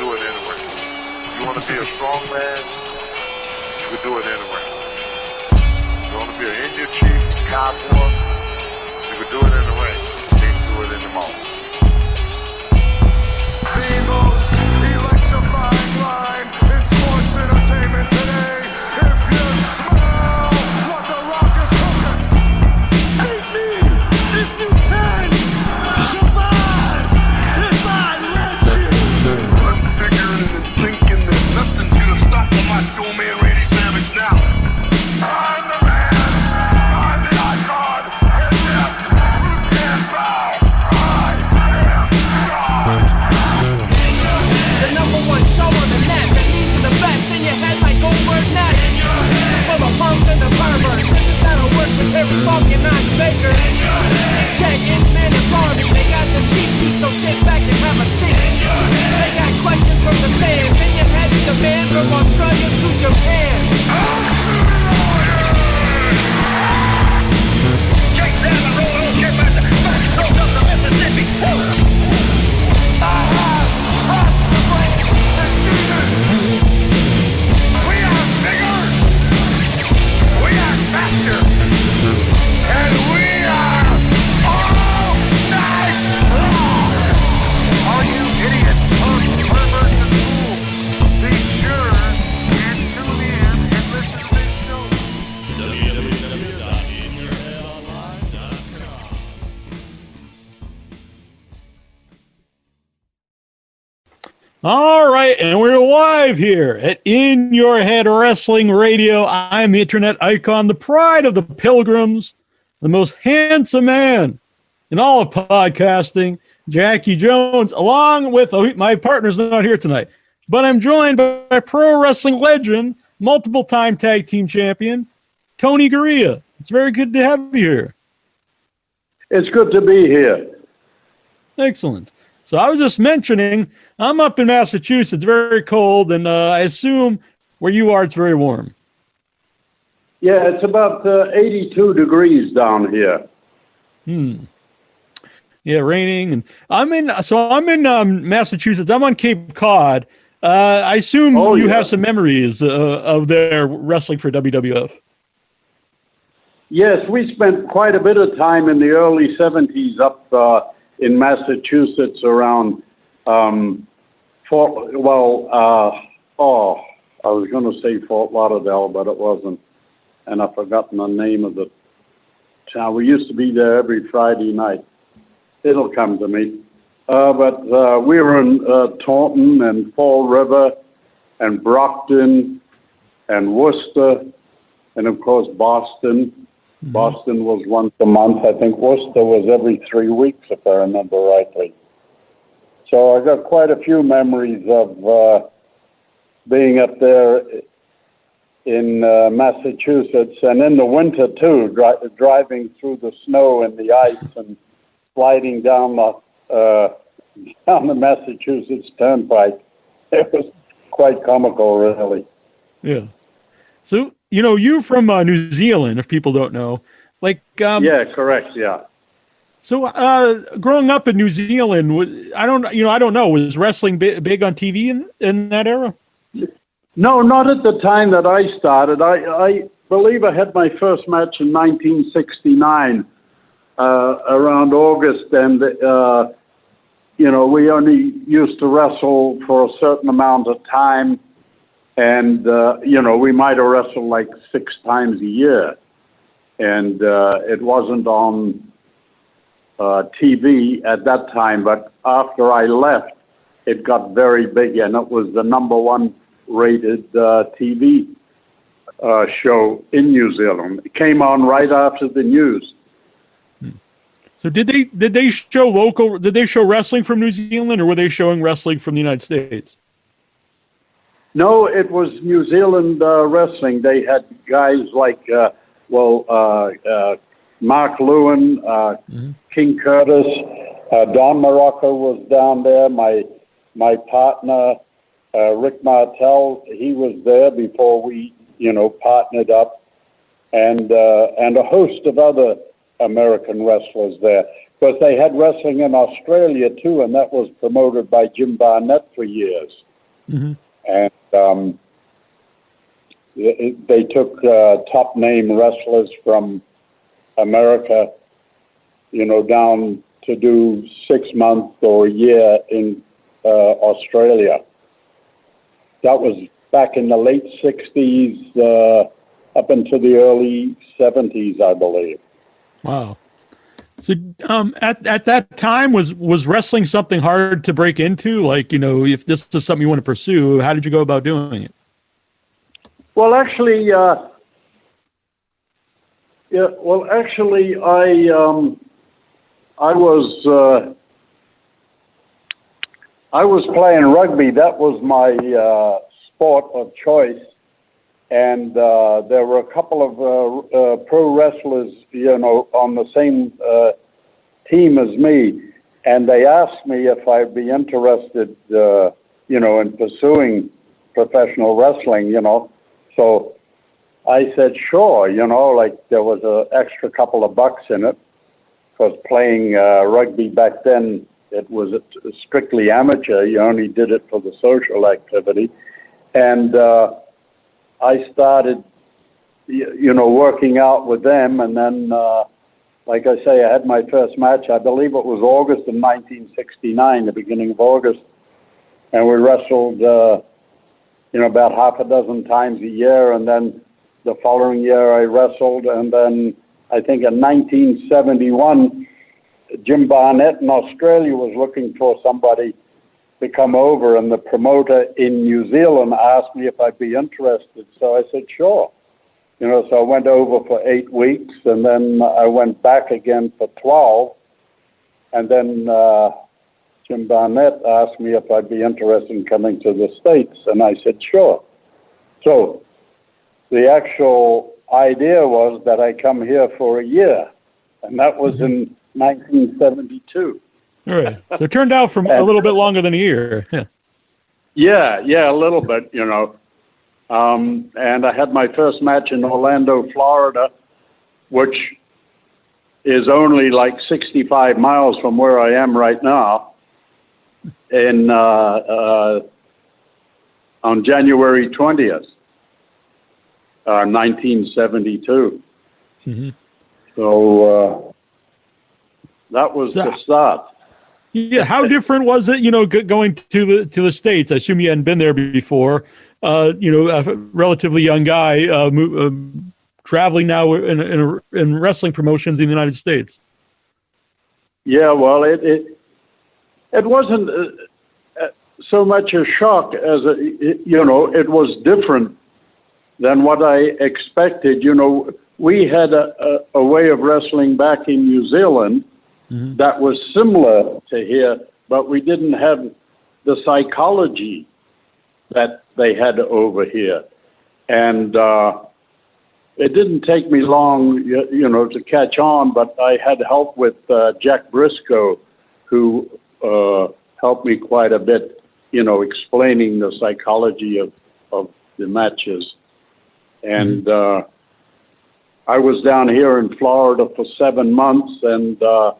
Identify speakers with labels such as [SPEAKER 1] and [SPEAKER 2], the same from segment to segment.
[SPEAKER 1] do it anyway. You want to be a strong man, you can do it anyway. You want to be an Indian chief, cowboy, you can do it ring. You can't do it in
[SPEAKER 2] questions from the fans, your head with the band from Australia to Japan.
[SPEAKER 3] Take up the Mississippi.
[SPEAKER 4] Live here at In Your Head Wrestling Radio. I'm the internet icon, the pride of the pilgrims, the most handsome man in all of podcasting, Jackie Jones, along with oh, my partner's not here tonight, but I'm joined by pro wrestling legend, multiple time tag team champion, Tony Garea. It's very good to have you here.
[SPEAKER 5] It's good to be here.
[SPEAKER 4] Excellent. So I was just mentioning, I'm up in Massachusetts, very cold, and uh, I assume where you are, it's very warm.
[SPEAKER 5] Yeah, it's about uh, 82 degrees down here.
[SPEAKER 4] Hmm. Yeah, raining, and I'm in. So I'm in um, Massachusetts. I'm on Cape Cod. Uh, I assume
[SPEAKER 5] Oh,
[SPEAKER 4] you
[SPEAKER 5] yeah.
[SPEAKER 4] have some memories uh, of their wrestling for WWF.
[SPEAKER 5] Yes, we spent quite a bit of time in the early 70s up uh, in Massachusetts around um, Fort, well, uh, oh, I was going to say Fort Lauderdale, but it wasn't. And I've forgotten the name of the town. We used to be there every Friday night. It'll come to me. Uh, but uh, we were in uh, Taunton and Fall River and Brockton and Worcester and, of course, Boston. Boston was once a month. I think Worcester was every three weeks, if I remember rightly. So I got quite a few memories of uh, being up there in uh, Massachusetts, and in the winter too, dri- driving through the snow and the ice and sliding down the uh, down the Massachusetts Turnpike. It was quite comical, really.
[SPEAKER 4] Yeah. So you know you're from uh, New Zealand. If people don't know, like um,
[SPEAKER 5] yeah, correct. Yeah.
[SPEAKER 4] So, uh, growing up in New Zealand, I don't, you know, I don't know, was wrestling big, big on TV in, in that era?
[SPEAKER 5] No, not at the time that I started. I, I believe I had my first match in 1969, uh, around August, and uh, you know we only used to wrestle for a certain amount of time, and uh, you know we might have wrestled like six times a year, and uh, it wasn't on uh, TV at that time. But after I left, it got very big, and it was the number one rated uh, TV uh, show in New Zealand. It came on right after the news.
[SPEAKER 4] So did they did they show local? Did they show wrestling from New Zealand, or were they showing wrestling from the United States?
[SPEAKER 5] No, it was New Zealand uh, wrestling. They had guys like, uh, well, uh, uh, Mark Lewin, uh, King Curtis, uh, Don Muraco was down there. My my partner, uh, Rick Martel, he was there before we, you know, partnered up, and uh, and a host of other American wrestlers there. Because they had wrestling in Australia too, and that was promoted by Jim Barnett for years.
[SPEAKER 4] Mhm.
[SPEAKER 5] And um, they took uh, top name wrestlers from America, you know, down to do six months or a year in uh, Australia. That was back in the late 60s, uh, up into the early 70s, I believe.
[SPEAKER 4] Wow. So, um, at at that time, was was wrestling something hard to break into? Like, you know, if this is something you want to pursue, how did you go about doing it?
[SPEAKER 5] Well, actually, uh, yeah. Well, actually, I um, I was uh, I was playing rugby. That was my uh, sport of choice, and uh, there were a couple of uh, uh, pro wrestlers, you know, on the same uh, team as me, and they asked me if I'd be interested, uh, you know, in pursuing professional wrestling, you know. So I said, sure, you know, like there was a extra couple of bucks in it because playing uh, rugby back then, it was strictly amateur. You only did it for the social activity. And uh, I started, you, know, working out with them. And then, uh, like I say, I had my first match, I believe it was August of 1969, the beginning of August. And we wrestled, uh, you know, about half a dozen times a year. And then the following year I wrestled. And then I think in 1971, Jim Barnett in Australia was looking for somebody to come over, and the promoter in New Zealand asked me if I'd be interested. So I said, sure. You know, so I went over for eight weeks, and then I went back again for 12. And then uh, Jim Barnett asked me if I'd be interested in coming to the States, and I said, sure. So the actual idea was that I come here for a year, and that was in 1972.
[SPEAKER 4] All right. So it turned out from a little bit longer than a year. Yeah.
[SPEAKER 5] Yeah, yeah, a little bit, you know. Um, and I had my first match in Orlando, Florida, which is only like 65 miles from where I am right now. In uh, uh, on January 20th, uh, 1972.
[SPEAKER 4] Mhm.
[SPEAKER 5] So uh, that was
[SPEAKER 4] So-
[SPEAKER 5] the start.
[SPEAKER 4] Yeah. How different was it? You know, going to the to the states. I assume you hadn't been there before. Uh, you know, a relatively young guy uh, mo- um traveling now in in, in wrestling promotions in the United States.
[SPEAKER 5] Yeah, well, it it, it wasn't uh, uh, so much a shock as a you know it was different than what I expected. You know, we had a, a, a way of wrestling back in New Zealand that was similar to here, but we didn't have the psychology that they had over here, and. Uh, it didn't take me long, you, you know, to catch on, but I had help with uh, Jack Brisco, who uh, helped me quite a bit, you know, explaining the psychology of, of the matches. And uh, I was down here in Florida for seven months, and uh,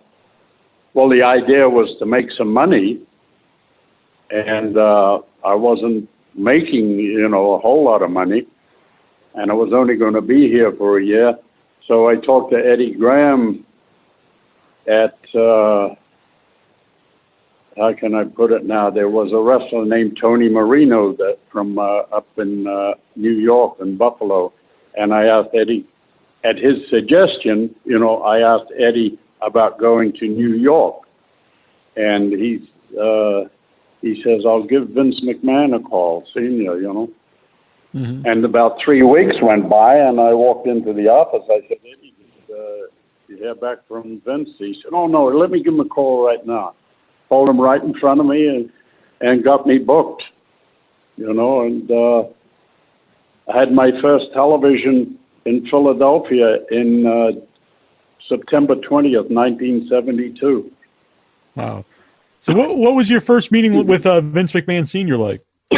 [SPEAKER 5] well, the idea was to make some money, and uh, I wasn't making, you know, a whole lot of money and I was only going to be here for a year. So I talked to Eddie Graham at, uh, how can I put it now? There was a wrestler named Tony Marino that from uh, up in uh, New York and Buffalo. And I asked Eddie, at his suggestion, you know, I asked Eddie about going to New York. And he's, uh, he says, I'll give Vince McMahon a call, senior, you know. And about three weeks went by, and I walked into the office. I said, did uh, you hear back from Vince? He said, Oh, no, let me give him a call right now. Called him right in front of me and, and got me booked, you know. And uh, I had my first television in Philadelphia in uh, September 20th, 1972.
[SPEAKER 4] Wow. So what what was your first meeting with uh, Vince McMahon Senior like?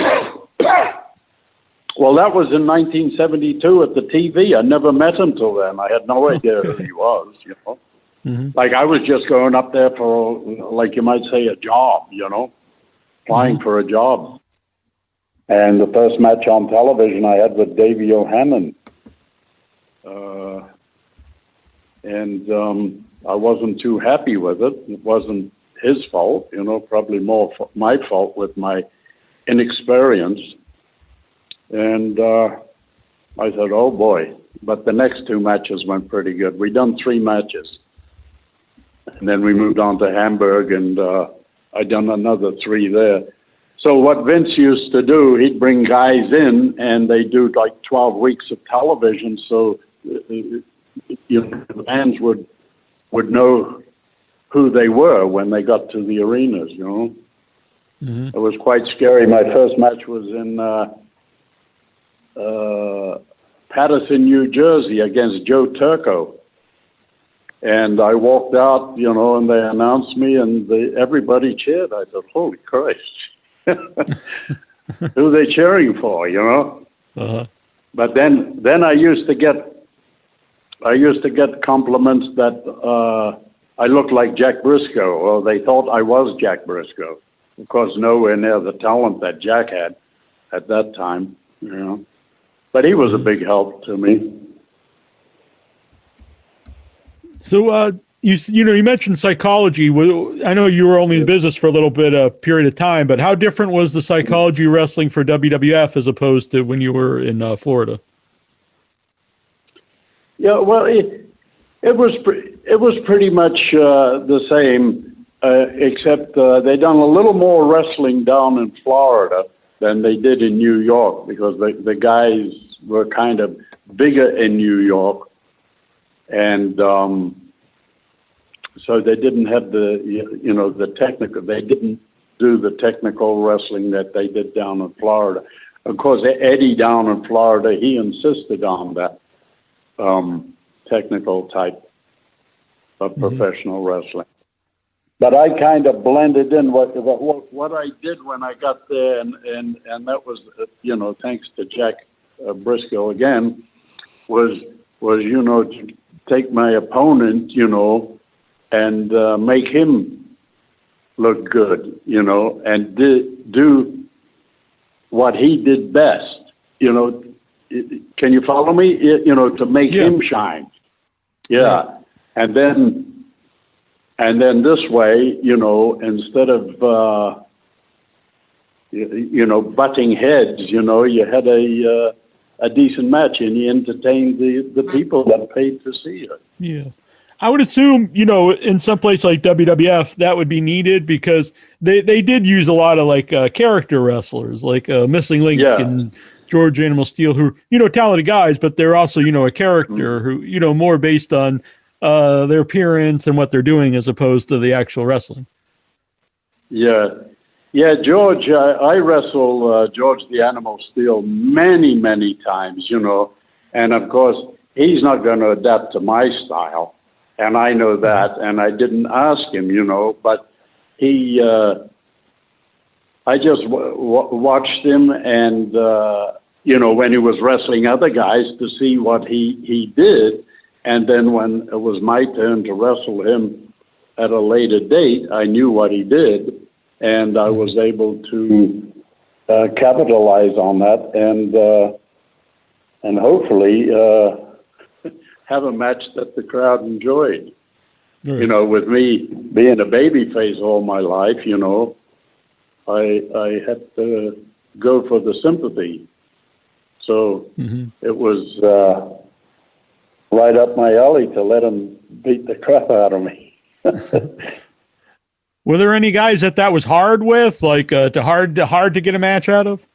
[SPEAKER 5] Well, that was in 1972 at the TV. I never met him till then. I had no idea who he was, you know. Like I was just going up there for, like you might say, a job, you know, applying for a job. And the first match on television I had with Davey O'Hannon. Uh, and um, I wasn't too happy with it. It wasn't his fault, you know, probably more f- my fault with my inexperience. And uh, I said, oh boy. But the next two matches went pretty good. We done three matches. And then we moved on to Hamburg and uh, I done another three there. So what Vince used to do, he'd bring guys in and they do like 12 weeks of television. So uh, you know, the fans would, would know who they were when they got to the arenas, you know. It was quite scary. My first match was in uh, uh, Paterson, New Jersey, against Joe Turco. And I walked out, you know, and they announced me, and they, everybody cheered. I thought, "Holy Christ, who are they cheering for?" You know.
[SPEAKER 4] Uh-huh.
[SPEAKER 5] But then, then I used to get, I used to get compliments that uh, I looked like Jack Brisco, or they thought I was Jack Brisco. Of course, nowhere near the talent that Jack had at that time, you know. But he was a big help to me.
[SPEAKER 4] So, uh, you you know you mentioned psychology. I know you were only in business for a little bit a period of time, but how different was the psychology wrestling for WWF as opposed to when you were in uh, Florida?
[SPEAKER 5] Yeah, well, it, it was pre- it was pretty much uh, the same, uh, except uh, they done a little more wrestling down in Florida than they did in New York because the the guys were kind of bigger in New York, and um, so they didn't have the you know the technical. They didn't do the technical wrestling that they did down in Florida. Of course, Eddie down in Florida, he insisted on that um, technical type of professional wrestling. But I kind of blended in what, what what I did when I got there, and and and that was you know thanks to Jack uh, Brisco again, was was you know to take my opponent you know and uh, make him look good you know and di- do what he did best you know can you follow me you know to make
[SPEAKER 4] Yeah.
[SPEAKER 5] him shine yeah and then and then this way you know instead of uh you, you know butting heads you know you had a uh, a decent match and you entertained the the people that paid to see it
[SPEAKER 4] Yeah. I would assume, you know, in some place like WWF, that would be needed because they, they did use a lot of like uh, character wrestlers, like uh, Missing Link
[SPEAKER 5] Yeah.
[SPEAKER 4] and George Animal Steele, who, you know, talented guys, but they're also, you know, a character who, you know, more based on uh, their appearance and what they're doing as opposed to the actual wrestling.
[SPEAKER 5] Yeah, yeah, George. I, I wrestle uh, George the Animal Steele many, many times, you know, and of course he's not going to adapt to my style, and I know that, and I didn't ask him, you know, but he. Uh, I just w- w- watched him, and uh, you know, when he was wrestling other guys to see what he he did, and then when it was my turn to wrestle him at a later date, I knew what he did, and I was able to uh, capitalize on that and uh, and hopefully uh, have a match that the crowd enjoyed. You know, with me being a baby face all my life, you know, I I had to go for the sympathy. So it was uh, right up my alley to let him beat the crap out of me.
[SPEAKER 4] Were there any guys that that was hard with, like uh, to hard to hard to get a match out of?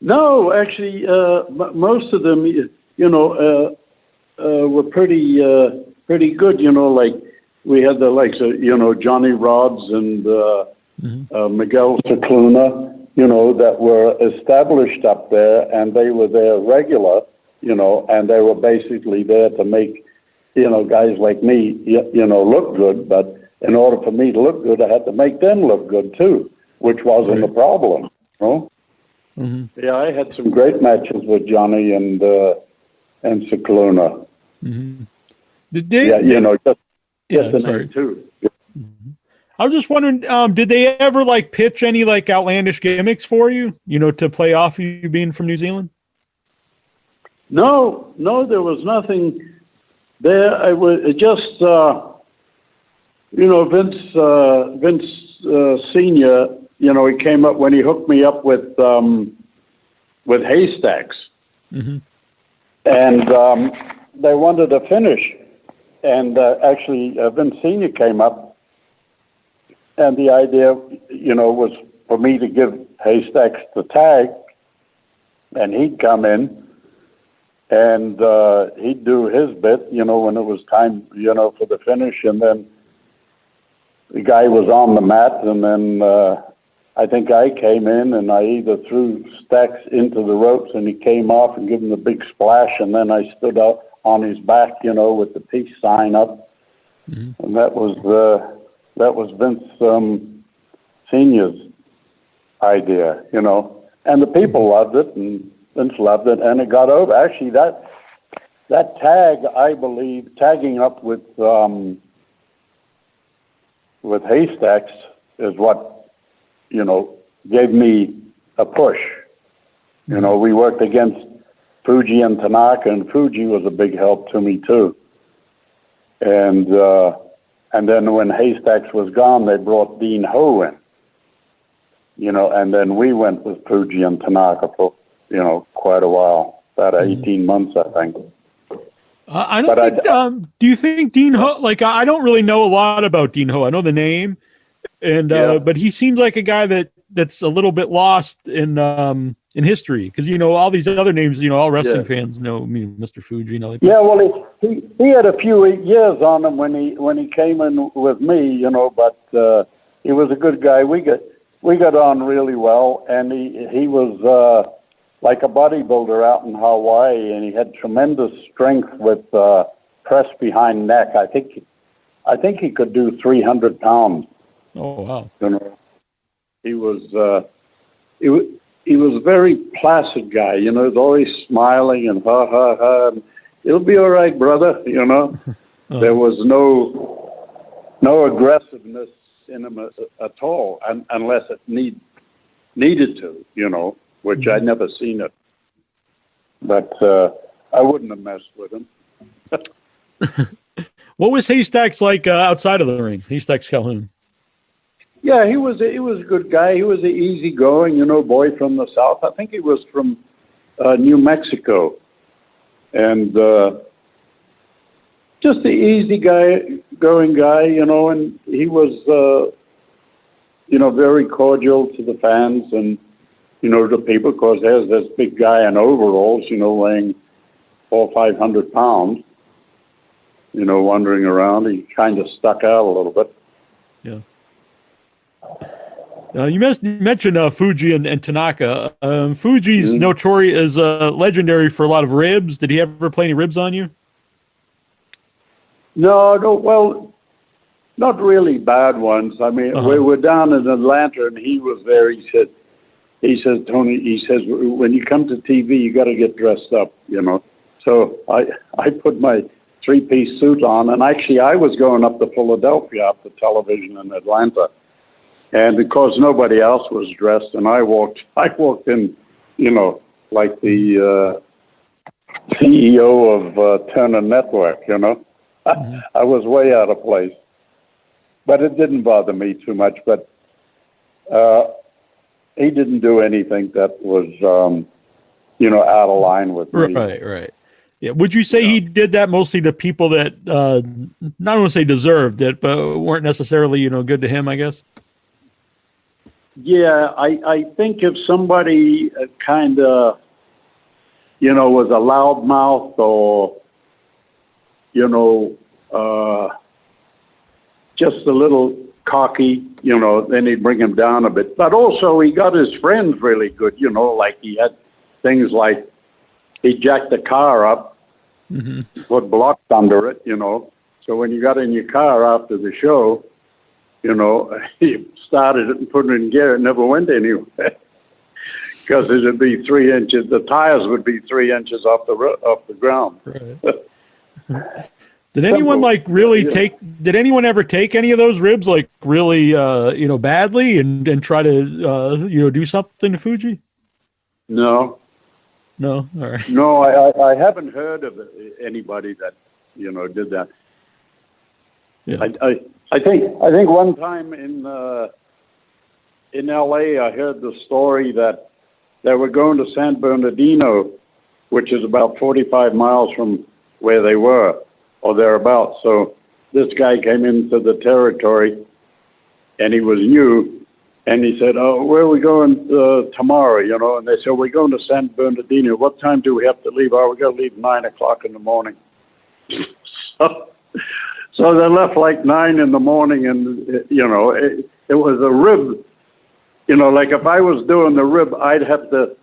[SPEAKER 5] No, actually, uh, m- most of them, you know, uh, uh, were pretty uh, pretty good. You know, like we had the likes of you know Johnny Rodz and uh, uh, Miguel Scicluna. You know, that were established up there, and they were there regular. You know, and they were basically there to make you know guys like me, you, you know, look good. But in order for me to look good, I had to make them look good too, which wasn't a problem. You know. Mm-hmm. Yeah, I had some great matches with Johnny and uh, and Scicluna.
[SPEAKER 4] The Did, did,
[SPEAKER 5] Yeah, you know, just,
[SPEAKER 4] yeah,
[SPEAKER 5] just the
[SPEAKER 4] sorry.
[SPEAKER 5] name too. Mm-hmm.
[SPEAKER 4] I was just wondering, um, did they ever like pitch any like outlandish gimmicks for you? You know, to play off you being from New Zealand.
[SPEAKER 5] No, no, there was nothing there. It was just, uh, you know, Vince, uh, Vince uh, Senior. You know, he came up when he hooked me up with um, with haystacks,
[SPEAKER 4] Mhm.
[SPEAKER 5] and um, they wanted a finish. And uh, actually, uh, Vince Senior came up, and the idea, you know, was for me to give haystacks the tag, and he'd come in and uh, he'd do his bit, you know, when it was time, you know, for the finish, and then the guy was on the mat, and then uh, I think I came in and I either threw stacks into the ropes, and he came off and gave him the big splash, and then I stood up on his back, you know, with the peace sign up, and that was uh, that was Vince um, Senior's idea, you know, and the people loved it, and Vince loved it, and it got over. Actually, that that tag, I believe, tagging up with um, with haystacks is what you know gave me a push. You know, we worked against Fuji and Tanaka, and Fuji was a big help to me too. And uh, and then when haystacks was gone, they brought Dean Ho in. You know, and then we went with Fuji and Tanaka for you know quite a while, about eighteen months, I think.
[SPEAKER 4] Uh, I don't
[SPEAKER 5] But I-
[SPEAKER 4] think. um, do you think Dean Ho? Like, I I don't really know a lot about Dean Ho. I know the name, and uh,
[SPEAKER 5] Yeah.
[SPEAKER 4] but he seems like a guy that that's a little bit lost in um in history because you know all these other names. You know, all wrestling
[SPEAKER 5] Yeah.
[SPEAKER 4] fans know. I mean, Mr. Fuji. You know, like,
[SPEAKER 5] Yeah, well, he, he he had a few years on him when he when he came in with me, you know, but uh, he was a good guy. We got we got on really well, and he he was uh, like a bodybuilder out in Hawaii, and he had tremendous strength with uh, press behind neck. I think I think he could do three hundred pounds.
[SPEAKER 4] Oh wow.
[SPEAKER 5] You know, he was uh, he was he was a very placid guy. You know, always smiling and ha ha ha. And, It'll be all right, brother. You know, there was no no aggressiveness in him at, at all, un, unless it need needed to. You know, which I'd never seen it. But uh, I wouldn't have messed with him.
[SPEAKER 4] What was Haystacks like uh, outside of the ring? Haystacks Calhoun.
[SPEAKER 5] Yeah, he was a, he was a good guy. He was an easygoing, you know, boy from the south. I think he was from uh, New Mexico, and uh, just an easy guy, going guy, you know. And he was, uh, you know, very cordial to the fans and you know to people because there's this big guy in overalls, you know, weighing four five hundred pounds, you know, wandering around. He kind of stuck out a little bit.
[SPEAKER 4] Uh, you mentioned uh, Fuji and, and Tanaka. Um, Fuji's
[SPEAKER 5] Mhm.
[SPEAKER 4] notorious is uh, legendary for a lot of ribs. Did he ever play any ribs on you?
[SPEAKER 5] No, no. Well, not really bad ones. I mean,
[SPEAKER 4] Uh-huh.
[SPEAKER 5] we were down in Atlanta, and he was there. He said, he says, Tony, he says, when you come to TV, you got to get dressed up, you know. So I, I put my three-piece suit on, and actually, I was going up to Philadelphia after television in Atlanta, and because nobody else was dressed, and I walked, I walked in, you know, like the uh, CEO of uh, Turner Network, you know. I was way out of place, but it didn't bother me too much. But uh, he didn't do anything that was, um, you know, out of line with me.
[SPEAKER 4] Right, right. Yeah. Would you say he did that mostly to people that uh, not want to say deserved it, but weren't necessarily you know good to him? I guess.
[SPEAKER 5] Yeah, I, I think if somebody uh, kind of, you know, was a loudmouth or, you know, uh, just a little cocky, you know, then he'd bring him down a bit. But also, he got his friends really good, you know, like he had things like he jacked the car up,
[SPEAKER 4] hmm
[SPEAKER 5] put blocks under it, you know. So when you got in your car after the show, you know, he started it and put it in gear. It never went anywhere because it'd be three inches. The tires would be three inches off the off the ground.
[SPEAKER 4] Right. Did anyone like really
[SPEAKER 5] Yeah.
[SPEAKER 4] take? Did anyone ever take any of those ribs like really, uh, you know, badly and and try to, uh, you know, do something to Fuji?
[SPEAKER 5] No,
[SPEAKER 4] No, all right.
[SPEAKER 5] no, I, I, I haven't heard of anybody that you know did that.
[SPEAKER 4] Yeah.
[SPEAKER 5] I, I, I think I think one time in uh, in L.A. I heard the story that they were going to San Bernardino, which is about 45 miles from where they were, or thereabouts. So this guy came into the territory, and he was new, and he said, "Oh, where are we going uh, tomorrow?" You know, and they said, "We're going to San Bernardino. What time do we have to leave?" "Oh, we got to leave nine o'clock in the morning." so, so they left like nine in the morning, and you know, it, it was a rib. You know, like if I was doing the rib, I'd have to,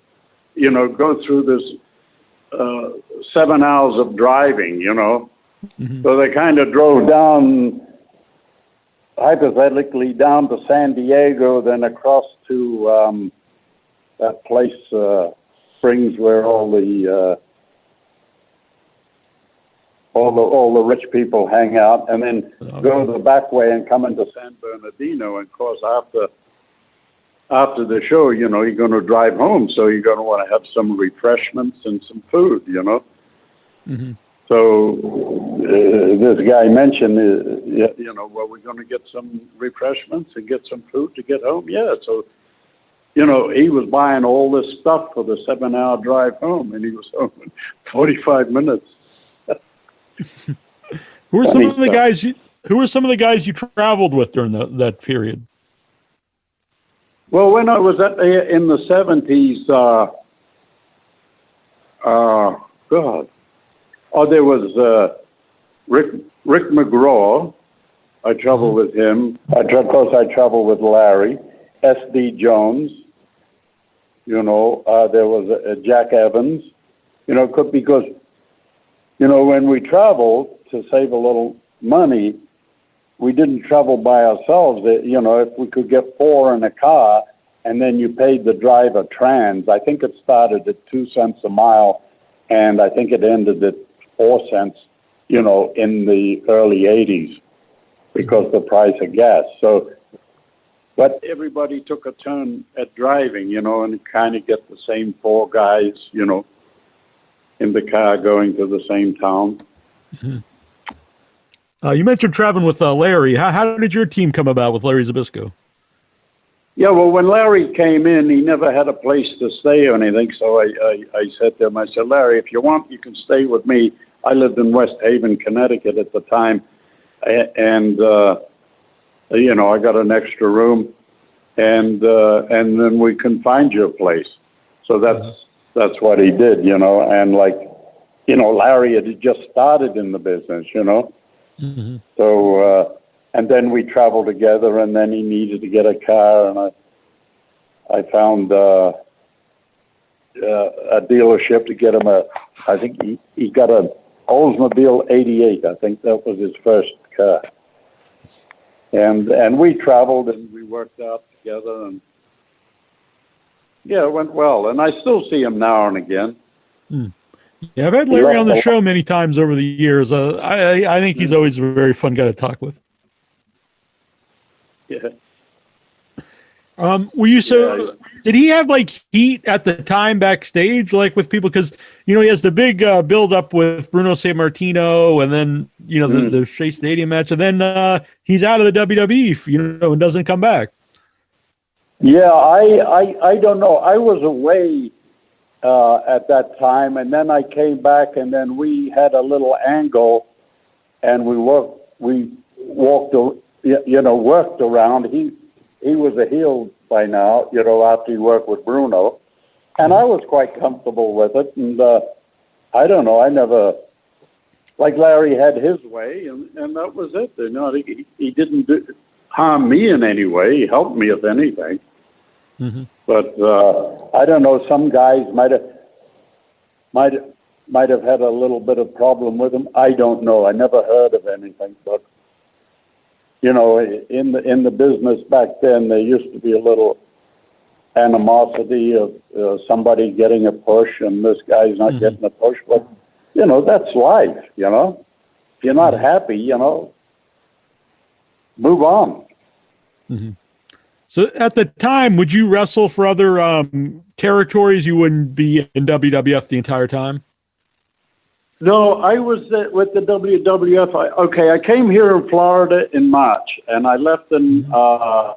[SPEAKER 5] you know, go through this uh, seven hours of driving. You know, so they kind of drove down, hypothetically down to San Diego, then across to um, that place, uh, Springs, where all the uh, all the all the rich people hang out, and then go the back way and come into San Bernardino. And of course, after after the show, you know, you're going to drive home, so you're going to want to have some refreshments and some food, you know. So uh, this guy mentioned, uh, you know, well, we're going to get some refreshments and get some food to get home. Yeah, so you know, he was buying all this stuff for the seven-hour drive home, and he was home in forty-five minutes.
[SPEAKER 4] Who were some
[SPEAKER 5] Funny
[SPEAKER 4] of the guys? You, who were some of the guys you traveled with during that that period?
[SPEAKER 5] Well, when I was at in the seventies, uh, uh, God, oh, there was uh, Rick Rick McGraw. I traveled with him. I of course I traveled with Larry, S. D. Jones. You know, uh, there was uh, Jack Evans. You know, because you know when we traveled to save a little money, we didn't travel by ourselves. It- You know, if we could get four in a car, and then you paid the driver trans. I think it started at two cents a mile, and I think it ended at four cents. You know, in the early '80s, because the price of gas. So, but everybody took a turn at driving. You know, and kind of get the same four guys. You know, in the car going to the same town.
[SPEAKER 4] Uh, you mentioned traveling with uh, Larry. How, how did your team come about with Larry Zbyszko?
[SPEAKER 5] Yeah, well, when Larry came in, he never had a place to stay or anything. So I, I, I said to him, I said, Larry, if you want, you can stay with me. I lived in West Haven, Connecticut at the time, and uh, you know, I got an extra room, and uh, and then we can find you a place. So that's that's what he did, you know, and like, you know, Larry had just started in the business, you know. So, uh, and then we traveled together, and then he needed to get a car, and I, I found uh, uh, a dealership to get him a. I think he he got a Oldsmobile '88. I think that was his first car. And and we traveled and we worked out together, and yeah, it went well. And I still see him now and again.
[SPEAKER 4] Yeah, I've had Larry on the show many times over the years. Uh, I I I think he's always a very fun guy to talk with.
[SPEAKER 5] Yeah.
[SPEAKER 4] Um, were you so?
[SPEAKER 5] Yeah.
[SPEAKER 4] Did he have like heat at the time backstage, like with people? Because you know he has the big uh, build up with Bruno Sammartino, and then you know the,
[SPEAKER 5] Mm.
[SPEAKER 4] the Shea Stadium match, and then uh, he's out of the WWE, you know, and doesn't come back.
[SPEAKER 5] Yeah, I, I, I don't know. I was away uh, at that time, and then I came back, and then we had a little angle, and we worked, we walked, you know, worked around. He, he was a heel by now, you know, after he worked with Bruno, and I was quite comfortable with it. And uh, I don't know, I never, like Larry had his way, and, and that was it. You know, he, he didn't do, harm me in any way. He helped me if anything. But uh, I don't know. Some guys might have might might have had a little bit of problem with him. I don't know. I never heard of anything. But you know, in the in the business back then, there used to be a little animosity of uh, somebody getting a push and this guy's not getting a push. But you know, that's life. You know. If you're not happy, you know, move on.
[SPEAKER 4] So at the time, would you wrestle for other um, territories? You wouldn't be in WWF the entire time.
[SPEAKER 5] No, I was uh, with the WWF. I, okay, I came here in Florida in March, and I left in uh, uh,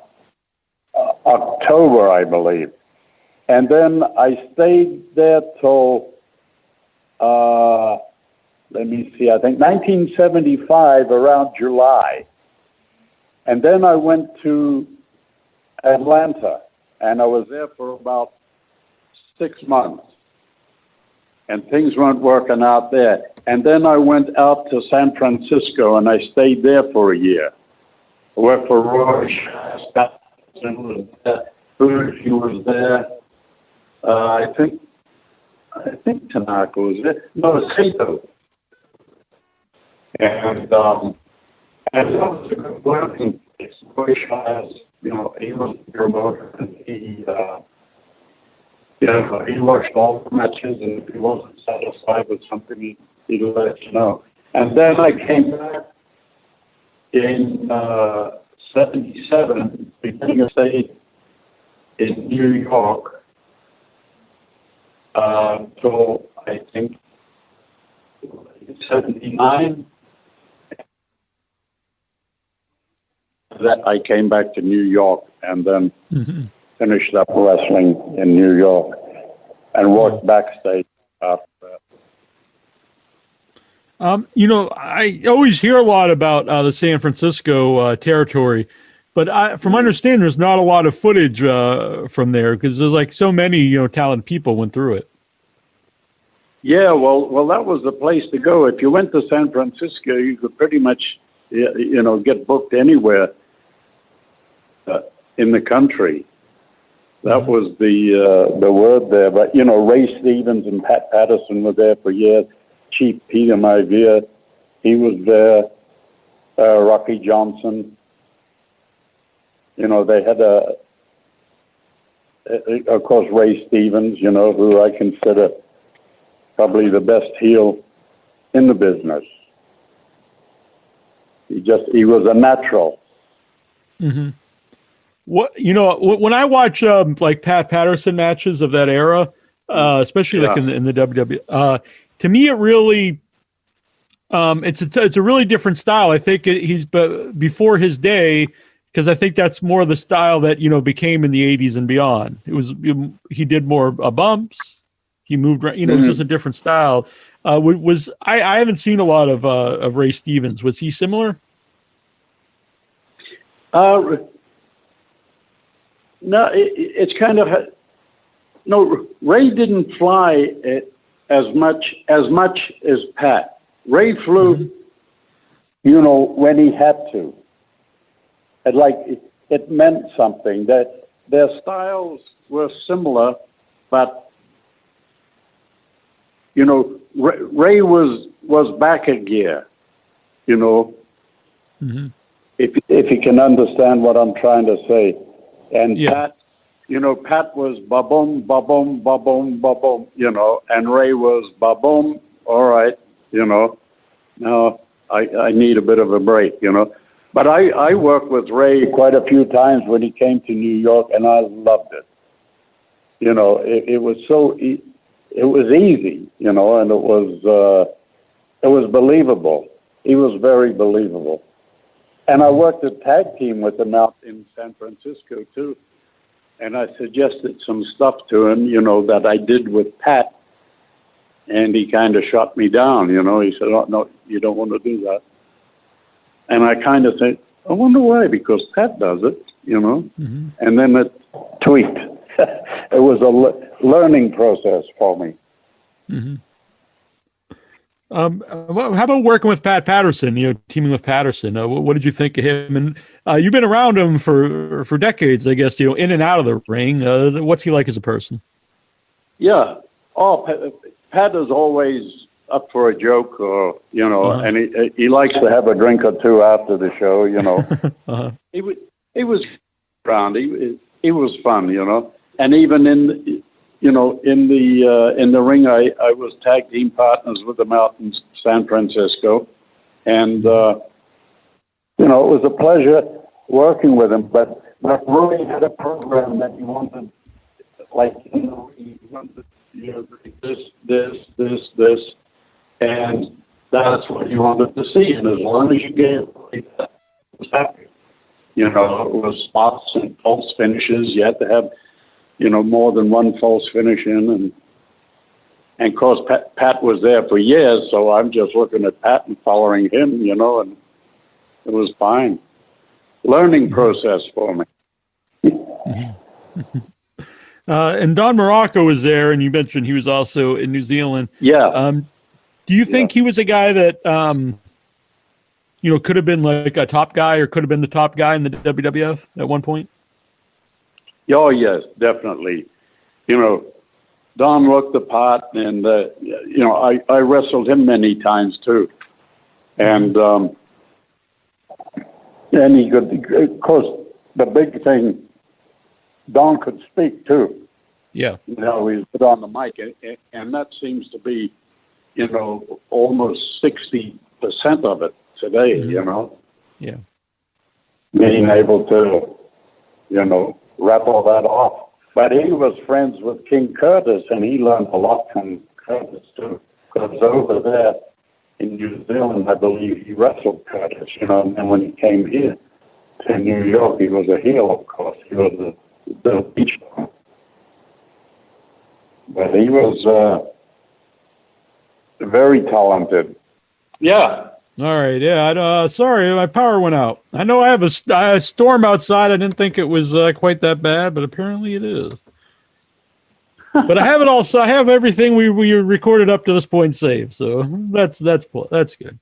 [SPEAKER 5] October, I believe. And then I stayed there till, uh, let me see, I think 1975, around July. And then I went to Atlanta, and I was there for about six months and things weren't working out there. And then I went out to San Francisco and I stayed there for a year. I worked for Roy there, Fuji was there. Uh, I think I think Tanaka was there. No, Sato. And um, and that was a good working place. You know, he was a promoter and he uh yeah, he watched all the matches, and if he wasn't satisfied with something, he, he'd let you know. And then I came back in uh, 77, beginning of stay in New York, uh, till I think 79. That I came back to New York and then finished up wrestling in New York and worked backstage after that.
[SPEAKER 4] Um, you know, I always hear a lot about uh, the San Francisco uh, territory, but I, from my understanding, there's not a lot of footage uh, from there because there's like so many, you know, talented people went through it.
[SPEAKER 5] Yeah, well, well, that was the place to go. If you went to San Francisco, you could pretty much, you know, get booked anywhere uh, in the country. That was the uh, the word there. But you know, Ray Stevens and Pat Patterson were there for years. Chief Peter Maivia, he was there. Uh, Rocky Johnson. You know, they had a, of course, Ray Stevens. You know, who I consider probably the best heel in the business. He just he was a natural.
[SPEAKER 4] What you know, when I watch um, like Pat Patterson matches of that era, uh, especially like in the in the WWE, uh, to me it really, um, it's a it's a really different style. I think he's but before his day because I think that's more the style that you know became in the '80s and beyond. It was he did more uh, bumps. He moved, around, you know, it was just a different style. Uh, was I, I haven't seen a lot of uh, of Ray Stevens. Was he similar?
[SPEAKER 5] Uh, no, it, it's kind of no. Ray didn't fly it as much as much as Pat. Ray flew, mm-hmm. you know, when he had to. It like it, it meant something. That their styles were similar, but you know, Ray, Ray was was back a gear. You know, mm-hmm. if if you can understand what I'm trying to say. And
[SPEAKER 4] Yeah.
[SPEAKER 5] Pat, you know, Pat was ba boom, ba boom, ba boom, ba boom, you know, and Ray was ba boom. All right, you know. Now I I need a bit of a break, you know. But I I worked with Ray quite a few times when he came to New York, and I loved it. You know, it, it was so e- it was easy, you know, and it was uh, it was believable. He was very believable. And I worked a tag team with him out in San Francisco too. And I suggested some stuff to him, you know, that I did with Pat. And he kind of shut me down, you know. He said, oh, no, you don't want to do that. And I kind of said, I wonder why, because Pat does it, you know. Mm-hmm. And then it tweaked. it was a le- learning process for me. Mm-hmm.
[SPEAKER 4] Um, uh, well, how about working with Pat Patterson? You know, teaming with Patterson. Uh, what, what did you think of him? And uh, you've been around him for for decades, I guess. You know, in and out of the ring. Uh, what's he like as a person?
[SPEAKER 5] Yeah. Oh, Pat, Pat is always up for a joke, or you know,
[SPEAKER 4] Uh-huh.
[SPEAKER 5] and he he likes to have a drink or two after the show. You know,
[SPEAKER 4] Uh-huh.
[SPEAKER 5] he was he was around. He he was fun. You know, and even in you know in the uh, in the ring, I I was tag team partners with him out in San Francisco, and uh, you know it was a pleasure working with him. But but Roy had a program that he wanted, like you know, he wanted you know this this this this, and that's what he wanted to see. And as long as you gave like that, was happy. You know, it was spots and false finishes. You had to have you know more than one false finish in and. And of course, Pat, Pat was there for years, so I'm just looking at Pat and following him, you know, and it was fine. Learning process for me.
[SPEAKER 4] Uh, and Don Muraco was there, and you mentioned he was also in New Zealand.
[SPEAKER 5] Yeah.
[SPEAKER 4] Um, do you think he was a guy that, um, you know, could have been like a top guy or could have been the top guy in the WWF at one point?
[SPEAKER 5] Oh, yes, definitely. You know, Don looked the part, and, uh, you know, I, I wrestled him many times too. And, um, and he could, of course, the big thing, Don could speak too.
[SPEAKER 4] Yeah.
[SPEAKER 5] you know, he's put on the mic, and, and that seems to be, you know, almost sixty percent of it today. You know,
[SPEAKER 4] Yeah.
[SPEAKER 5] being able to, you know, wrap all that off. But he was friends with King Curtis, and he learned a lot from Curtis too. Because over there in New Zealand, I believe he wrestled Curtis. You know, and when he came here to New York, he was a heel, of course. He was a the beach. But he was uh, very talented. Yeah.
[SPEAKER 4] All right. Yeah. I- Uh, sorry, my power went out. I know I have a, a storm outside. I didn't think it was uh, quite that bad, but apparently it is. but I have it all. So I have everything we we recorded up to this point saved. So that's that's that's good.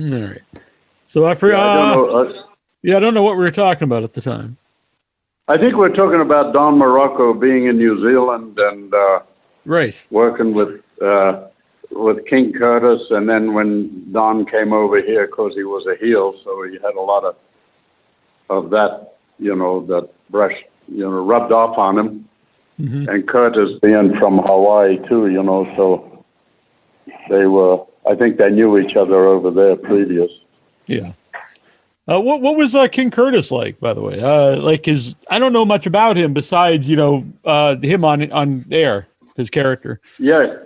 [SPEAKER 4] All right. So I
[SPEAKER 5] I
[SPEAKER 4] forgot.
[SPEAKER 5] don't know. Uh,
[SPEAKER 4] yeah, I don't know what we were talking about at the time.
[SPEAKER 5] I think we're talking about Don Muraco being in New Zealand and uh,
[SPEAKER 4] Right.
[SPEAKER 5] working with uh, with King Curtis, and then when Don came over here, because he was a heel, so he had a lot of of that, you know, that brush, you know, rubbed off on him.
[SPEAKER 4] Mhm.
[SPEAKER 5] And Curtis being from Hawaii too, you know, so they were. I think they knew each other over there previous.
[SPEAKER 4] Yeah. Uh, what what was uh, King Curtis like, by the way? Uh, like his, I don't know much about him besides you know uh, him on on air, his character.
[SPEAKER 5] Yeah.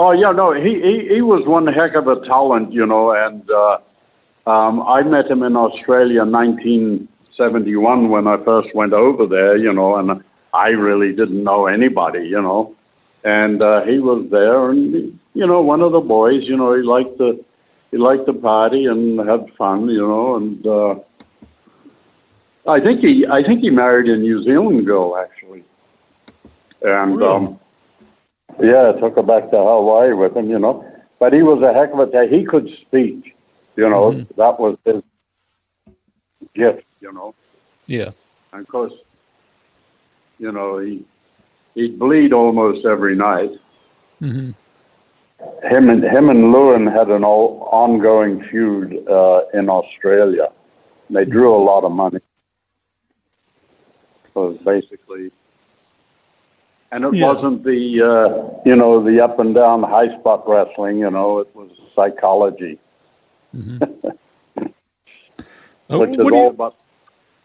[SPEAKER 5] Oh yeah, no, he, he he was one heck of a talent, you know, and uh, um, I met him in Australia in 1971 when I first went over there, you know, and I really didn't know anybody, you know, and uh, he was there, and you know, one of the boys, you know, he liked to he liked to party and had fun, you know, and uh, I think he I think he married a New Zealand girl actually, and.
[SPEAKER 4] Really?
[SPEAKER 5] Um, yeah, took her back to Hawaii with him, you know. But he was a heck of a guy. He could speak, you know.
[SPEAKER 4] Mhm.
[SPEAKER 5] That was his gift, you know.
[SPEAKER 4] Yeah.
[SPEAKER 5] And of course, you know, he he'd bleed almost every night.
[SPEAKER 4] hmm
[SPEAKER 5] Him and him and Lewin had an all, ongoing feud uh, in Australia. They drew a lot of money. So was basically, and it
[SPEAKER 4] Yeah.
[SPEAKER 5] wasn't the uh, you know the up and down high spot wrestling. You know, it was psychology,
[SPEAKER 4] Uh,
[SPEAKER 5] which is
[SPEAKER 4] what,
[SPEAKER 5] all
[SPEAKER 4] you,
[SPEAKER 5] about.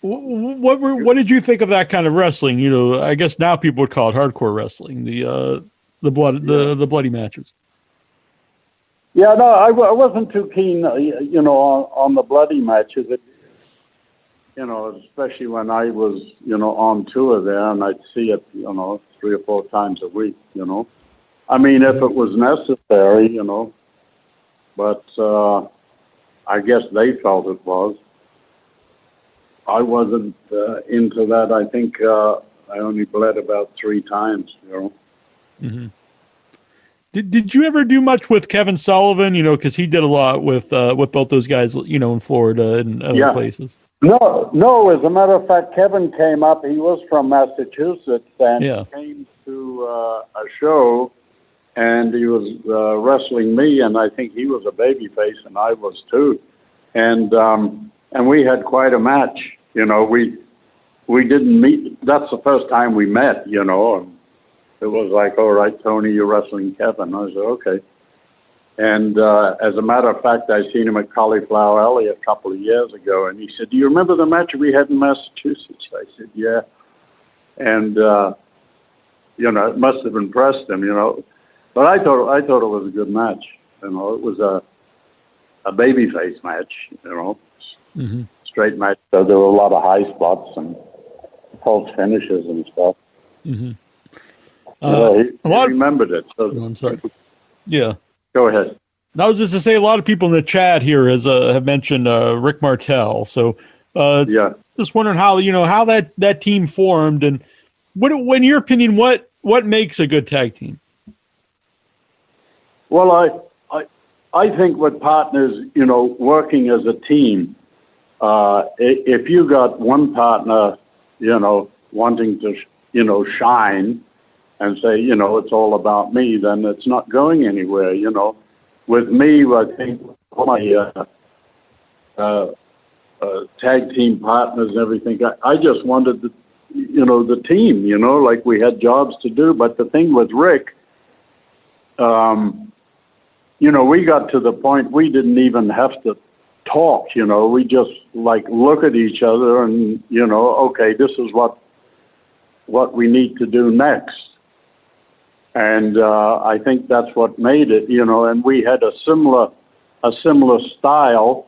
[SPEAKER 4] what were what did you think of that kind of wrestling? You know, I guess now people would call it hardcore wrestling. The uh, the blood the the bloody matches.
[SPEAKER 5] Yeah, no, I, w- I wasn't too keen, uh, you know, on, on the bloody matches. It, you know, especially when I was, you know, on tour there, and I'd see it, you know, three or four times a week. You know, I mean, if it was necessary, you know, but uh, I guess they felt it was. I wasn't uh, into that. I think uh, I only bled about three times. You know.
[SPEAKER 4] hmm Did Did you ever do much with Kevin Sullivan? You know, because he did a lot with uh, with both those guys. You know, in Florida and other
[SPEAKER 5] Yeah.
[SPEAKER 4] places.
[SPEAKER 5] No, no. As a matter of fact, Kevin came up. He was from Massachusetts and
[SPEAKER 4] Yeah.
[SPEAKER 5] came to uh, a show, and he was uh, wrestling me, and I think he was a babyface, and I was too, and um, and we had quite a match. You know, we we didn't meet. That's the first time we met. You know, and it was like, all right, Tony, you're wrestling Kevin. I said, okay. And uh, as a matter of fact, I seen him at Cauliflower Alley a couple of years ago, and he said, "Do you remember the match we had in Massachusetts?" I said, "Yeah." And uh, you know, it must have impressed him, you know. But I thought I thought it was a good match. You know, it was a a babyface match. You know,
[SPEAKER 4] Mhm.
[SPEAKER 5] straight match. So there were a lot of high spots and false finishes and stuff.
[SPEAKER 4] Mhm.
[SPEAKER 5] Uh,
[SPEAKER 4] Uh,
[SPEAKER 5] he,
[SPEAKER 4] a
[SPEAKER 5] he remembered it. So
[SPEAKER 4] oh, I'm sorry. Yeah.
[SPEAKER 5] Go ahead.
[SPEAKER 4] I was just to say, a lot of people in the chat here has uh, have mentioned uh, Rick Martel. So, uh,
[SPEAKER 5] Yeah.
[SPEAKER 4] just wondering how you know how that that team formed, and what, in your opinion, what what makes a good tag team?
[SPEAKER 5] Well, I, I, I think with partners, you know, working as a team, uh, if you got one partner, you know, wanting to, you know, shine and say, you know, it's all about me, then it's not going anywhere, you know. With me, I think my uh, uh, uh, tag team partners and everything, I, I just wanted the, you know, the team, you know, like we had jobs to do. But the thing with Rick, um, you know, we got to the point we didn't even have to talk, you know, we just like look at each other and, you know, okay, this is what what we need to do next. And uh, I think that's what made it, you know, and we had a similar a similar style.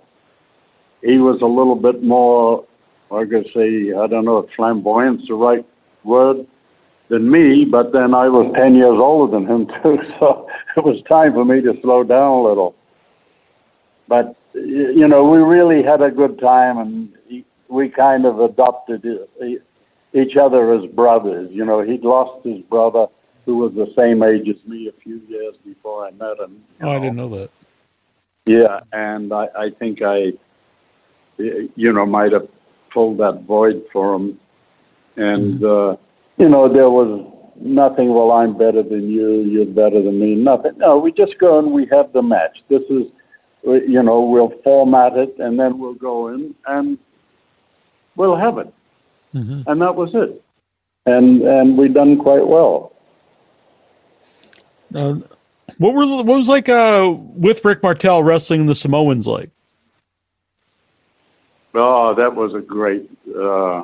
[SPEAKER 5] He was a little bit more I say, I don't know if flamboyant's the right word, than me, but then I was 10 years older than him too, so it was time for me to slow down a little. But, you know, we really had a good time and we kind of adopted e- each other as brothers. You know, he'd lost his brother who was the same age as me a few years before I met him.
[SPEAKER 4] Oh, I didn't know that.
[SPEAKER 5] Yeah, and I, I think I, you know, might have filled that void for him. And, uh, you know, there was nothing, well, I'm better than you, you're better than me, nothing. No, we just go and we have the match. This is, you know, we'll format it and then we'll go in and we'll have it.
[SPEAKER 4] hmm
[SPEAKER 5] And that was it. And, and we done quite well.
[SPEAKER 4] Uh, what were what was like uh, with Rick Martel wrestling the Samoans like?
[SPEAKER 5] Oh, that was a great. Uh,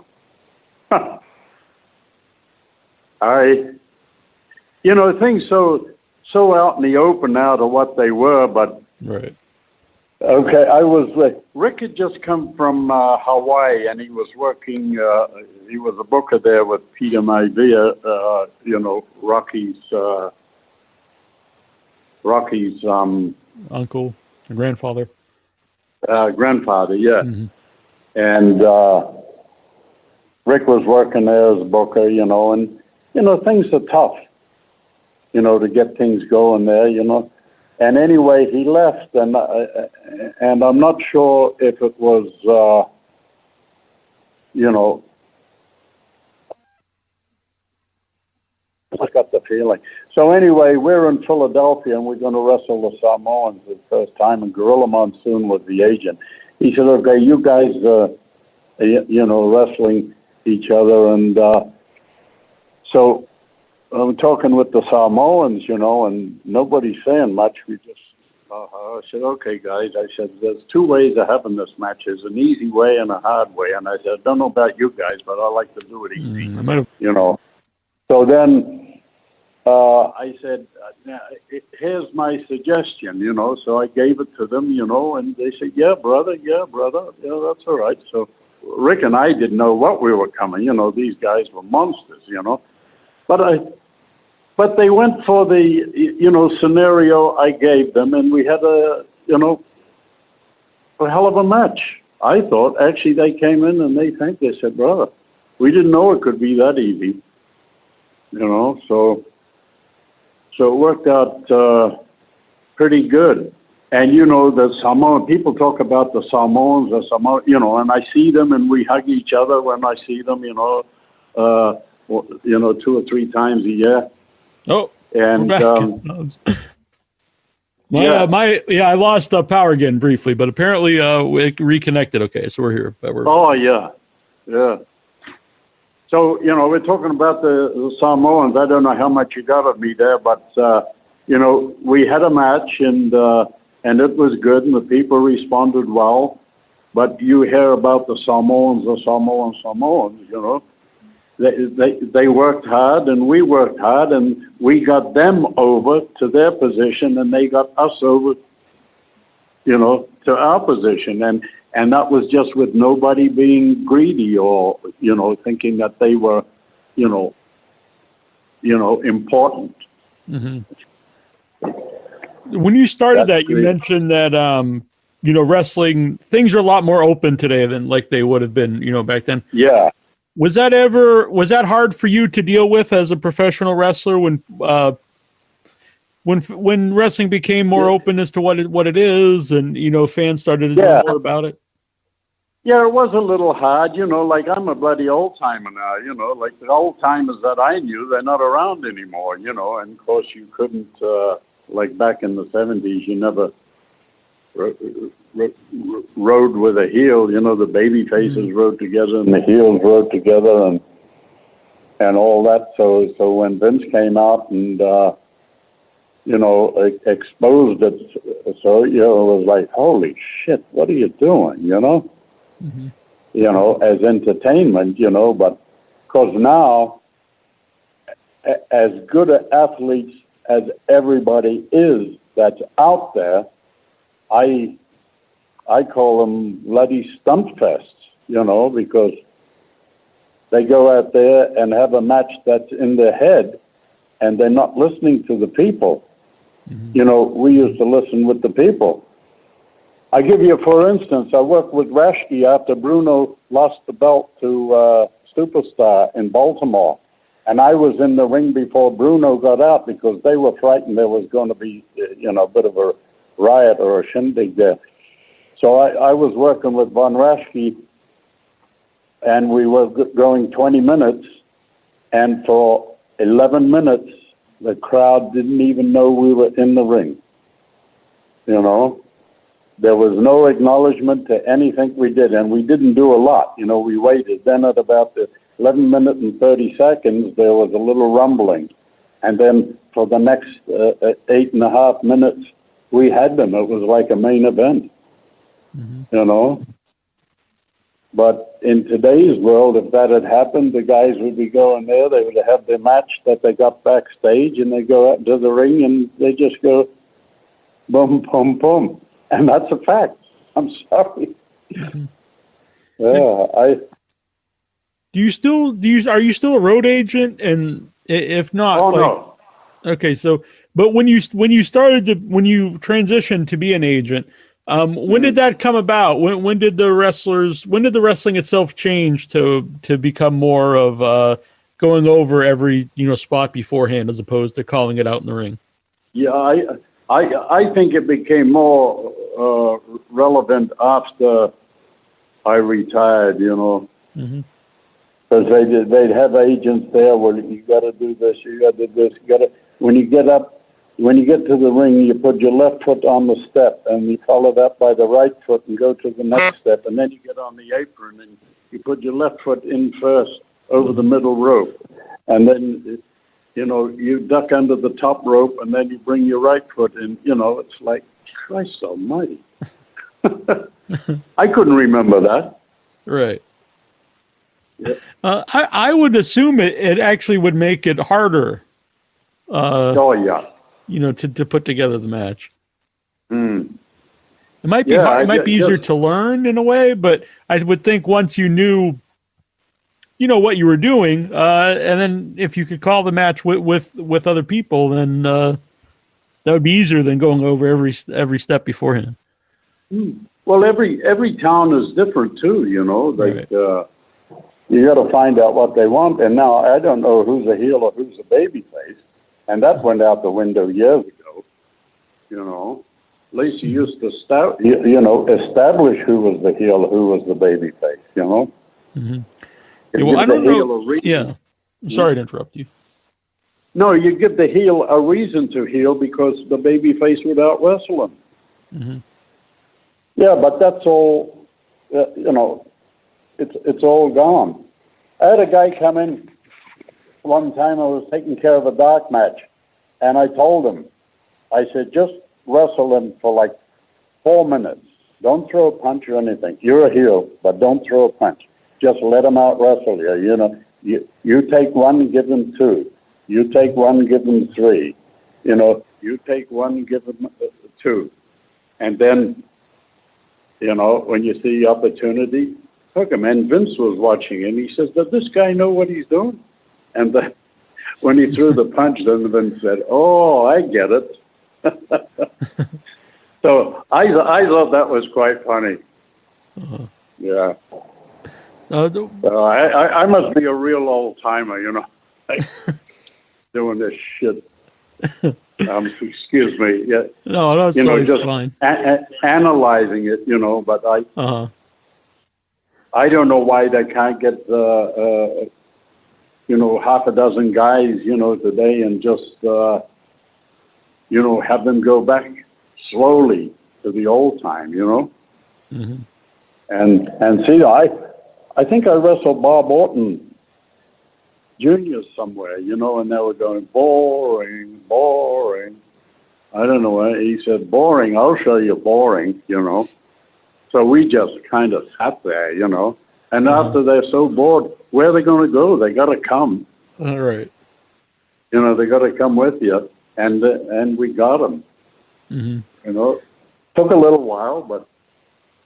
[SPEAKER 5] I, you know, things so so out in the open now to what they were, but
[SPEAKER 4] Right.
[SPEAKER 5] okay, I was. Uh, Rick had just come from uh, Hawaii, and he was working. Uh, he was a booker there with Peter Maivia. Uh, you know, Rocky's. Rocky's um,
[SPEAKER 4] Uncle, grandfather.
[SPEAKER 5] uh, grandfather, yeah.
[SPEAKER 4] Mhm.
[SPEAKER 5] And uh, Rick was working there as a booker, you know, and you know things are tough, you know, to get things going there, you know. And anyway, he left, and uh, and I'm not sure if it was, uh, you know, I got the feeling. So anyway, we're in Philadelphia, and we're going to wrestle the Samoans for the first time, and Gorilla Monsoon was the agent. He said, "Okay, you guys, uh, you, know, wrestling each other," and uh, so I'm talking with the Samoans, you know, and nobody's saying much. We just, uh, I said, "Okay, guys," I said, "There's two ways of having this match. There's an easy way and a hard way." And I said, "I don't know about you guys, but I like to do it easy."
[SPEAKER 4] Mm,
[SPEAKER 5] you know. So then uh, I said, here's my suggestion, you know. So I gave it to them, you know, and they said, yeah, brother, yeah, brother, yeah, that's all right. So Rick and I didn't know what we were coming, you know. These guys were monsters, you know. But I, but they went for the, you know, scenario I gave them, and we had a, you know, a hell of a match. I thought actually they came in and they thanked. They said, brother, we didn't know it could be that easy, you know. So, so it worked out uh, pretty good. And you know, the Samoan people talk about the Samoans, the Samoan, you know, and I see them and we hug each other when I see them, you know, uh, you know, two or three times a year.
[SPEAKER 4] Oh,
[SPEAKER 5] And um,
[SPEAKER 4] my,
[SPEAKER 5] yeah.
[SPEAKER 4] uh, my yeah, I lost the power again briefly, but apparently uh, we reconnected. Okay, so we're here. But we're,
[SPEAKER 5] Oh yeah, yeah. So you know, we're talking about the, the Samoans. I don't know how much you got of me there, but uh, you know, we had a match and uh, and it was good, and the people responded well. But you hear about the Samoans, the Samoans, Samoans, you know. They, they, they worked hard and we worked hard and we got them over to their position and they got us over, you know, to our position. And, and that was just with nobody being greedy or, you know, thinking that they were, you know, you know, important.
[SPEAKER 4] When you started
[SPEAKER 5] That's
[SPEAKER 4] that, you
[SPEAKER 5] great.
[SPEAKER 4] mentioned that um, you know wrestling things are a lot more open today than like they would have been, you know, back then.
[SPEAKER 5] Yeah.
[SPEAKER 4] Was that ever was that hard for you to deal with as a professional wrestler when uh, when when wrestling became more
[SPEAKER 5] Yeah.
[SPEAKER 4] open as to what it, what it is, and you know fans started to
[SPEAKER 5] Yeah.
[SPEAKER 4] know more about it?
[SPEAKER 5] Yeah, it was a little hard, you know, like I'm a bloody old timer now, you know, like the old timers that I knew, they're not around anymore, you know, and of course you couldn't, uh, like back in the 70s, you never ro- ro- ro- rode with a heel, you know, the baby faces rode together and the heels rode together and, and all that. So, so when Vince came out and, uh, you know, exposed it, so, you know, it was like, holy shit, what are you doing, you know? Mm-hmm. you know, as entertainment, you know, but because now, as good a athletes as everybody is that's out there, I, I call them bloody stunt fests, you know, because they go out there and have a match that's in their head and they're not listening to the people. You know, we used to listen with the people. I give you, for instance, I worked with Raschke after Bruno lost the belt to uh, Superstar in Baltimore. And I was in the ring before Bruno got out because they were frightened there was going to be, you know, a bit of a riot or a shindig there. So I, I was working with Von Raschke, and we were going 20 minutes. And for 11 minutes, the crowd didn't even know we were in the ring. You know? There was no acknowledgement to anything we did, and we didn't do a lot. You know, we waited. Then at about the 11 minute and 30 seconds, there was a little rumbling. And then for the next uh, uh, eight and a half minutes, we had them. It was like a main event, you know. But in today's world, if that had happened, the guys would be going there. They would have their match that they got backstage, and they go out to the ring, and they just go boom, boom, boom, and that's a fact. I'm sorry. Yeah, I
[SPEAKER 4] Do you still do you are you still a road agent? And if not,
[SPEAKER 5] oh
[SPEAKER 4] like,
[SPEAKER 5] no,
[SPEAKER 4] Okay, so but when you when you started to when you transitioned to be an agent, um, when did that come about? When when did the wrestlers when did the wrestling itself change to to become more of uh, going over every you know spot beforehand as opposed to calling it out in the ring?
[SPEAKER 5] yeah, I I I think it became more uh, relevant after I retired. You know. Because they they'd have agents there. Well, you got to do this. You got to do this. You got to when you get up, when you get to the ring, you put your left foot on the step, and you follow that by the right foot, and go to the next step, and then you get on the apron, and you put your left foot in first over the middle rope, and then you know you duck under the top rope, and then you bring your right foot in. You know, it's like Christ Almighty. I couldn't remember that.
[SPEAKER 4] Right. Uh, I I would assume it, it actually would make it harder, uh,
[SPEAKER 5] Oh yeah.
[SPEAKER 4] You know, to, to put together the match.
[SPEAKER 5] Hmm.
[SPEAKER 4] It might be
[SPEAKER 5] Yeah,
[SPEAKER 4] hard, it might be easier
[SPEAKER 5] just-
[SPEAKER 4] to learn in a way, but I would think once you knew, you know, what you were doing, uh, and then if you could call the match with with, with other people, then uh, that would be easier than going over every every step beforehand.
[SPEAKER 5] Well, every every town is different too. You know, like
[SPEAKER 4] Right.
[SPEAKER 5] uh, you got to find out what they want. And now I don't know who's a heel or who's a baby face, and that went out the window years ago. You know, at least you used to start, you, you know, establish who was the heel, who was the baby face. You know.
[SPEAKER 4] Mhm. Yeah, well, I don't know-
[SPEAKER 5] heel reason.
[SPEAKER 4] Yeah, I'm sorry to interrupt you.
[SPEAKER 5] No, you give the heel a reason to heel because the baby face would out wrestle him.
[SPEAKER 4] Mhm.
[SPEAKER 5] Yeah, but that's all, uh, you know, it's, it's all gone. I had a guy come in one time, I was taking care of a dark match, and I told him, I said, just wrestle him for like four minutes. Don't throw a punch or anything. You're a heel, but don't throw a punch. Just let him out wrestle you. You know, you, you take one, give him two. You take one, give him three. You know, you take one, give him uh, two. And then, you know, when you see opportunity, hook him. And Vince was watching and he says, does this guy know what he's doing? And then when he threw the punch, then Vince said, oh, I get it. so I, I thought that was quite funny. Yeah.
[SPEAKER 4] Uh, the-
[SPEAKER 5] So I, I, I must be a real old timer, you know, like, doing this shit. Um, excuse me. Yeah,
[SPEAKER 4] no, no, it's
[SPEAKER 5] you know, just
[SPEAKER 4] fine.
[SPEAKER 5] a- a- analyzing it, you know. But I,
[SPEAKER 4] Uh-huh.
[SPEAKER 5] I don't know why they can't get, uh, uh, you know, half a dozen guys, you know, today and just, uh, you know, have them go back slowly to the old time, you know.
[SPEAKER 4] Mhm.
[SPEAKER 5] And and see, I, I think I wrestled Bob Orton Jr. somewhere, you know, and they were going boring, boring. I don't know. He said boring. I'll show you boring, you know. So we just kind of sat there, you know. And after they're so bored, where are they going to go? They got to come.
[SPEAKER 4] All right.
[SPEAKER 5] You know, they got to come with you. And uh, and we got them.
[SPEAKER 4] hmm
[SPEAKER 5] You know, took a little while, but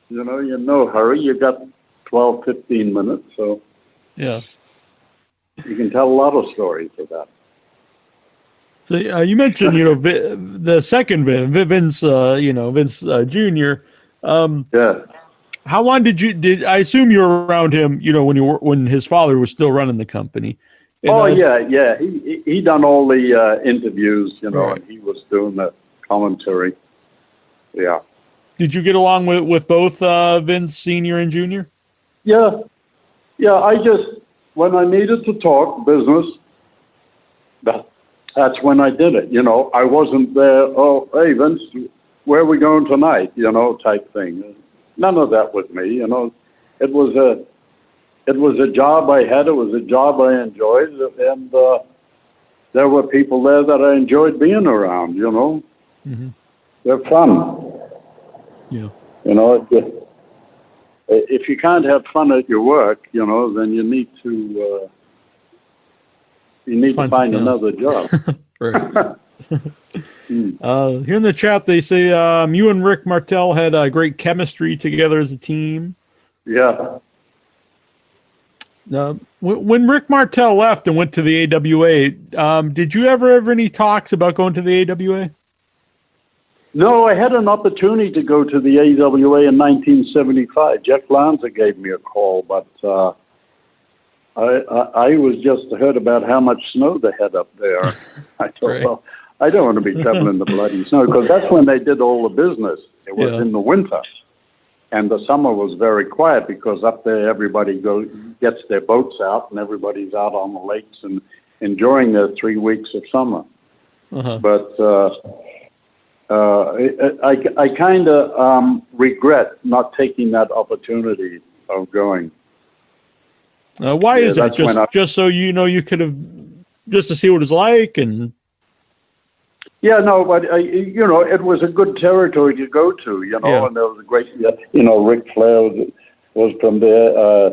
[SPEAKER 5] you know, you're no hurry. You got 12, 15 minutes, so
[SPEAKER 4] Yeah.
[SPEAKER 5] you can tell a lot of stories with that.
[SPEAKER 4] So uh, you mentioned, you know, the second Vin, Vince, uh, you know, Vince uh, Jr. Um,
[SPEAKER 5] Yeah.
[SPEAKER 4] How long did you did? I assume you were around him, you know, when you were when his father was still running the company. And,
[SPEAKER 5] oh
[SPEAKER 4] uh,
[SPEAKER 5] yeah, yeah. He he, he done all the uh, interviews, you know,
[SPEAKER 4] Right.
[SPEAKER 5] and he was doing the commentary. Yeah.
[SPEAKER 4] Did you get along with with both uh, Vince Senior and Junior?
[SPEAKER 5] Yeah. Yeah, I just when I needed to talk business, that that's when I did it. You know, I wasn't there. Oh, hey Vince, where are we going tonight? You know, type thing. None of that with me. You know, it was a it was a job I had. It was a job I enjoyed, and uh, there were people there that I enjoyed being around. You know,
[SPEAKER 4] Mhm.
[SPEAKER 5] they're fun.
[SPEAKER 4] Yeah.
[SPEAKER 5] You know, if, if you can't have fun at your work, you know, then you need to uh, you need
[SPEAKER 4] Find
[SPEAKER 5] to find another job.
[SPEAKER 4] Right.
[SPEAKER 5] Hmm.
[SPEAKER 4] uh, here in the chat, they say um, you and Rick Martel had uh, great chemistry together as a team.
[SPEAKER 5] yeah.
[SPEAKER 4] Uh, when, when Rick Martel left and went to the AWA, um, did you ever have any talks about going to the AWA?
[SPEAKER 5] No, I had an opportunity to go to the AWA in 1975. Jeff Lanza gave me a call, but uh, I, I I was just heard about how much snow they had up there. I thought,
[SPEAKER 4] Right.
[SPEAKER 5] well, I don't want to be shoveling the bloody snow because that's when they did all the business. It was
[SPEAKER 4] Yeah.
[SPEAKER 5] in the winter, and the summer was very quiet because up there everybody goes gets their boats out and everybody's out on the lakes and enjoying their three weeks of summer
[SPEAKER 4] Uh-huh.
[SPEAKER 5] but uh, uh, I, I, I kind of um, regret not taking that opportunity of going.
[SPEAKER 4] Uh, why
[SPEAKER 5] Yeah,
[SPEAKER 4] is that? Just
[SPEAKER 5] I-
[SPEAKER 4] just so you know, you could have just to see what it's like, and
[SPEAKER 5] Yeah, no, but uh, you know, it was a good territory to go to, you know,
[SPEAKER 4] Yeah.
[SPEAKER 5] and there was a great, you know, Ric Flair was, was from there. Uh,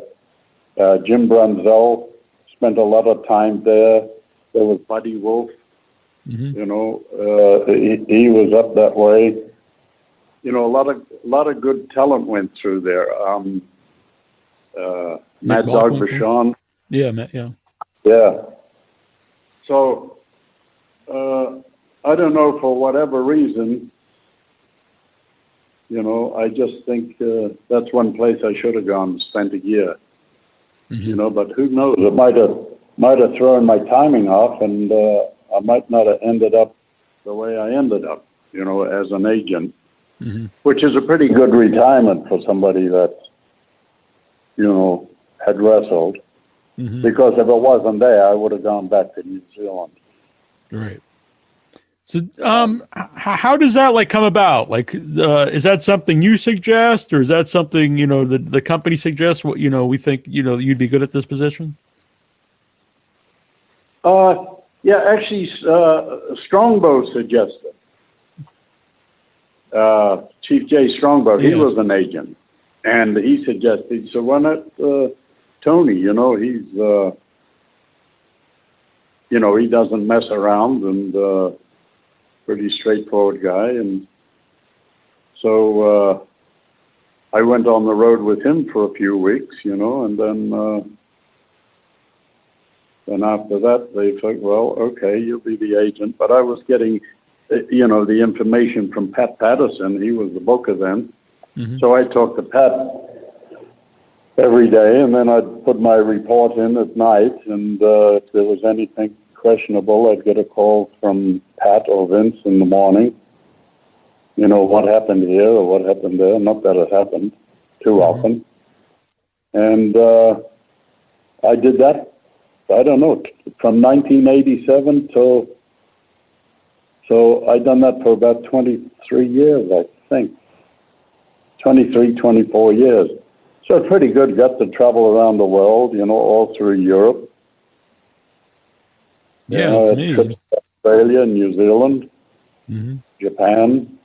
[SPEAKER 5] uh, Jim Brunzell spent a lot of time there. There was Buddy Wolfe,
[SPEAKER 4] Mhm.
[SPEAKER 5] you know, uh, he, he was up that way. You know, a lot of a lot of good talent went through there. Um, uh, Mad Dog? Vachon,
[SPEAKER 4] yeah, ma- yeah,
[SPEAKER 5] yeah. So, uh, I don't know for whatever reason. You know, I just think uh, that's one place I should have gone and spent a year. You know, but who knows? It might have might have thrown my timing off, and uh, I might not have ended up the way I ended up. You know, as an agent,
[SPEAKER 4] Mhm.
[SPEAKER 5] which is a pretty good retirement for somebody that you know had wrestled.
[SPEAKER 4] Mhm.
[SPEAKER 5] Because if it wasn't there, I would have gone back to New Zealand.
[SPEAKER 4] right. So, um, h- how does that like come about? Like, uh, is that something you suggest, or is that something you know the the company suggests? What you know, we think you know you'd be good at this position.
[SPEAKER 5] Uh, yeah, actually, uh, Strongbow suggested. uh, Chief Jay Strongbow, he was an agent, and he suggested, so why not uh, Tony? You know, he's, uh, you know, he doesn't mess around and uh, pretty straightforward guy, and so uh, I went on the road with him for a few weeks, you know, and then. Uh, then after that, they thought, well, okay, you'll be the agent. But I was getting, uh, you know, the information from Pat Patterson. He was the booker then.
[SPEAKER 4] Mhm.
[SPEAKER 5] So I talked to Pat every day, and then I'd put my report in at night. And uh, if there was anything questionable, I'd get a call from Pat or Vince in the morning. You know, what happened here or what happened there. Not that it happened too often. And uh, I did that I don't know, from 1987 till, so I done that for about 23 years, I think. 23, 24 years. So pretty good, got to travel around the world, you know, all through Europe.
[SPEAKER 4] Yeah,
[SPEAKER 5] know,
[SPEAKER 4] it's
[SPEAKER 5] I had
[SPEAKER 4] amazing.
[SPEAKER 5] trips to Australia, New Zealand,
[SPEAKER 4] hmm
[SPEAKER 5] Japan,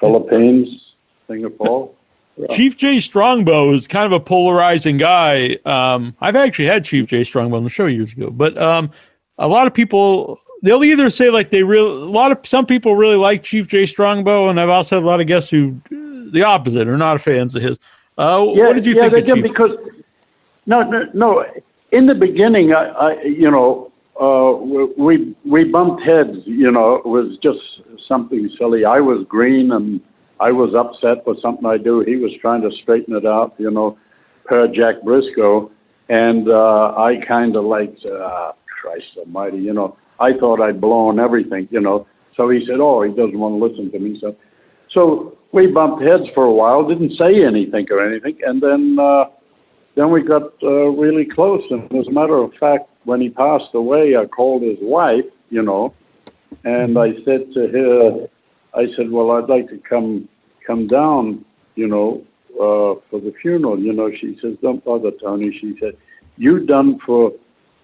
[SPEAKER 5] Philippines, Singapore. Yeah.
[SPEAKER 4] Chief Jay Strongbow is kind of a polarizing guy. Um, I've actually had Chief Jay Strongbow on the show years ago, but um, a lot of people they'll either say like they real a lot of some people really like Chief Jay Strongbow, and I've also had a lot of guests who the opposite are not fans of his. Uh, what did you
[SPEAKER 5] yeah,
[SPEAKER 4] think
[SPEAKER 5] they
[SPEAKER 4] of
[SPEAKER 5] did
[SPEAKER 4] Chief?
[SPEAKER 5] because no, no, no. In the beginning, I, I you know, uh, we we bumped heads. You know, it was just something silly. I was green and I was upset with something I do. He was trying to straighten it out. You know, per Jack Brisco, and uh, I kind of like, uh, Christ Almighty, you know, I thought I'd blown everything. You know, so he said, "Oh, he doesn't want to listen to me." So, so we bumped heads for a while. Didn't say anything or anything, and then. Uh, then we got uh, really close. And as a matter of fact, when he passed away, I called his wife, you know, and I said to her, I said, "Well, I'd like to come come down, you know, uh, for the funeral." You know, she says, "Don't bother, Tony." She said, "You done for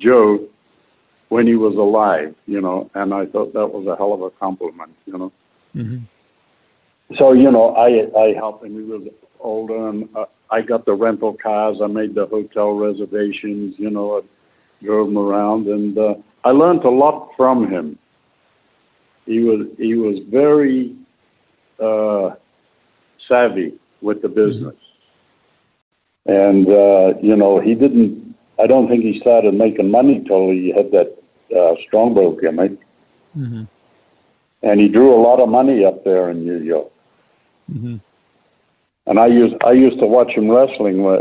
[SPEAKER 5] Joe when he was alive, you know," and I thought that was a hell of a compliment, you know.
[SPEAKER 4] Mhm.
[SPEAKER 5] So you know, I I helped him. He was older, and uh, I got the rental cars. I made the hotel reservations. You know, drove him around, and uh, I learned a lot from him. He was he was very uh, savvy with the business, and uh, you know, he didn't. I don't think he started making money till he had that uh, Strongbow gimmick,
[SPEAKER 4] Mhm.
[SPEAKER 5] and he drew a lot of money up there in New York.
[SPEAKER 4] Mhm.
[SPEAKER 5] And I used I used to watch him wrestling, uh,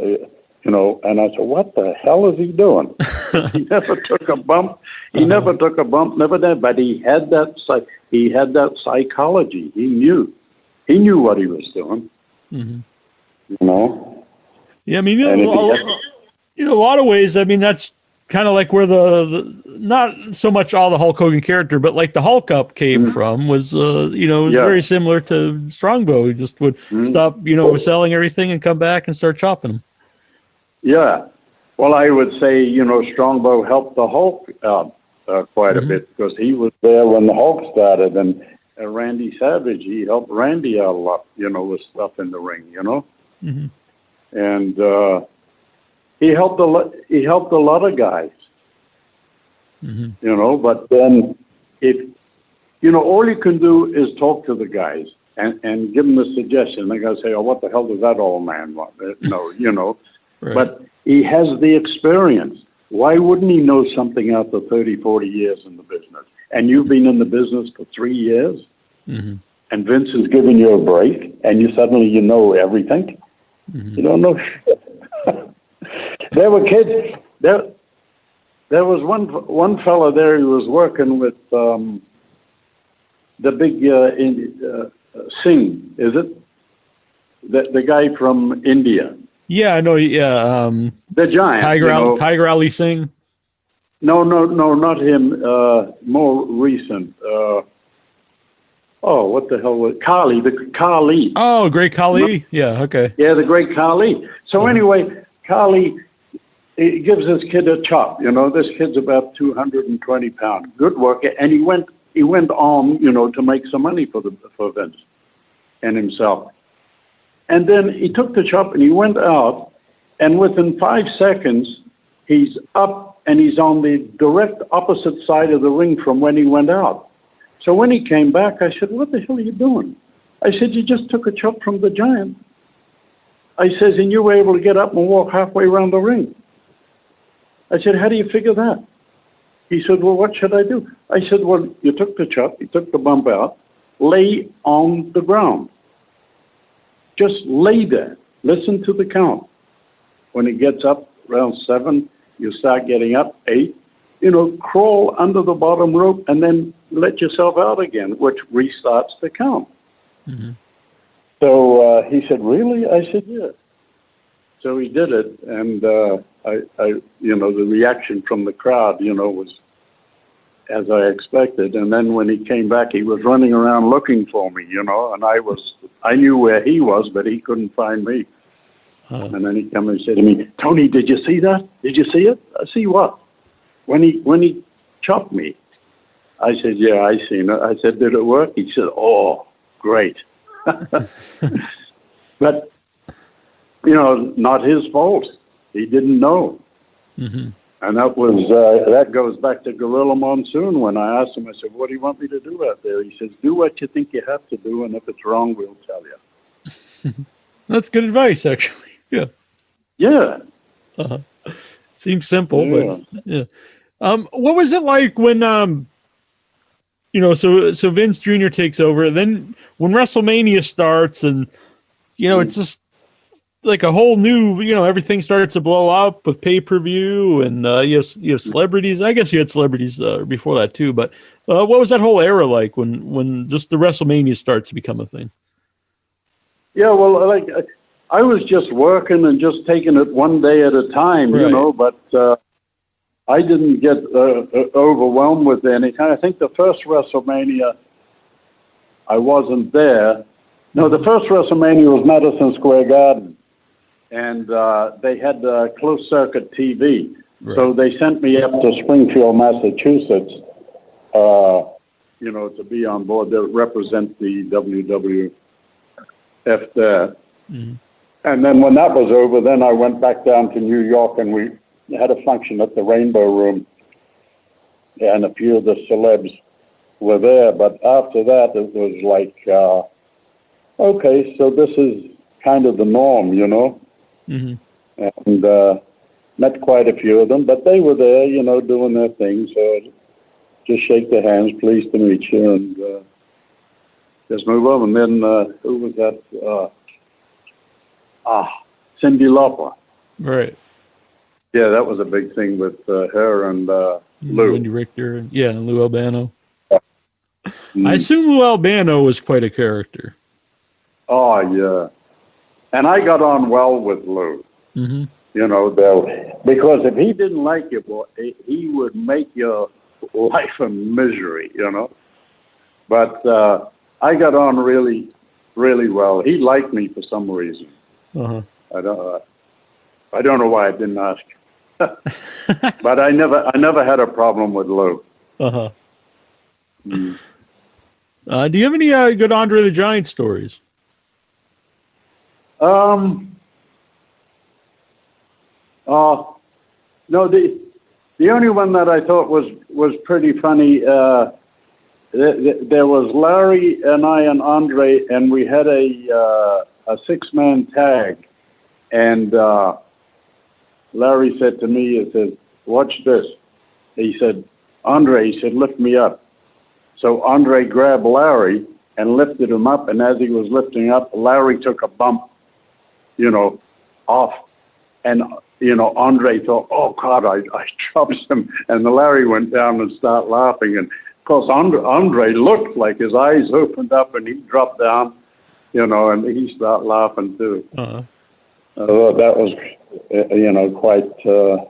[SPEAKER 5] you know, and I said, "What the hell is he doing?" he never took a bump. He never took a bump. Never did. But he had that he had that psychology. He knew. He knew what he was doing.
[SPEAKER 4] Mhm.
[SPEAKER 5] You know.
[SPEAKER 4] Yeah, I mean, you know, a- you a lot of ways. I mean, that's kind of like where the, the not so much all the Hulk Hogan character, but like the Hulk up came from was, uh, you know, it was.
[SPEAKER 5] Yeah.
[SPEAKER 4] very similar to Strongbow. He just would
[SPEAKER 5] Mhm.
[SPEAKER 4] stop, you know, selling everything and come back and start chopping them.
[SPEAKER 5] Yeah. Well, I would say you know Strongbow helped the Hulk out uh, quite a bit because he was there when the Hulk started, and uh, Randy Savage he helped Randy out a lot, you know, with stuff in the ring, you know.
[SPEAKER 4] Mhm.
[SPEAKER 5] and uh, he helped a lot. He helped a lot of guys,
[SPEAKER 4] Mhm.
[SPEAKER 5] you know. But then, if you know, all you can do is talk to the guys and and give them a suggestion. They're gonna say, "Oh, what the hell does that old man want?" Uh, No, you know.
[SPEAKER 4] Right.
[SPEAKER 5] But he has the experience. Why wouldn't he know something after 30, 40 years in the business? And you've been in the business for three years,
[SPEAKER 4] Mhm.
[SPEAKER 5] and Vince is giving you a break, and you suddenly you know everything. You don't know there were kids. There, there was one one fellow there who was working with um, the big uh, in, uh, Singh. Is it the the guy from India,
[SPEAKER 4] yeah, I know. Yeah, um,
[SPEAKER 5] the giant?
[SPEAKER 4] Tiger
[SPEAKER 5] you know.
[SPEAKER 4] Tiger Ali Singh.
[SPEAKER 5] No, no, no, not him. Uh, more recent. Uh, oh, what the hell was Khali? The Khali.
[SPEAKER 4] Oh, Great Khali. Yeah. Okay.
[SPEAKER 5] Yeah, the great Khali. So anyway, Khali he gives this kid a chop. You know, this kid's about 220 pounds. Good worker. And he went he went on, you know, to make some money for the for Vince and himself. And then he took the chop and he went out, and within five seconds, he's up and he's on the direct opposite side of the ring from when he went out. So when he came back, I said, "What the hell are you doing?" I said, "You just took a chop from the giant." I says, "And you were able to get up and walk halfway around the ring." I said, "How do you figure that?" He said, Well, what should I do? I said, Well, you took the chop, you took the bump out, lay on the ground. Just lay there. Listen to the count. When it gets up around seven, you start getting up, eight, you know, crawl under the bottom rope and then let yourself out again, which restarts the count. So uh, he said, Really? I said, Yeah. So he did it, and uh, I, I, you know, the reaction from the crowd, you know, was as I expected. And then when he came back, he was running around looking for me, you know, and I was, I knew where he was, but he couldn't find me. And then he came and said to me, Tony, did you see that? Did you see it? I see what? When he when he chopped me. I said, Yeah, I seen it. I said, Did it work? He said, Oh, great. but you know, not his fault. He didn't know. Mm-hmm. And that was uh, that goes back to Gorilla Monsoon when I asked him. I said, "What do you want me to do out there?" He says, "Do what you think you have to do, and if it's wrong, we'll tell you."
[SPEAKER 4] That's good advice, actually. Yeah.
[SPEAKER 5] Yeah.
[SPEAKER 4] Seems simple,
[SPEAKER 5] Yeah.
[SPEAKER 4] but yeah. Um, what was it like when um, you know, so so Vince Jr. takes over, then when WrestleMania starts, and you know, it's just like a whole new, you know, everything starts to blow up with pay per view, and uh, you have you have celebrities. I guess you had celebrities uh, before that too, but uh, what was that whole era like when when just the WrestleMania starts to become a thing?
[SPEAKER 5] Yeah, well, like uh, I was just working and just taking it one day at a time, you know. But uh, I didn't get uh, uh, overwhelmed with anything. I think the first WrestleMania, I wasn't there. No, the first WrestleMania was Madison Square Garden, and uh, they had uh, closed circuit TV. So they sent me up to Springfield, Massachusetts, uh, you know, to be on board to represent the WWF there. And then when that was over, then I went back down to New York and we had a function at the Rainbow Room. And a few of the celebs were there. But after that, it was like, uh, okay, so this is kind of the norm, you know?
[SPEAKER 4] Mhm.
[SPEAKER 5] And uh, met quite a few of them, but they were there, you know, doing their thing. So just shake their hands, pleased to meet you, and uh, just move on. And then, uh, who was that? Uh, Ah, Cyndi Lauper.
[SPEAKER 4] Right.
[SPEAKER 5] Yeah, that was a big thing with uh, her and uh, Lou.
[SPEAKER 4] Wendi Richter, and yeah, and Lou Albano.
[SPEAKER 5] Mm.
[SPEAKER 4] I assume Lou Albano was quite a character.
[SPEAKER 5] Oh, yeah. And I got on well with Lou.
[SPEAKER 4] hmm
[SPEAKER 5] You know, though, because if he didn't like you, boy, he- would make your life a misery. You know. But uh, I got on really, really well. He liked me for some reason.
[SPEAKER 4] Uh-huh.
[SPEAKER 5] I don't. Uh, I don't know why I didn't ask. but I never, I never had a problem with Lou.
[SPEAKER 4] Uh-huh. Uh, do you have any uh, good Andre the Giant stories?
[SPEAKER 5] Um. Uh, no, the only one that I thought was pretty funny. Uh, th- th- there was Larry and I and Andre, and we had a uh, a six man tag, and uh, Larry said to me, "He said, watch this." He said, "Andre," he said, "lift me up." So Andre grabbed Larry and lifted him up, and as he was lifting up, Larry took a bump you know, off. And, you know, Andre thought, oh, God, I, I dropped him. And Larry went down and started laughing. And, of course, Andre, Andre looked like his eyes opened up and he dropped down, you know, and he started laughing, too.
[SPEAKER 4] Uh,
[SPEAKER 5] I thought that was, uh, you know, quite, uh,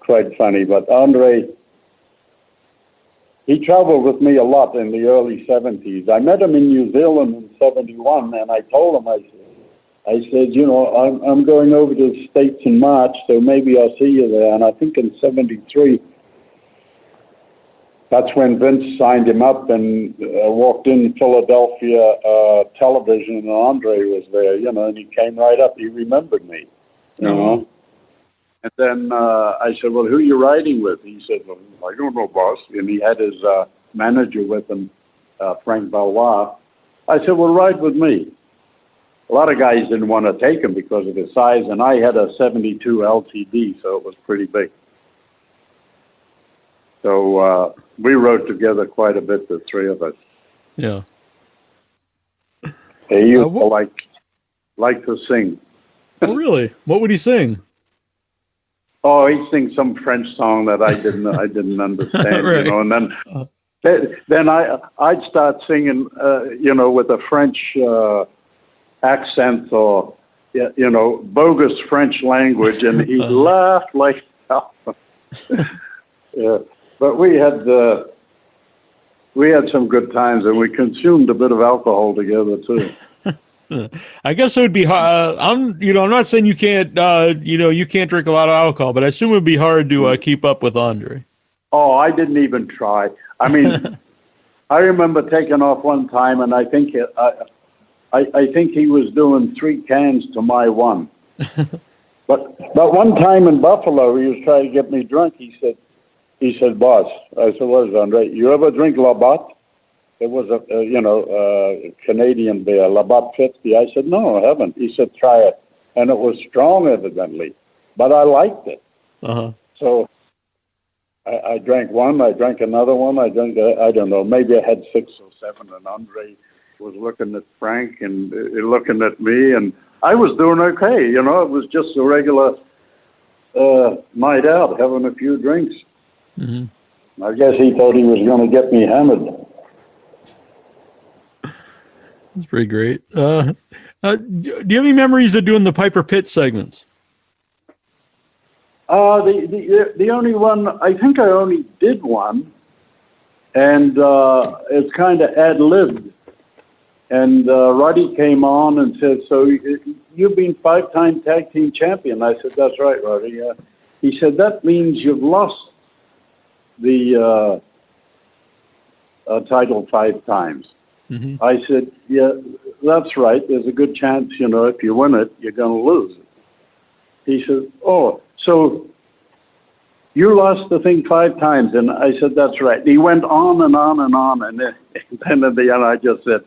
[SPEAKER 5] quite funny. But Andre, he traveled with me a lot in the early 70s. I met him in New Zealand in 71, and I told him, I said, I said, you know, I'm, I'm going over to the States in March, so maybe I'll see you there. And I think in 73, that's when Vince signed him up and uh, walked in Philadelphia uh, television, and Andre was there, you know, and he came right up. He remembered me, you know. And then uh, I said, "Well, who are you riding with?" He said, "Well, I don't know, boss." And he had his uh, manager with him, uh, Frank Valois. I said, "Well, ride with me." A lot of guys didn't want to take him because of his size, and I had a 72 LTD, so it was pretty big. So uh, we rode together quite a bit, the three of us.
[SPEAKER 4] Yeah.
[SPEAKER 5] He used
[SPEAKER 4] Uh,
[SPEAKER 5] to like like to sing.
[SPEAKER 4] Oh, really? What would he sing?
[SPEAKER 5] Oh, he'd sing some French song that I didn't I didn't understand,
[SPEAKER 4] Right.
[SPEAKER 5] you know, and then
[SPEAKER 4] Uh.
[SPEAKER 5] then- then I I'd start singing, uh, you know, with a French uh, accent or you know bogus French language, and he laughed like hell. yeah, but we had uh, we had some good times, and we consumed a bit of alcohol together too.
[SPEAKER 4] I guess it would be. Uh, I'm, you know, I'm not saying you can't, uh, you know, you can't drink a lot of alcohol, but I assume it would be hard to uh, keep up with Andre.
[SPEAKER 5] Oh, I didn't even try. I mean, I remember taking off one time, and I think it, I, I, I think he was doing three cans to my one. but but one time in Buffalo, he was trying to get me drunk. He said, he said, boss. I said, what is it, Andre? You ever drink Labatt? It was a, a you know uh, Canadian beer, Labatt fifty. I said, no, I haven't. He said, try it, and it was strong, evidently, but I liked it.
[SPEAKER 4] Uh huh.
[SPEAKER 5] So I, I drank one, I drank another one, I drank, uh, I don't know, maybe I had six or seven, and Andre was looking at Frank and uh, looking at me, and I was doing okay, you know, it was just a regular uh, night out, having a few drinks.
[SPEAKER 4] hmm
[SPEAKER 5] I guess he thought he was going to get me hammered.
[SPEAKER 4] That's pretty great. Uh, uh, do do you have any memories of doing the Piper Pit segments?
[SPEAKER 5] Uh, the, the, the only one, I think I only did one, and uh, it's kind of ad libbed. And uh, Roddy came on and said, So you- you've been five time tag team champion. I said, That's right, Roddy. Uh, he said, That means you've lost the uh, uh, title five times.
[SPEAKER 4] hmm
[SPEAKER 5] I said, Yeah, that's right. There's a good chance, you know, if you win it, you're going to lose it. He said, Oh, so you lost the thing five times. And I said, That's right. He went on and on and on. And then, then at the end, I just said,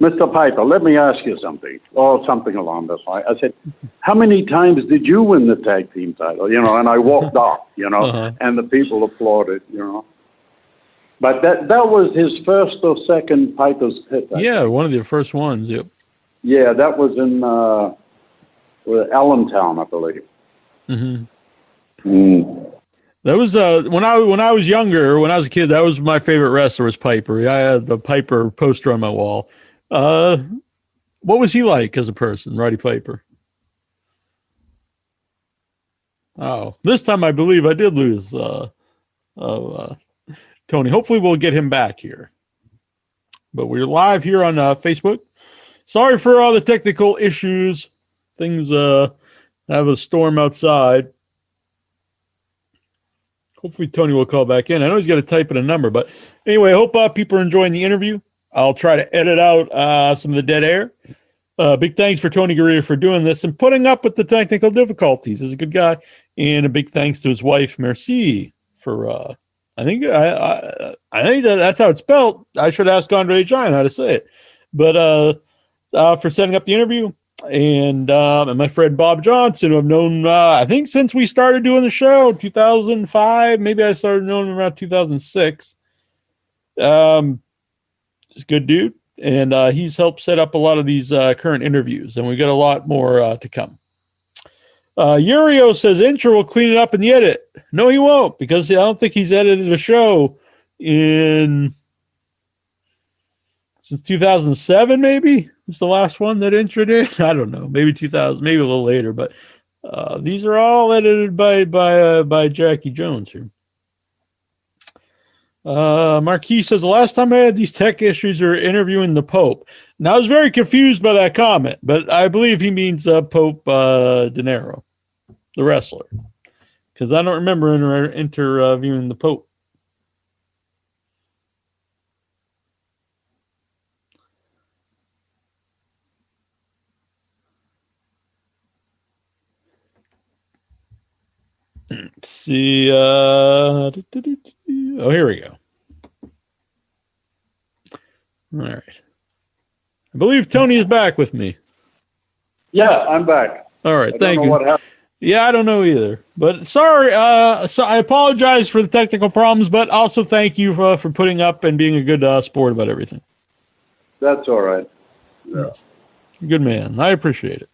[SPEAKER 5] Mr. Piper, let me ask you something, or something along this line. I said, How many times did you win the tag team title? You know, and I walked off, you know,
[SPEAKER 4] Uh-huh.
[SPEAKER 5] and the people applauded, you know. But that that was his first or second Piper's Pit. I
[SPEAKER 4] Yeah, one of the first ones. Yep.
[SPEAKER 5] yeah, that was in uh, Allentown, I believe.
[SPEAKER 4] hmm
[SPEAKER 5] Mm.
[SPEAKER 4] That was uh when I when I was younger, when I was a kid, that was my favorite wrestler was Piper. I had the Piper poster on my wall. Uh, what was he like as a person, Roddy Piper? Oh, this time I believe I did lose uh, uh, uh, Tony. Hopefully, we'll get him back here. But we're live here on uh, Facebook. Sorry for all the technical issues. Things uh, have a storm outside. Hopefully, Tony will call back in. I know he's got to type in a number, but anyway, I hope uh, people are enjoying the interview. I'll try to edit out uh, some of the dead air. Uh, big thanks for Tony Garea for doing this and putting up with the technical difficulties. He's a good guy, and a big thanks to his wife Merci for. Uh, I think I, I I think that that's how it's spelled. I should ask Andre Giant how to say it, but uh, uh, for setting up the interview and um, and my friend Bob Johnson, who I've known uh, I think since we started doing the show, 2005. Maybe I started knowing him around 2006. Um, he's a good dude, and uh, he's helped set up a lot of these uh, current interviews, and we got a lot more uh, to come. Uh, Yurio says Incher will clean it up in the edit. No, he won't because I don't think he's edited a show in since 2007. Maybe it's the last one that Incher did. I don't know. Maybe 2000. Maybe a little later. But uh, these are all edited by by uh, by Jackie Jones here. Uh, Marquis says, the last time I had these tech issues, we were interviewing the Pope. Now, I was very confused by that comment, but I believe he means uh, Pope uh, Dinero, the wrestler, because I don't remember inter- interviewing the Pope. Hmm, let's see. Uh, oh, here we go. All right. I believe Tony is back with me.
[SPEAKER 5] Yeah, I'm back.
[SPEAKER 4] All right.
[SPEAKER 5] I
[SPEAKER 4] Thank
[SPEAKER 5] don't know
[SPEAKER 4] you.
[SPEAKER 5] what happened.
[SPEAKER 4] Yeah, I don't know either. But sorry, uh, so I apologize for the technical problems, but also thank you for, for putting up and being a good uh, sport about everything.
[SPEAKER 5] That's all right.
[SPEAKER 4] Good man. I appreciate it.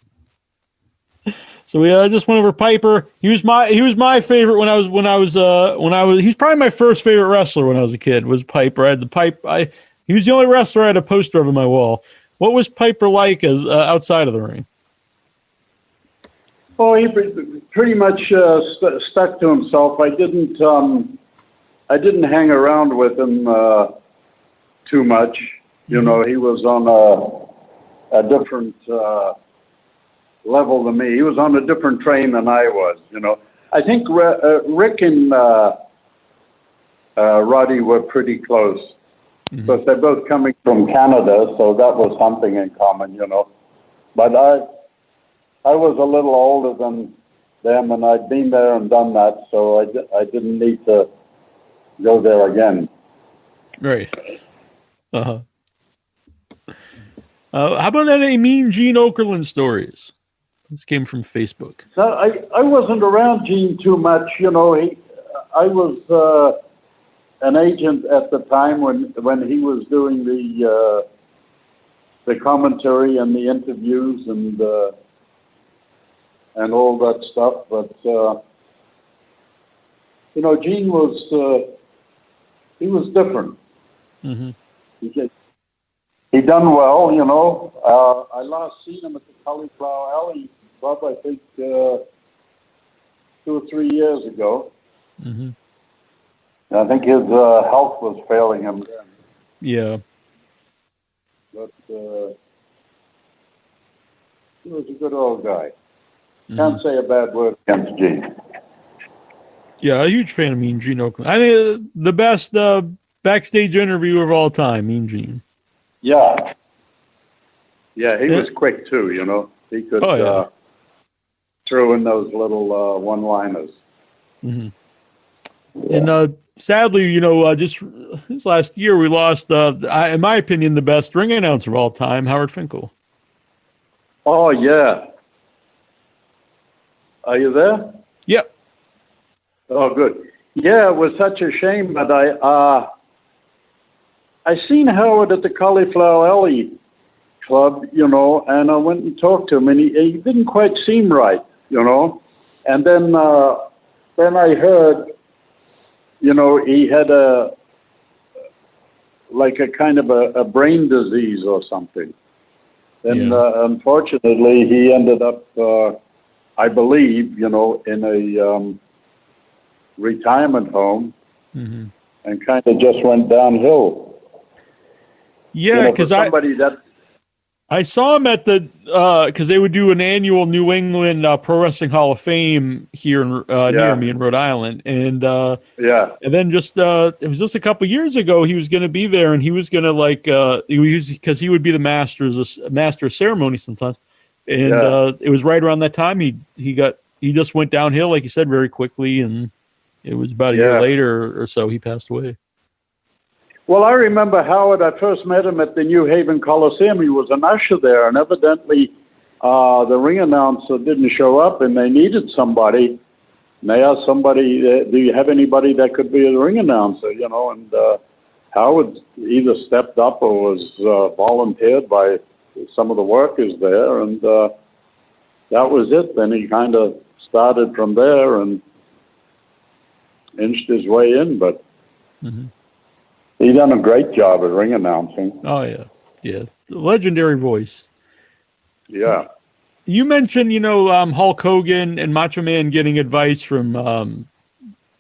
[SPEAKER 4] So we uh, just went over Piper. He was my he was my favorite when I was when I was uh when I was he's probably my first favorite wrestler when I was a kid was Piper. I had the pipe. I he was the only wrestler I had a poster of on my wall. What was Piper like as uh, outside of the ring?
[SPEAKER 5] Oh, he pretty much uh, st- stuck to himself. I didn't um, I didn't hang around with him uh, too much. You know, he was on a a different uh, level than me. He was on a different train than I was. You know, I think Re- uh, Rick and uh, uh, Roddy were pretty close, but they're both coming from Canada, so that was something in common. You know, but I I was a little older than them, and I'd been there and done that, so I, I didn't need to go there again.
[SPEAKER 4] Right. Uh-huh. Uh How about any Mean Gene Okerlund stories? This came from Facebook.
[SPEAKER 5] No, I, I wasn't around Gene too much, you know. He, I was uh, an agent at the time when when he was doing the uh, the commentary and the interviews and uh, and all that stuff. But uh, you know, Gene was uh, he was different.
[SPEAKER 4] hmm
[SPEAKER 5] He did. He done well, you know. Uh, I last seen him at the Cauliflower Alley Club, I think, uh, two or three years ago.
[SPEAKER 4] hmm
[SPEAKER 5] I think his uh, health was failing him then,
[SPEAKER 4] Yeah.
[SPEAKER 5] but uh, he was a good old guy.
[SPEAKER 4] Mhm.
[SPEAKER 5] Can't say a bad word against Gene.
[SPEAKER 4] Yeah, a huge fan of Mean Gene Okerlund. I mean, uh, the best uh, backstage interview of all time, Mean Gene.
[SPEAKER 5] Yeah. Yeah, he
[SPEAKER 4] Yeah.
[SPEAKER 5] was quick too, you know. He could
[SPEAKER 4] Oh, yeah.
[SPEAKER 5] uh, throw in those little uh, one-liners.
[SPEAKER 4] hmm And uh, sadly, you know, uh, just this last year, we lost, uh, I, in my opinion, the best ring announcer of all time, Howard Finkel.
[SPEAKER 5] Oh, yeah. Are you there?
[SPEAKER 4] Yep.
[SPEAKER 5] Oh, good. Yeah, it was such a shame, but I uh, I seen Howard at the Cauliflower Alley Club, you know, and I went and talked to him, and he, he didn't quite seem right, you know. And then uh, then I heard, you know, he had a like a kind of a, a brain disease or something. And
[SPEAKER 4] Yeah.
[SPEAKER 5] uh, unfortunately, he ended up, uh, I believe, you know, in a um, retirement home
[SPEAKER 4] hmm
[SPEAKER 5] and kind of just went downhill. You
[SPEAKER 4] Yeah,
[SPEAKER 5] know,
[SPEAKER 4] because I,
[SPEAKER 5] somebody that
[SPEAKER 4] I saw him at the because they would do an annual New England uh, Pro Wrestling Hall of Fame here in, uh,
[SPEAKER 5] Yeah.
[SPEAKER 4] near me in Rhode Island, and uh,
[SPEAKER 5] yeah
[SPEAKER 4] and then just uh, it was just a couple years ago he was going to be there, and he was going to like uh, he was because he would be the master's master of ceremony sometimes, and
[SPEAKER 5] Yeah.
[SPEAKER 4] uh, it was right around that time he he got he just went downhill like you said very quickly, and it was about a year later or so he passed away.
[SPEAKER 5] Well, I remember Howard. I first met him at the New Haven Coliseum. He was an usher there, and evidently uh, the ring announcer didn't show up, and they needed somebody. And they asked somebody, uh, "Do you have anybody that could be a ring announcer?" You know, and uh, Howard either stepped up or was uh, volunteered by some of the workers there, and uh, that was it. Then he kind of started from there and inched his way in, but.
[SPEAKER 4] Mhm.
[SPEAKER 5] He done a great job at ring announcing.
[SPEAKER 4] Oh yeah, yeah, legendary voice.
[SPEAKER 5] Yeah.
[SPEAKER 4] You mentioned, you know, um, Hulk Hogan and Macho Man getting advice from um,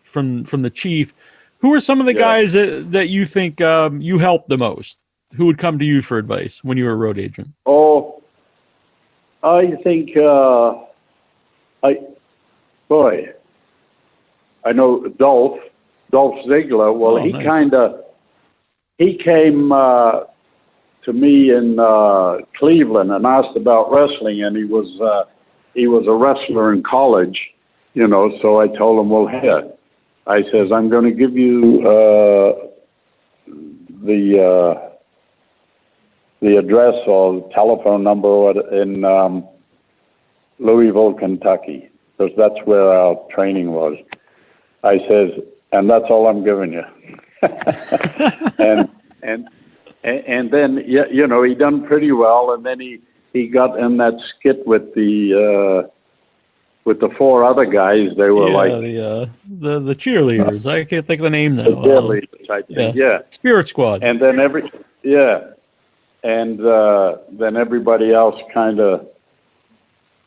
[SPEAKER 4] from from the chief. Who are some of the
[SPEAKER 5] Yeah.
[SPEAKER 4] guys that, that you think um, you helped the most? Who would come to you for advice when you were a road agent?
[SPEAKER 5] Oh, I think uh, I, boy, I know Dolph, Dolph Ziggler. Well,
[SPEAKER 4] Oh,
[SPEAKER 5] he
[SPEAKER 4] nice.
[SPEAKER 5] kind of he came uh, to me in uh, Cleveland and asked about wrestling, and he was uh, he was a wrestler in college, you know, so I told him, well, here, I says, I'm going to give you uh, the uh, the address or telephone number in um, Louisville, Kentucky, because that's where our training was. I says, and that's all I'm giving you. And and and and then yeah, you know, he done pretty well, and then he he got in that skit with the uh, with the four other guys. They were
[SPEAKER 4] yeah,
[SPEAKER 5] like
[SPEAKER 4] the, uh, the the cheerleaders. I can't think of the name now.
[SPEAKER 5] the cheerleaders, I think.
[SPEAKER 4] yeah.
[SPEAKER 5] yeah.
[SPEAKER 4] Spirit Squad.
[SPEAKER 5] and then every yeah and uh then everybody else kind of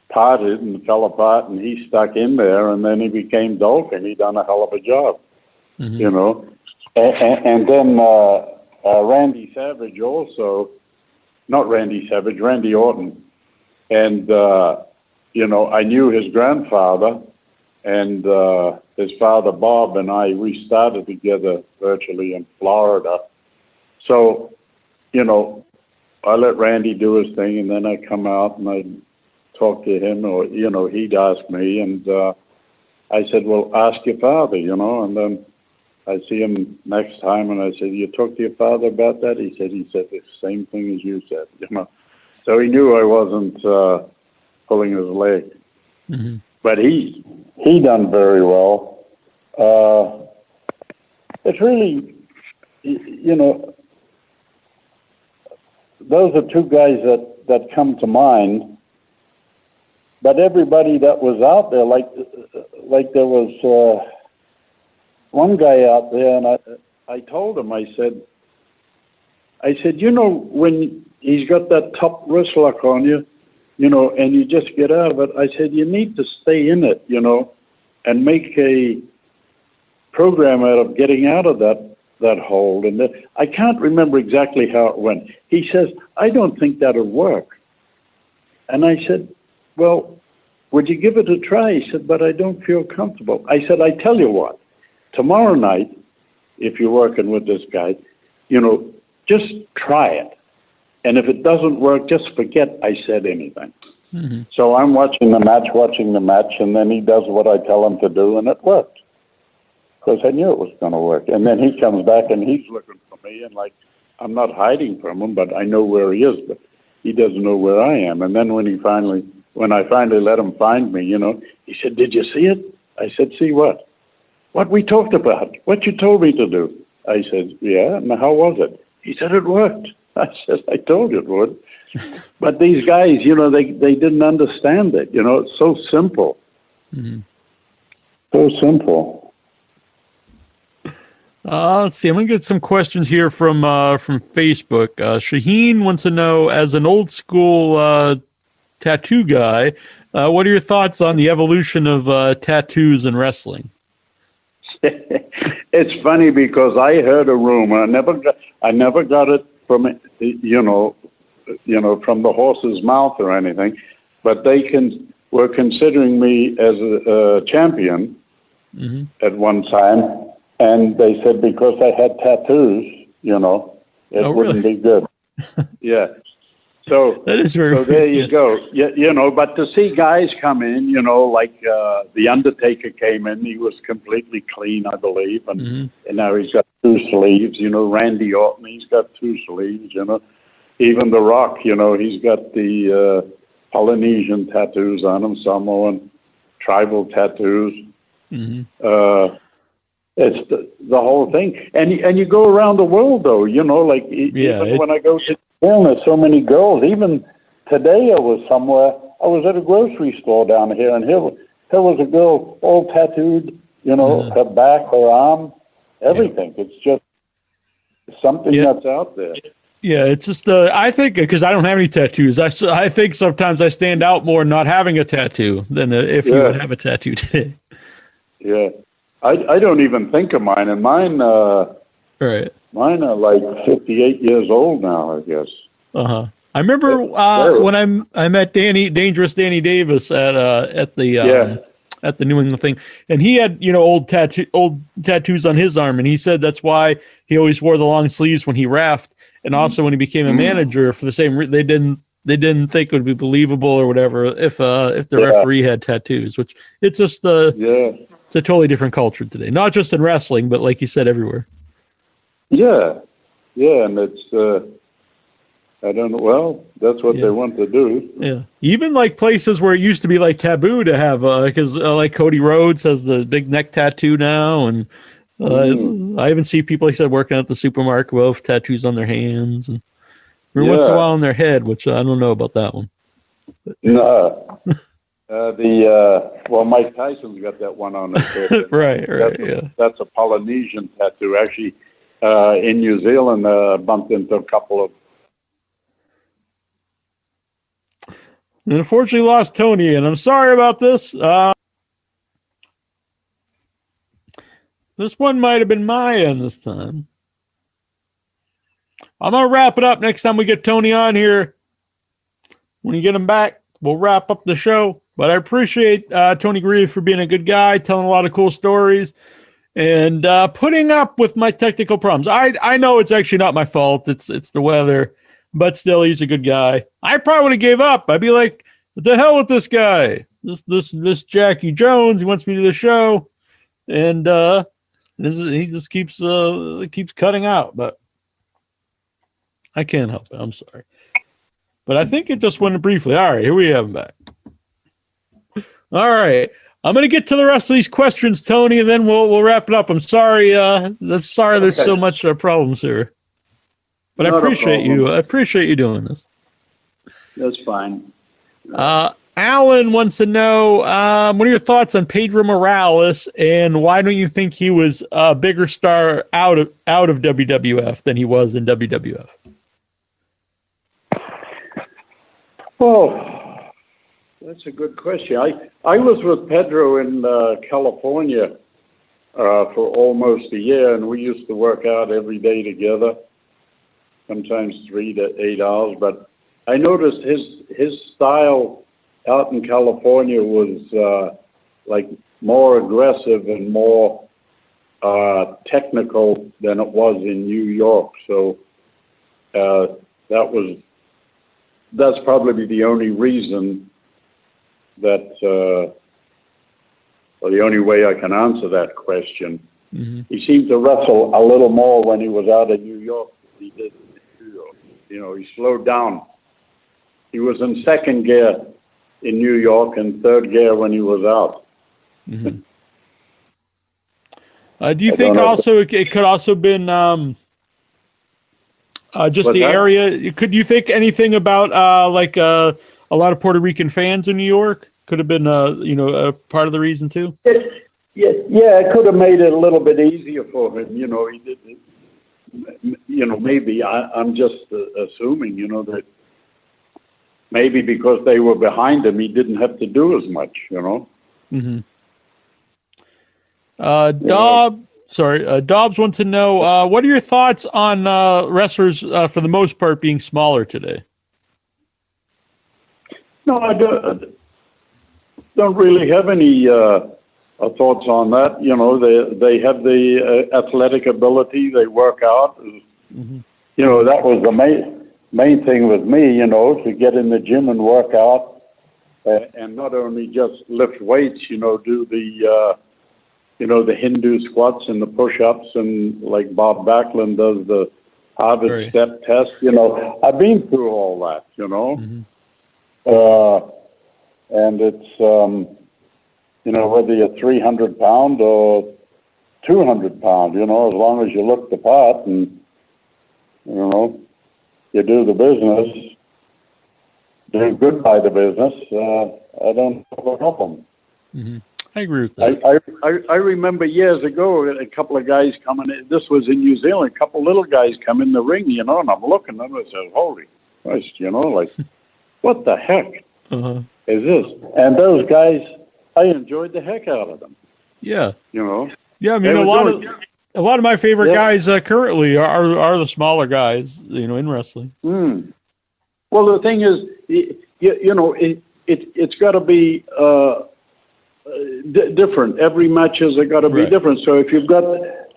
[SPEAKER 5] parted and fell apart and he stuck in there and then he became and he done a hell of a job
[SPEAKER 4] Mhm.
[SPEAKER 5] you know and, then uh, uh randy savage also not randy savage randy orton. And uh you know i knew his grandfather and uh his father bob and i we started together virtually in florida. So, you know, I let Randy do his thing, and then I come out and I talk to him, or you know, he'd ask me, and uh, I said, "Well, ask your father," you know, and then I see him next time, and I said, "You talk to your father about that?" He said, "He said the same thing as you said," you know. So he knew I wasn't uh, pulling his leg,
[SPEAKER 4] Mhm.
[SPEAKER 5] but he he done very well. Uh, it's really, you know, those are two guys that, that come to mind. But everybody that was out there, like like there was uh, one guy out there, and I I told him, I said, I said, you know, when he's got that top wrist lock on you, you know, and you just get out of it, I said, you need to stay in it, you know, and make a program out of getting out of that that hold. And the, I can't remember exactly how it went. He says, I don't think that'll work. And I said, Well, would you give it a try? He said, But I don't feel comfortable. I said, I tell you what, tomorrow night, if you're working with this guy, you know, just try it. And if it doesn't work, just forget I said anything.
[SPEAKER 4] Mhm.
[SPEAKER 5] So I'm watching the match, watching the match, and then he does what I tell him to do, and it worked. Because I knew it was going to work. And then he comes back and he's looking for me, and like, I'm not hiding from him, but I know where he is, but he doesn't know where I am. And then when he finally, when I finally let him find me, you know, he said, Did you see it? I said, See what? What we talked about, what you told me to do. I said, Yeah, and how was it? He said, It worked. I said, I told you it would. but these guys, you know, they, they didn't understand it. You know, it's so simple.
[SPEAKER 4] Mhm.
[SPEAKER 5] So simple.
[SPEAKER 4] Uh, let's see. I'm gonna get some questions here from uh, from Facebook. Uh, Shaheen wants to know, as an old school uh, tattoo guy, uh, what are your thoughts on the evolution of uh, tattoos in wrestling?
[SPEAKER 5] It's funny because I heard a rumor. I never got, I never got it from you know, you know, from the horse's mouth or anything, but they can were considering me as a, a champion
[SPEAKER 4] hmm
[SPEAKER 5] at one time, and they said because I had tattoos, you know, it
[SPEAKER 4] Oh,
[SPEAKER 5] wouldn't be good. yeah. So
[SPEAKER 4] That is very.
[SPEAKER 5] so there you go. You, you know, but to see guys come in, you know, like uh, the Undertaker came in, he was completely clean, I believe, and
[SPEAKER 4] Mhm.
[SPEAKER 5] and now he's got two sleeves. You know, Randy Orton, he's got two sleeves. You know, even The Rock, you know, he's got the uh, Polynesian tattoos on him, Samoan tribal tattoos.
[SPEAKER 4] Mhm.
[SPEAKER 5] Uh, it's the, the whole thing, and and you go around the world though. You know, like
[SPEAKER 4] Yeah,
[SPEAKER 5] even
[SPEAKER 4] it-
[SPEAKER 5] when I go to There's so many girls. Even today, I was somewhere. I was at a grocery store down here, and here here was a girl all tattooed. You know,
[SPEAKER 4] Mhm.
[SPEAKER 5] her back, her arm, everything. It's just something
[SPEAKER 4] Yeah.
[SPEAKER 5] that's out there.
[SPEAKER 4] Yeah, it's just uh, I think because I don't have any tattoos, I, I think sometimes I stand out more not having a tattoo than uh, if you would have a tattoo today.
[SPEAKER 5] Yeah, I I don't even think of mine, and mine uh
[SPEAKER 4] right.
[SPEAKER 5] Mine are like 58 years old now. I guess.
[SPEAKER 4] Uh huh. I remember uh, when I'm I met Danny Dangerous Danny Davis at uh at the um,
[SPEAKER 5] Yeah.
[SPEAKER 4] at the New England thing, and he had you know old tattoo old tattoos on his arm, and he said that's why he always wore the long sleeves when he raft, and also when he became a
[SPEAKER 5] Mm.
[SPEAKER 4] manager for the same re- they didn't they didn't think it would be believable or whatever if uh if the
[SPEAKER 5] Yeah.
[SPEAKER 4] referee had tattoos, which it's just uh
[SPEAKER 5] Yeah.
[SPEAKER 4] it's a totally different culture today. Not just in wrestling, but like you said, everywhere.
[SPEAKER 5] Yeah. Yeah, and it's uh I don't know. Well, that's what
[SPEAKER 4] Yeah.
[SPEAKER 5] they want to do.
[SPEAKER 4] Yeah, even like places where it used to be like taboo to have, because uh, like Cody Rhodes has the big neck tattoo now, and uh,
[SPEAKER 5] Mm.
[SPEAKER 4] I even see people like I said working at the supermarket with tattoos on their hands and every once in a while on their head, which I don't know about that one.
[SPEAKER 5] No. Uh, the uh, well, Mike Tyson's got that one on his head.
[SPEAKER 4] right, right,
[SPEAKER 5] that's,
[SPEAKER 4] yeah.
[SPEAKER 5] that's a Polynesian tattoo. Actually, uh, in New Zealand, uh, bumped into a couple of.
[SPEAKER 4] And unfortunately, lost Tony, and I'm sorry about this. Uh, this one might have been my end this time. I'm gonna wrap it up next time we get Tony on here. When you get him back, we'll wrap up the show. But I appreciate uh, Tony Garea for being a good guy, telling a lot of cool stories, and uh, putting up with my technical problems. I I know it's actually not my fault. It's it's the weather, but still, he's a good guy. I probably would have gave up. I'd be like, "What the hell with this guy? This this this Jackie Jones. He wants me to do the show, and uh, this is, he just keeps uh keeps cutting out." But I can't help it. I'm sorry. But I think it just went briefly. All right, here we have him back. All right. I'm gonna get to the rest of these questions, Tony, and then we'll we'll wrap it up. I'm sorry, uh I'm sorry there's so much uh, problems here. But I
[SPEAKER 5] Not a
[SPEAKER 4] appreciate you. I appreciate you doing this.
[SPEAKER 5] That's fine.
[SPEAKER 4] Uh Alan wants to know um, what are your thoughts on Pedro Morales and why don't you think he was a bigger star out of out of WWF than he was in WWF?
[SPEAKER 5] Oh, that's a good question. I I was with Pedro in uh, California uh, for almost a year, and we used to work out every day together, sometimes three to eight hours. But I noticed his his style out in California was uh, like more aggressive and more uh, technical than it was in New York. So uh, that was that's probably the only reason that, uh, or the only way I can answer that question.
[SPEAKER 4] Mhm.
[SPEAKER 5] He seemed to wrestle a little more when he was out of New York than he did in New York. You know, he slowed down. He was in second gear in New York and third gear when he was out.
[SPEAKER 4] Mhm. Uh, do you
[SPEAKER 5] I
[SPEAKER 4] think also it, it could also been um, uh, just the
[SPEAKER 5] that?
[SPEAKER 4] area? Could you think anything about uh, like uh, a lot of Puerto Rican fans in New York? Could have been uh, you know a part of the reason too.
[SPEAKER 5] It, yeah, yeah, it could have made it a little bit easier for him. You know, he did. You know, maybe I, I'm just uh, assuming. You know that maybe because they were behind him, he didn't have to do as much. You know.
[SPEAKER 4] Mm-hmm. Uh, Dob, sorry, uh, Dobbs wants to know uh, what are your thoughts on uh, wrestlers uh, for the most part being smaller today?
[SPEAKER 5] No, I don't, don't really have any uh, uh, thoughts on that. You know, they they have the uh, athletic ability. They work out.
[SPEAKER 4] Mhm.
[SPEAKER 5] You know, that was the main main thing with me. You know, to get in the gym and work out, uh, and not only just lift weights. You know, do the uh, you know the Hindu squats and the push-ups, and like Bob Backlund does the Harvard
[SPEAKER 4] Right.
[SPEAKER 5] step test. You know, I've been through all that. You know.
[SPEAKER 4] Mhm.
[SPEAKER 5] Uh, and it's, um, you know, whether you're 300 pound or 200 pound, you know, as long as you look the part and, you know, you do the business, do good by the business, uh, I don't have a problem. Mm-hmm.
[SPEAKER 4] I agree with that.
[SPEAKER 5] I, I, I, remember years ago, a couple of guys coming in, this was in New Zealand, a couple little guys come in the ring, you know, and I'm looking at them and I said, holy Christ, you know, like, what the heck?
[SPEAKER 4] Uh-huh.
[SPEAKER 5] Is this? And those guys, I enjoyed the heck out of them.
[SPEAKER 4] Yeah,
[SPEAKER 5] You know,
[SPEAKER 4] yeah. I mean, a lot of a lot of my favorite
[SPEAKER 5] Yeah.
[SPEAKER 4] guys uh, currently are are the smaller guys, you know, in wrestling.
[SPEAKER 5] mm. well, the thing is, you, you know, it, it it's got to be uh, uh, d- different. Every match has got to be
[SPEAKER 4] Right.
[SPEAKER 5] different. So if you've got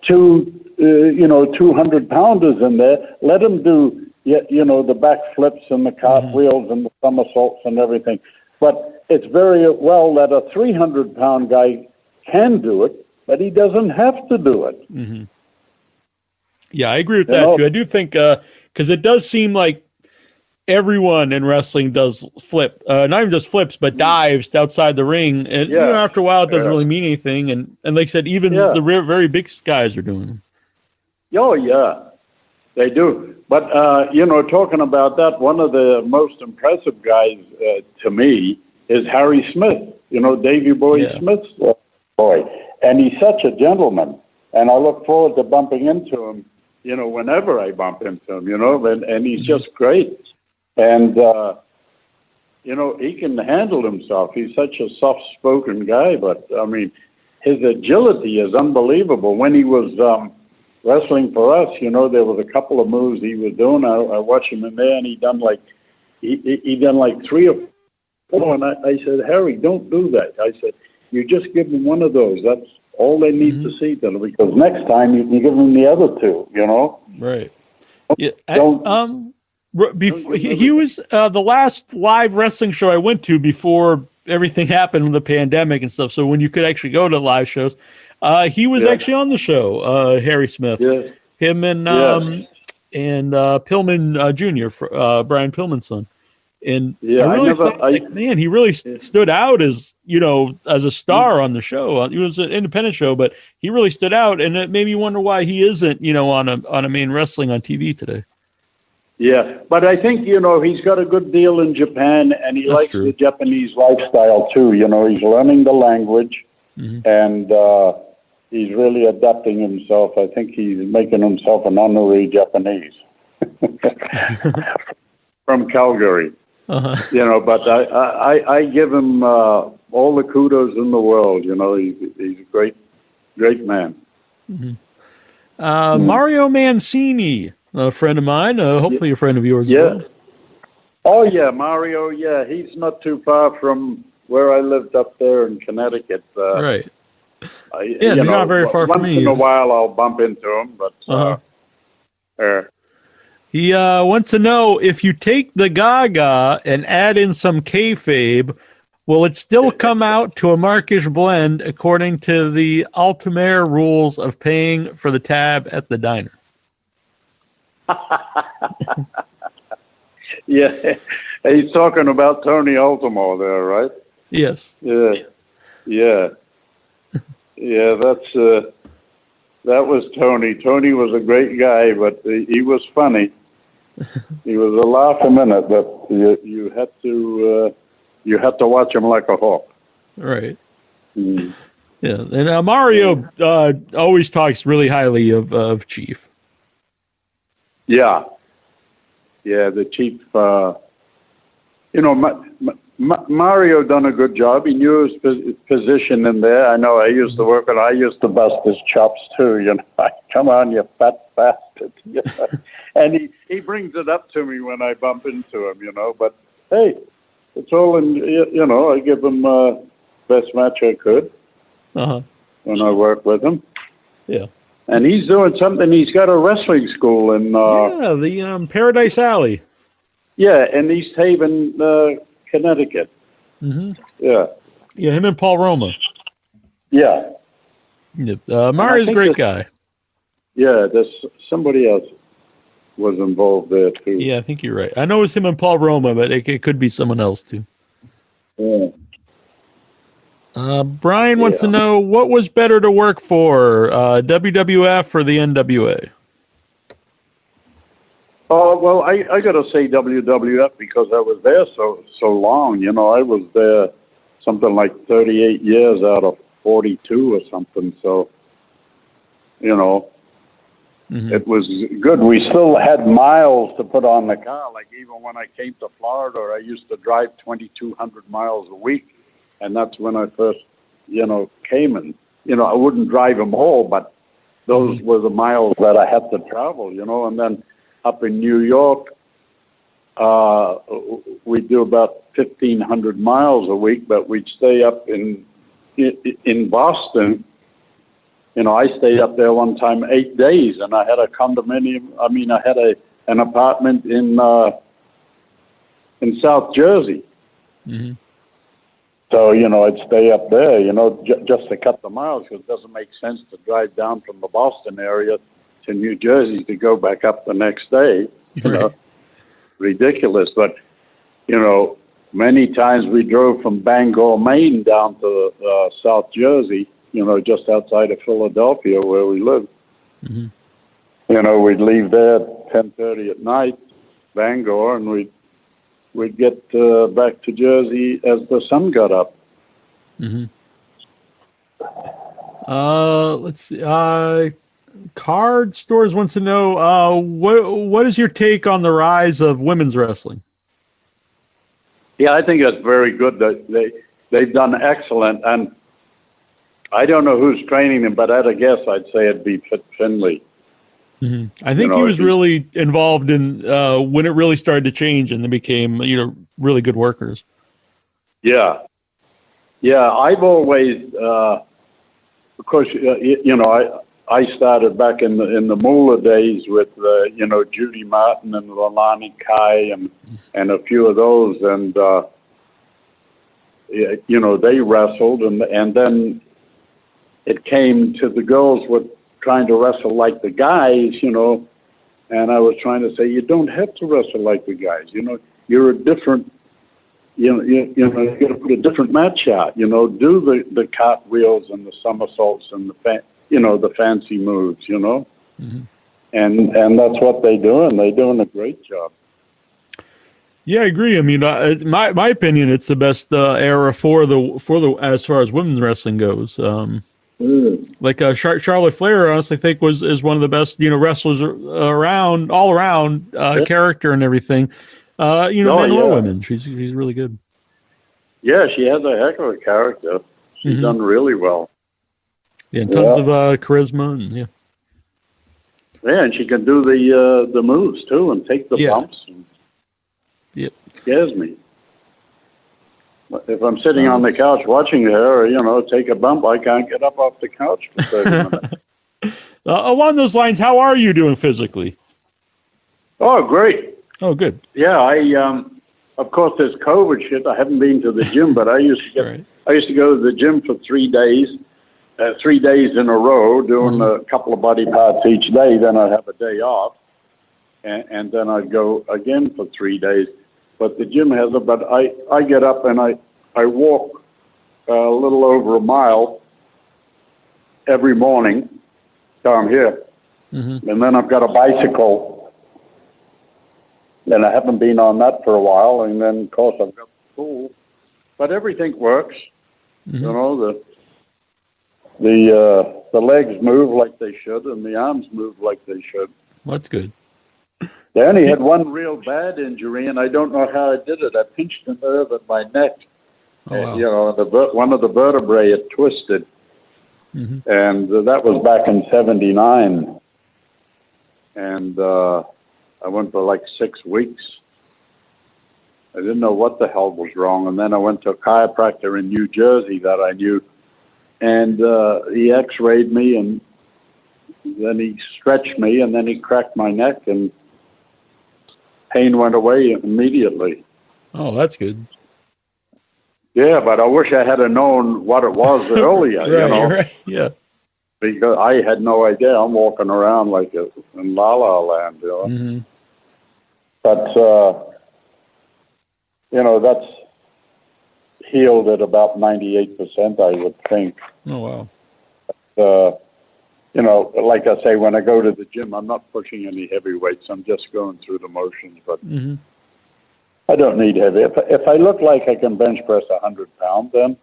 [SPEAKER 5] two, uh, you know, two hundred pounders in there, let them do you, you know, the back flips and the cartwheels and the somersaults and everything. But it's very well that a 300 pound guy can do it, but he doesn't have to do it.
[SPEAKER 4] Yeah, I agree with
[SPEAKER 5] You
[SPEAKER 4] that
[SPEAKER 5] know-
[SPEAKER 4] too. I do think because it does seem like everyone in wrestling does flip, uh, not even just flips, but dives outside the ring, and you
[SPEAKER 5] Mm.
[SPEAKER 4] Know, after a while, it doesn't
[SPEAKER 5] Yeah.
[SPEAKER 4] really mean anything. And and like I said, even
[SPEAKER 5] Yeah.
[SPEAKER 4] the very big guys are doing. them.
[SPEAKER 5] Oh yeah, they do. But uh, you know, talking about that, one of the most impressive guys uh, to me is Harry Smith. You know, Davy Boy
[SPEAKER 4] Yeah.
[SPEAKER 5] Smith's boy, and he's such a gentleman. And I look forward to bumping into him. You know, whenever I bump into him, you know, and and he's just great. And uh, you know, he can handle himself. He's such a soft-spoken guy, but I mean, his agility is unbelievable. When he was um, wrestling for us, you know, there was a couple of moves he was doing. I, I watched him in there, and he done like he he, he done like three or four. And I, I said, Harry, don't do that. I said, you just give them one of those. That's all they need to see then, because next time you can give them the other two. You know.
[SPEAKER 4] Right. Yeah.
[SPEAKER 5] Don't-
[SPEAKER 4] um. Before he, he was uh, the last live wrestling show I went to before everything happened with the pandemic and stuff. So when you could actually go to live shows, uh, he was
[SPEAKER 5] Yeah.
[SPEAKER 4] actually on the show. Uh, Harry Smith.
[SPEAKER 5] Yes.
[SPEAKER 4] him and
[SPEAKER 5] Yeah.
[SPEAKER 4] um and uh Pillman uh, Jr. fr- uh Brian Pillman's son. And
[SPEAKER 5] Yeah,
[SPEAKER 4] I
[SPEAKER 5] I never-
[SPEAKER 4] thought,
[SPEAKER 5] I-
[SPEAKER 4] like, man, he really
[SPEAKER 5] Yeah.
[SPEAKER 4] stood out as you know as a star on the show. Uh, It was an independent show, but he really stood out, and it made me wonder why he isn't you know on a on a main wrestling on TV today.
[SPEAKER 5] Yeah, but I think you know he's got a good deal in Japan, and he
[SPEAKER 4] That's
[SPEAKER 5] likes
[SPEAKER 4] true.
[SPEAKER 5] the Japanese lifestyle too. You know, he's learning the language,
[SPEAKER 4] Mhm.
[SPEAKER 5] and uh, he's really adapting himself. I think he's making himself an honorary Japanese from Calgary.
[SPEAKER 4] Uh-huh.
[SPEAKER 5] You know, but I I, I give him uh, all the kudos in the world. You know, he's he's a great great man.
[SPEAKER 4] Uh, Mario Mancini, a friend of mine, uh, hopefully a friend of yours.
[SPEAKER 5] Yeah.
[SPEAKER 4] well.
[SPEAKER 5] Oh yeah, Mario. Yeah, he's not too far from where I lived up there in Connecticut. Uh,
[SPEAKER 4] Right. Yeah,
[SPEAKER 5] you
[SPEAKER 4] not very far from me Once
[SPEAKER 5] in a while, I'll bump into him, but uh,
[SPEAKER 4] Uh-huh.
[SPEAKER 5] uh,
[SPEAKER 4] He uh, wants to know if you take the Gaga and add in some kayfabe, will it still come out to a Markish blend according to the Altomare rules of paying for the tab at the diner?
[SPEAKER 5] yeah, he's talking about Tony Altomare there, right?
[SPEAKER 4] Yes.
[SPEAKER 5] Yeah, yeah, yeah. That's uh, that was Tony. Tony was a great guy, but he, was funny. he was a laugh a minute, but you you had to uh, you had to watch him like a hawk.
[SPEAKER 4] Right.
[SPEAKER 5] Mm.
[SPEAKER 4] Yeah. And uh, Mario uh, always talks really highly of, of Chief.
[SPEAKER 5] Yeah, yeah. The chief, uh, you know, Ma- Ma- Ma- Mario done a good job. He knew his pos- position in there. I know. I used to work, and I used to bust his chops too. You know, come on, you fat bastard. You know? and he he brings it up to me when I bump into him. You know, but hey, it's all in. You you know, I give him uh, best match I could
[SPEAKER 4] Uh-huh.
[SPEAKER 5] when I work with him.
[SPEAKER 4] Yeah.
[SPEAKER 5] And he's doing something. He's got a wrestling school in. Uh,
[SPEAKER 4] yeah, the um, Paradise Alley.
[SPEAKER 5] Yeah, in East Haven, uh, Connecticut.
[SPEAKER 4] hmm
[SPEAKER 5] Yeah,
[SPEAKER 4] Yeah, him and Paul Roma.
[SPEAKER 5] yeah,
[SPEAKER 4] Yeah. Uh, Mario's a great guy.
[SPEAKER 5] yeah. There's somebody else was involved there too.
[SPEAKER 4] Yeah, I think you're right. I know it's him and Paul Roma, but it, it could be someone else too.
[SPEAKER 5] Yeah.
[SPEAKER 4] Uh, Brian wants to know what was better to work for, uh, WWF or the NWA?
[SPEAKER 5] Oh well, I I got to say WWF because I was there so so long. You know, I was there something like 38 years out of 42 or something. So, you know,
[SPEAKER 4] Mhm.
[SPEAKER 5] it was good. We still had miles to put on the car. Like even when I came to Florida, I used to drive 2,200 miles a week, and that's when I first, you know, came and you know I wouldn't drive them all, but those were the miles that I had to travel. You know, and then up in New York, uh, we do about 1,500 miles a week, but we'd stay up in in, Boston you know, I stayed up there one time eight days, and I had a condominium. I mean, I had a an apartment in uh, in South Jersey.
[SPEAKER 4] Mhm.
[SPEAKER 5] So you know, I'd stay up there. You know, j- just to cut the miles because it doesn't make sense to drive down from the Boston area to New Jersey to go back up the next day. You know, ridiculous. But you know, many times we drove from Bangor, Maine, down to uh, South Jersey. You know, just outside of Philadelphia, where we live.
[SPEAKER 4] Mhm.
[SPEAKER 5] You know, we'd leave there at ten thirty at night, Bangor, and we'd we'd get uh, back to Jersey as the sun got up.
[SPEAKER 4] Mhm. Uh, let's see. Uh, card stores wants to know uh, what what is your take on the rise of women's wrestling?
[SPEAKER 5] Yeah, I think that's very good. That they they've done excellent, and I don't know who's training them, but at a guess, I'd say it'd be Finlay.
[SPEAKER 4] I think
[SPEAKER 5] know,
[SPEAKER 4] he was really involved in uh, when it really started to change and they became you know really good workers.
[SPEAKER 5] Yeah, yeah. I've always, uh, of course, uh, you, you know, I I started back in the in the Moolah days with uh, you know Judy Martin and Leilani Kai and and a few of those, and uh, you know they wrestled, and and then it came to the girls with trying to wrestle like the guys, you know, and I was trying to say you don't have to wrestle like the guys, you know, you're a different you know, you, you know, you got to put a different match out. You know, do the the cartwheels and the somersaults and the you know the fancy moves. You know,
[SPEAKER 4] Mhm.
[SPEAKER 5] and and that's what they do, and they're doing a great job.
[SPEAKER 4] Yeah, I agree. I mean, uh, my my opinion, it's the best uh, era for the for the as far as women's wrestling goes. Um, like uh, Char- Charlotte Flair, I honestly think was is one of the best you know wrestlers around, all around uh,
[SPEAKER 5] Yeah.
[SPEAKER 4] character and everything. Uh, you know,
[SPEAKER 5] Oh,
[SPEAKER 4] men or women, she's she's really good.
[SPEAKER 5] Yeah, she has a heck of a character. She's
[SPEAKER 4] Mhm.
[SPEAKER 5] done really well.
[SPEAKER 4] Yeah, and tons
[SPEAKER 5] Yeah.
[SPEAKER 4] of uh, charisma and yeah.
[SPEAKER 5] Yeah, and she can do the uh, the moves too, and take the
[SPEAKER 4] Yeah.
[SPEAKER 5] bumps. And
[SPEAKER 4] Yep.
[SPEAKER 5] Scares me. If I'm sitting on the couch watching her, you know, take a bump, I can't get up off the couch for 30 minutes.
[SPEAKER 4] Uh, along those lines, how are you doing physically?
[SPEAKER 5] Oh, great.
[SPEAKER 4] Oh, good.
[SPEAKER 5] Yeah, I um, of course there's COVID shit. I haven't been to the gym, but I used to get
[SPEAKER 4] right.
[SPEAKER 5] I used to go to the gym for three days, uh, three days in a row, doing
[SPEAKER 4] Mhm.
[SPEAKER 5] a couple of body parts each day. Then I'd have a day off, and, and then I'd go again for three days. But the gym has a. But I I get up and I I walk uh, a little over a mile every morning down here,
[SPEAKER 4] hmm
[SPEAKER 5] and then I've got a bicycle. And I haven't been on that for a while, and then of course I've got the pool. But everything works.
[SPEAKER 4] Mhm.
[SPEAKER 5] You know the the uh, the legs move like they should, and the arms move like they should.
[SPEAKER 4] That's good.
[SPEAKER 5] They only had one real bad injury, and I don't know how I did it. I pinched a nerve in my neck.
[SPEAKER 4] Oh,
[SPEAKER 5] Uh,
[SPEAKER 4] wow.
[SPEAKER 5] You know, the one of the vertebrae had twisted,
[SPEAKER 4] hmm
[SPEAKER 5] and uh, that was back in '79. And uh, I went for like six weeks. I didn't know what the hell was wrong, and then I went to a chiropractor in New Jersey that I knew, and uh, he X-rayed me, and then he stretched me, and then he cracked my neck, and pain went away immediately.
[SPEAKER 4] Oh, that's good.
[SPEAKER 5] Yeah, but I wish I had known what it was earlier.
[SPEAKER 4] right,
[SPEAKER 5] you know.
[SPEAKER 4] right. Yeah.
[SPEAKER 5] because I had no idea. I'm walking around like a, in La La Land, you know.
[SPEAKER 4] hmm
[SPEAKER 5] But uh, you know, that's healed at about 98 percent, I would think.
[SPEAKER 4] Oh, wow.
[SPEAKER 5] Uh, you know, like I say, when I go to the gym, I'm not pushing any heavy weights. I'm just going through the motions. But
[SPEAKER 4] hmm
[SPEAKER 5] I don't need heavy. If if I look like I can bench press a hundred pounds, then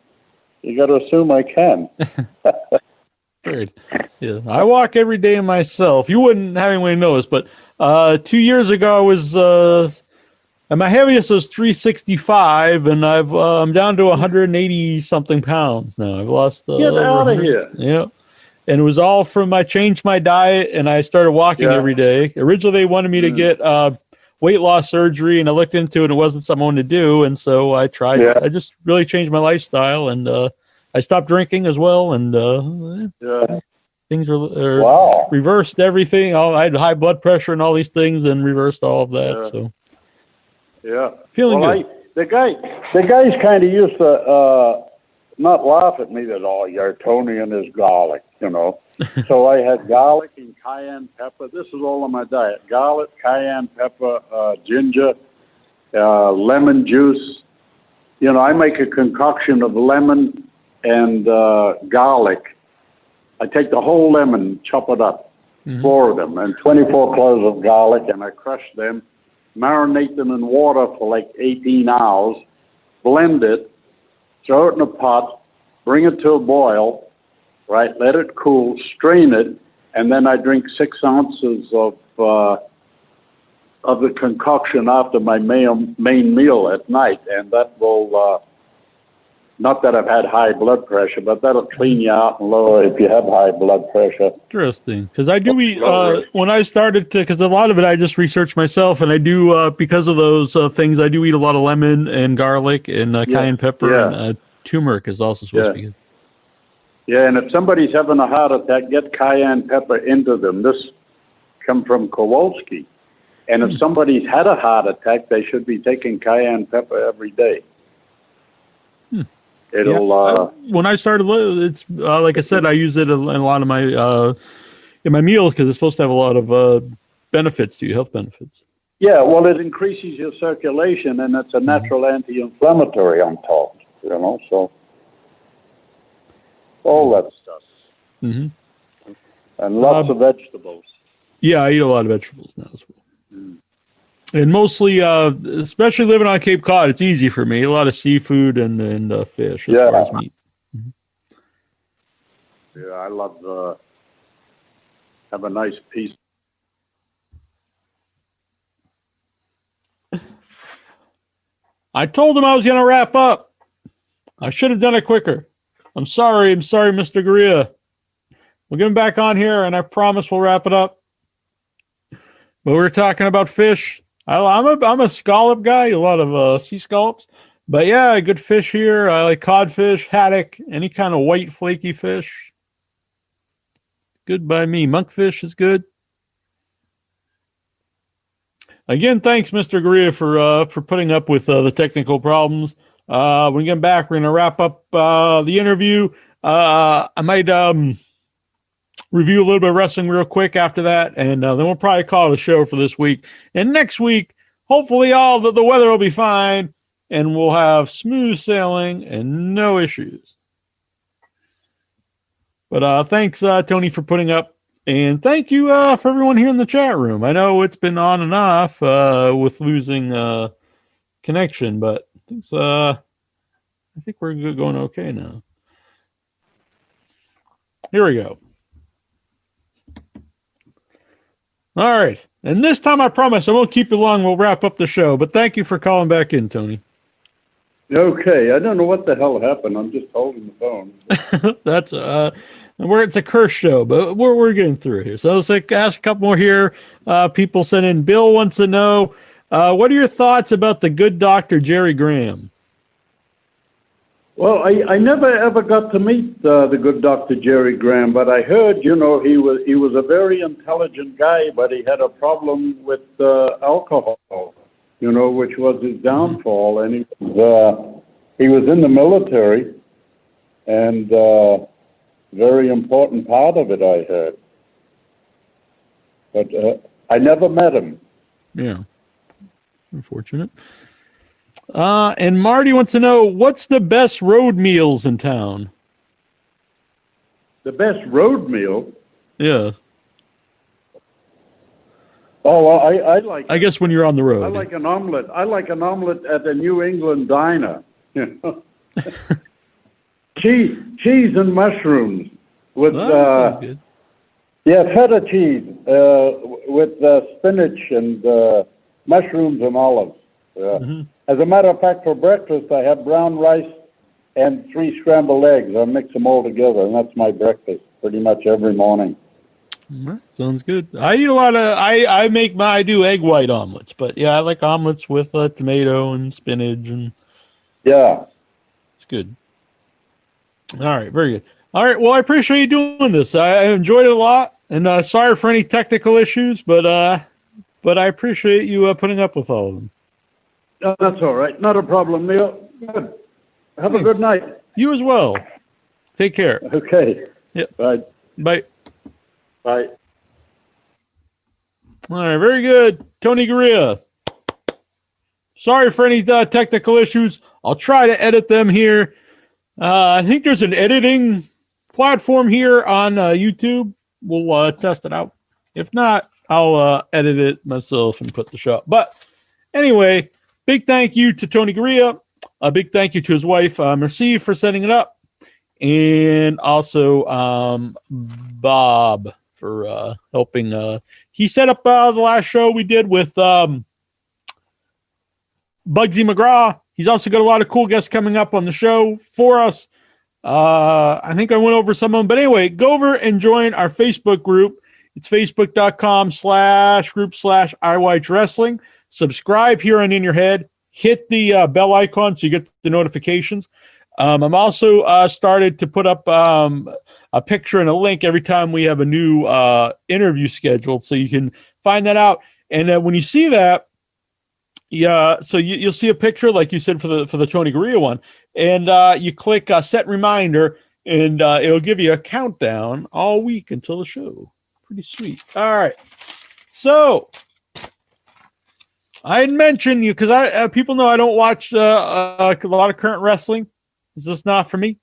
[SPEAKER 5] you got to assume I can.
[SPEAKER 4] Great. Yeah, I walk every day myself. You wouldn't have anyone notice, but uh, two years ago I was, uh, and my heaviest was 365, and I've uh, I'm down to 180 something pounds now. I've lost. Uh,
[SPEAKER 5] Get outta
[SPEAKER 4] 100
[SPEAKER 5] here.
[SPEAKER 4] Yeah, and it was all from I changed my diet and I started walking
[SPEAKER 5] Yeah.
[SPEAKER 4] every day. Originally, they wanted me to
[SPEAKER 5] Mm.
[SPEAKER 4] get uh, weight loss surgery, and I looked into it, and it wasn't something I wanted to do, and so I tried.
[SPEAKER 5] Yeah.
[SPEAKER 4] I just really changed my lifestyle, and uh, I stopped drinking as well, and uh,
[SPEAKER 5] Yeah.
[SPEAKER 4] things are, are
[SPEAKER 5] Wow.
[SPEAKER 4] reversed everything. All, I had high blood pressure and all these things, and reversed all of that. So
[SPEAKER 5] Yeah.
[SPEAKER 4] feeling
[SPEAKER 5] well,
[SPEAKER 4] good.
[SPEAKER 5] I, the guy, the guys kind of used to uh, not laugh at me that all oh, your Tony and his garlic, you know. so I had garlic and cayenne pepper. This is all on my diet: garlic, cayenne pepper, uh, ginger, uh, lemon juice. You know, I make a concoction of lemon and uh, garlic. I take the whole lemon, chop it up, four of them, and 24 cloves of garlic, and I crush them marinate them in water for like 18 hours, blend it, throw it in a pot, bring it to a boil, right? Let it cool, strain it, and then I drink six ounces of uh, of the concoction after my main main meal at night, and that will. Uh, not that I've had high blood pressure, but that'll clean you out and lower if you have high blood pressure.
[SPEAKER 4] Interesting, because I do eat uh, when I started to. Because a lot of it I just researched myself, and I do uh, because of those uh, things. I do eat a lot of lemon and garlic and uh,
[SPEAKER 5] Yeah,
[SPEAKER 4] cayenne pepper
[SPEAKER 5] yeah.
[SPEAKER 4] and uh, turmeric is also supposed
[SPEAKER 5] Yeah.
[SPEAKER 4] to be good.
[SPEAKER 5] Yeah, and if somebody's having a heart attack, get cayenne pepper into them. This come from Kowalski. And
[SPEAKER 4] Hmm.
[SPEAKER 5] if somebody's had a heart attack, they should be taking cayenne pepper every day. It'll,
[SPEAKER 4] Yeah,
[SPEAKER 5] uh,
[SPEAKER 4] when I started, it's uh, like I said, I use it in a lot of my uh, in my meals because it's supposed to have a lot of uh, benefits to you, health benefits.
[SPEAKER 5] yeah, well, it increases your circulation and it's a natural anti-inflammatory on top, you know, so all that stuff.
[SPEAKER 4] hmm
[SPEAKER 5] And lots
[SPEAKER 4] Um,
[SPEAKER 5] of vegetables.
[SPEAKER 4] Yeah, I eat a lot of vegetables now as well. And mostly, uh, especially living on Cape Cod, it's easy for me. A lot of seafood and and uh, fish as far
[SPEAKER 5] Yeah.
[SPEAKER 4] as meat.
[SPEAKER 5] Yeah, I love, uh, have a nice piece.
[SPEAKER 4] I told him I was going to wrap up. I should have done it quicker. I'm sorry. I'm sorry, Mr. Garea. We'll get him back on here, and I promise we'll wrap it up. But we're talking about fish. I, I'm a I'm a scallop guy. A lot of uh, sea scallops. But yeah, good fish here. I like codfish, haddock, any kind of white flaky fish. Good by me. Monkfish is good. Again, thanks, Mr. Garea, for uh, for putting up with uh, the technical problems. Uh, when we get back, we're going to wrap up uh, the interview. Uh, I might um, review a little bit of wrestling real quick after that, and uh, then we'll probably call it a show for this week. And next week, hopefully, all the, the weather will be fine, and we'll have smooth sailing and no issues. But uh, thanks, uh, Tony, for putting up and thank you uh, for everyone here in the chat room. I know it's been on and off uh, with losing uh, connection, but it's, uh, I think we're going okay now. Here we go. All right. And this time I promise I won't keep you long. We'll wrap up the show. But thank you for calling back in, Tony.
[SPEAKER 5] Okay, I don't know what the hell happened. I'm just holding the phone.
[SPEAKER 4] That's uh where it's a curse show, but we're we're getting through here. So let's like ask a couple more here. Uh people sent in Bill wants to know uh what are your thoughts about the good doctor Jerry Graham?
[SPEAKER 5] Well, I, I never ever got to meet uh, the good Dr. Jerry Graham, but I heard, you know, he was he was a very intelligent guy, but he had a problem with uh, alcohol, you know, which was his downfall, and he was uh, he was in the military, and uh, very important part of it, I heard. But uh, I never met him.
[SPEAKER 4] Yeah. Unfortunate. Uh and Marty wants to know what's the best road meals in town?
[SPEAKER 5] The best road meal.
[SPEAKER 4] Yeah.
[SPEAKER 5] Oh, I I like
[SPEAKER 4] I guess when you're on the road.
[SPEAKER 5] I like an omelet. I like an omelet at the New England diner. Cheese, cheese and mushrooms with
[SPEAKER 4] Oh, that
[SPEAKER 5] uh,
[SPEAKER 4] sounds good.
[SPEAKER 5] yeah feta cheese uh, with uh, spinach and uh, mushrooms and olives. Yeah.
[SPEAKER 4] Mhm.
[SPEAKER 5] As a matter of fact, for breakfast I have brown rice and three scrambled eggs. I mix them all together, and that's my breakfast pretty much every morning.
[SPEAKER 4] Right, sounds good. I eat a lot of I I make my I do egg white omelets, but yeah, I like omelets with uh, tomato and spinach and
[SPEAKER 5] Yeah.
[SPEAKER 4] it's good. All right, very good. All right, well, I appreciate you doing this. I, I enjoyed it a lot, and uh, sorry for any technical issues, but uh, but I appreciate you uh, putting up with all of them.
[SPEAKER 5] Uh, that's all right. Not a problem, Neil. Good. Have a good night.
[SPEAKER 4] You as well. Take care.
[SPEAKER 5] Okay.
[SPEAKER 4] Yep.
[SPEAKER 5] Bye.
[SPEAKER 4] Bye.
[SPEAKER 5] Bye.
[SPEAKER 4] All right, very good. Tony Garea. Sorry for any uh, technical issues. I'll try to edit them here. Uh, I think there's an editing platform here on uh, YouTube. We'll uh, test it out. If not, I'll uh, edit it myself and put the show. up. But anyway, big thank you to Tony Garea. A big thank you to his wife, uh, Merci, for setting it up. And also um, Bob for uh, helping. Uh, he set up uh, the last show we did with um, Bugsy McGraw. He's also got a lot of cool guests coming up on the show for us. Uh, I think I went over some of them, but anyway, go over and join our Facebook group. It's facebook.com slash group slash iWatch Wrestling. Subscribe here on In Your Head. Hit the uh, bell icon so you get the notifications. Um, I'm also uh, started to put up um, a picture and a link every time we have a new uh, interview scheduled, so you can find that out. And uh, when you see that, yeah, so you, you'll see a picture like you said for the for the Tony Garea one, and uh, you click uh, set reminder, and uh, it'll give you a countdown all week until the show. Pretty sweet. All right, so I had mentioned you because I uh, people know I don't watch uh, uh, a lot of current wrestling. It's just not for me.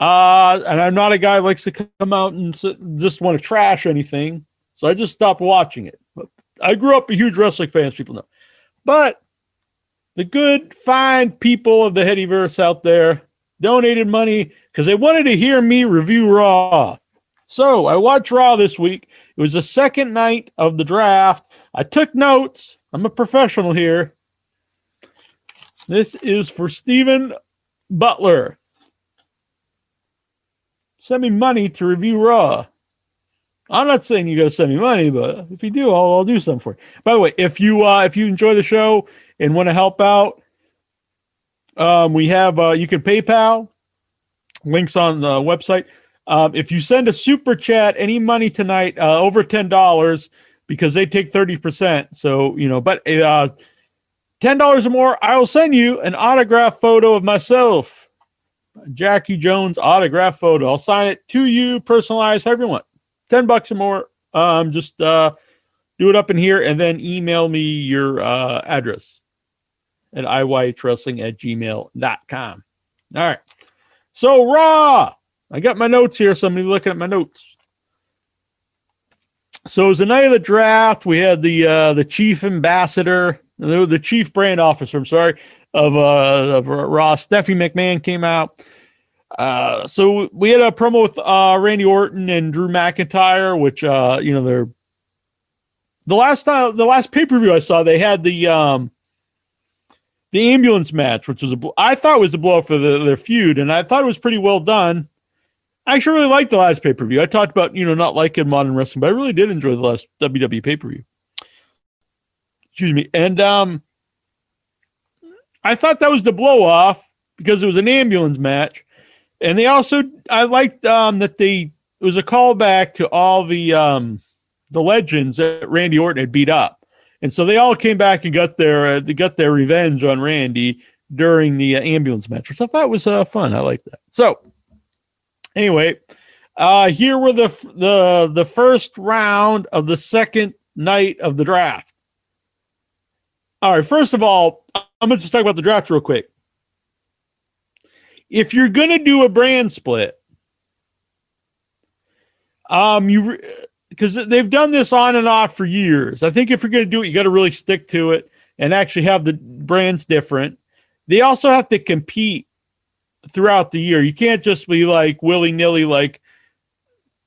[SPEAKER 4] Uh, and I'm not a guy likes to come out and just want to trash anything. So I just stopped watching it. But I grew up a huge wrestling fan, as people know. But the good, fine people of the Headyverse out there donated money because they wanted to hear me review Raw. So I watched Raw this week. It was the second night of the draft. I took notes. I'm a professional here. This is for Stephen Butler. Send me money to review Raw. I'm not saying you got to send me money, but if you do, I'll, I'll do something for you. By the way, if you uh, if you enjoy the show and want to help out, um, we have uh, you can PayPal links on the website. Um, if you send a super chat, any money tonight uh, over ten dollars because they take thirty percent. So you know, but uh, ten dollars or more, I will send you an autograph photo of myself, Jackie Jones autograph photo. I'll sign it to you, personalized, however you want. Ten bucks or more. Um, just uh, do it up in here and then email me your uh, address at iwwrestling at gmail.com. All right. So Raw. I got my notes here, so I'm gonna be looking at my notes. So it was the night of the draft. We had the uh, the chief ambassador, the, chief brand officer. I'm sorry of uh, of Raw. Stephanie McMahon came out. Uh, so we had a promo with uh, Randy Orton and Drew McIntyre, which uh, you know they're the last time the last pay per view I saw they had the um the ambulance match, which was a I thought was a blow for the, their feud, and I thought it was pretty well done. I actually really liked the last pay per view. I talked about you know not liking modern wrestling, but I really did enjoy the last WWE pay per view. Excuse me, and um, I thought that was the blow off because it was an ambulance match, and they also I liked um that they it was a callback to all the um the legends that Randy Orton had beat up, and so they all came back and got their uh, they got their revenge on Randy during the uh, ambulance match, which I thought was uh, fun. I like that. So anyway, uh, here were the the the first round of the second night of the draft. All right, first of all, I'm going to just talk about the draft real quick. If you're going to do a brand split, um, you because they've done this on and off for years. I think if you're going to do it, you got to really stick to it and actually have the brands different. They also have to compete throughout the year. You can't just be like willy nilly, like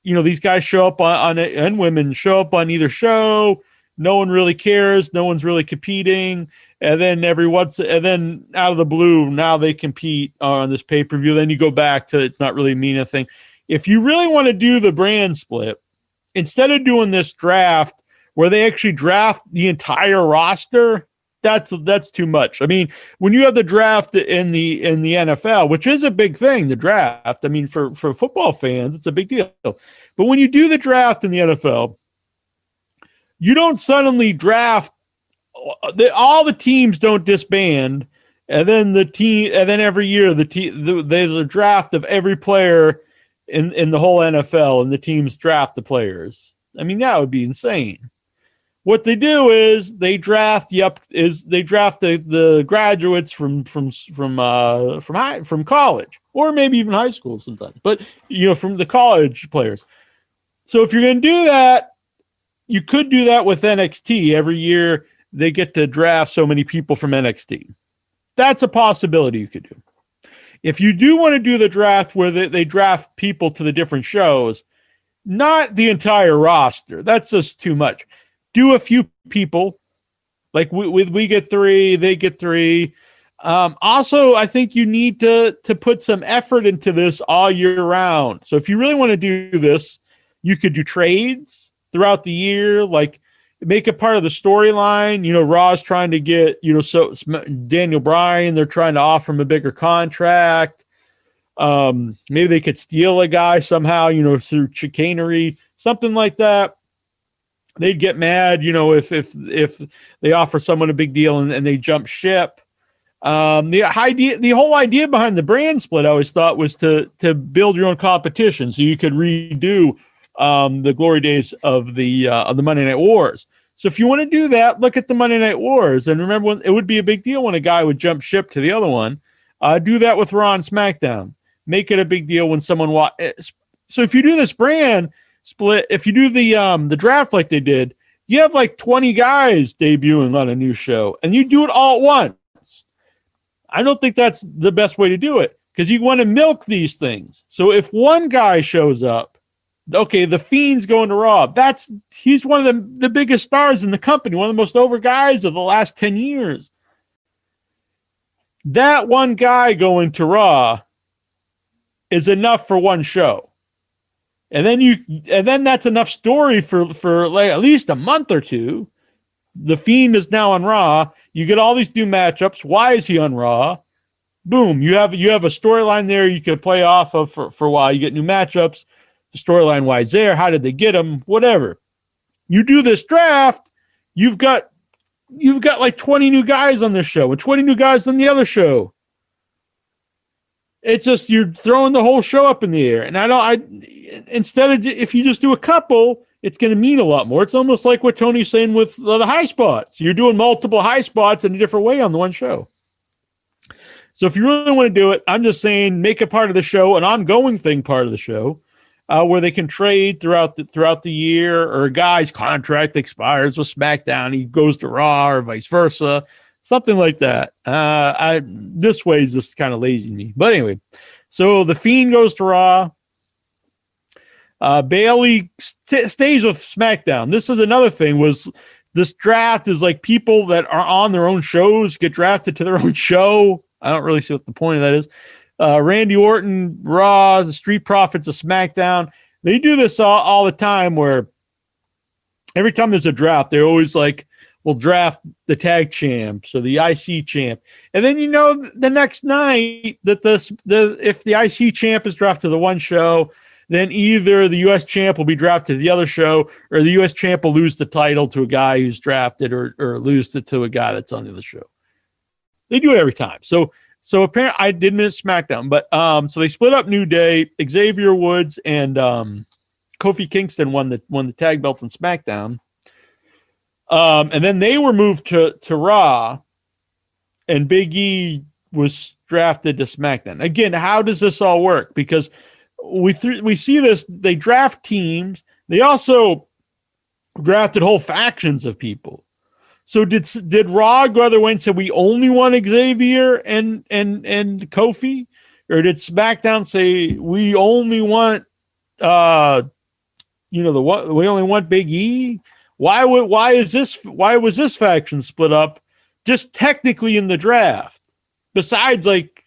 [SPEAKER 4] you know these guys show up on, on it and women show up on either show. No one really cares. No one's really competing. And then every once, and then out of the blue, now they compete on this pay per view. Then you go back to it's not really mean a thing. If you really want to do the brand split, instead of doing this draft where they actually draft the entire roster, that's that's too much. I mean, when you have the draft in the in the NFL, which is a big thing, the draft. I mean, for for football fans, it's a big deal. But when you do the draft in the NFL, you don't suddenly draft uh, the, all the teams don't disband and then the team and then every year the team the, there's a draft of every player in in the whole NFL and the teams draft the players. I mean that would be insane. What they do is they draft the is they draft the, the graduates from from from uh from high from college or maybe even high school sometimes. But you know from the college players. So if you're going to do that, you could do that with NXT every year they get to draft so many people from NXT. That's a possibility you could do. If you do want to do the draft where they, they draft people to the different shows, not the entire roster, that's just too much. Do a few people, like we, we, we get three, they get three. Um, also, I think you need to to put some effort into this all year round. So if you really want to do this, you could do trades throughout the year, like make it part of the storyline. You know, Raw's trying to get, you know, so Daniel Bryan, they're trying to offer him a bigger contract. Um, maybe they could steal a guy somehow, you know, through chicanery, something like that. They'd get mad, you know, if if if they offer someone a big deal and, and they jump ship. Um, the idea, the whole idea behind the brand split, I always thought was to to build your own competition, so you could redo um, the glory days of the uh, of the Monday Night Wars. So if you want to do that, look at the Monday Night Wars, and remember when it would be a big deal when a guy would jump ship to the other one. Uh, do that with Raw and SmackDown. Make it a big deal when someone wa- eh, So if you do this brand split, if you do the um, the draft like they did, you have like twenty guys debuting on a new show, and you do it all at once. I don't think that's the best way to do it because you want to milk these things. So if one guy shows up okay, the Fiend's going to Raw. That's he's one of the, the biggest stars in the company, one of the most over guys of the last 10 years. That one guy going to Raw is enough for one show. And then you and then that's enough story for for like at least a month or two. The Fiend is now on Raw. You get all these new matchups. Why is he on Raw? Boom, you have you have a storyline there you could play off of for, for a while. You get new matchups The storyline wise there. How did they get them? Whatever. You do this draft, you've got you've got like 20 new guys on this show and 20 new guys on the other show. It's just you're throwing the whole show up in the air. And I don't I instead of if you just do a couple, it's going to mean a lot more. It's almost like what Tony's saying with the high spots. You're doing multiple high spots in a different way on the one show. So if you really want to do it, I'm just saying make it part of the show, an ongoing thing part of the show uh, where they can trade throughout the throughout the year, or a guy's contract expires with SmackDown, he goes to Raw, or vice versa, something like that. Uh, I this way is just kind of lazy me, but anyway. So the Fiend goes to Raw. Uh, Bayley st- stays with SmackDown. This is another thing. Was this draft is like people that are on their own shows get drafted to their own show. I don't really see what the point of that is. Uh, Randy Orton, Raw, the Street Profits of SmackDown. They do this all, all the time where every time there's a draft, they're always like, we'll draft the tag champ, so the IC champ. And then you know the next night that this the if the IC champ is drafted to the one show, then either the US champ will be drafted to the other show, or the US champ will lose the title to a guy who's drafted or, or lose it to a guy that's on the other show. They do it every time. So so apparently, I did miss SmackDown, but um, so they split up New Day. Xavier Woods and um, Kofi Kingston won the won the tag belts on SmackDown. Um, and then they were moved to to Raw, and Big E was drafted to SmackDown. Again, how does this all work? Because we th- we see this. They draft teams. They also drafted whole factions of people. So did did Raw go other way and say we only want Xavier and and and Kofi, or did SmackDown say we only want uh you know the what we only want Big E? Why would why is this why was this faction split up just technically in the draft? Besides, like,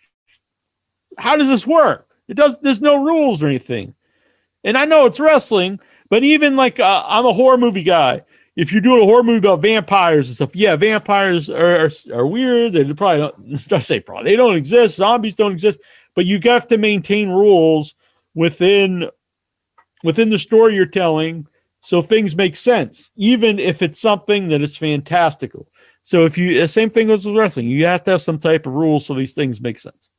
[SPEAKER 4] how does this work? It does. There's no rules or anything. And I know it's wrestling, but even like uh, I'm a horror movie guy if you're doing a horror movie about vampires and stuff, yeah, vampires are are, are weird. They're probably don't. I say probably they don't exist. Zombies don't exist. But you have to maintain rules within within the story you're telling, so things make sense, even if it's something that is fantastical. So if you the same thing goes with wrestling, you have to have some type of rules so these things make sense.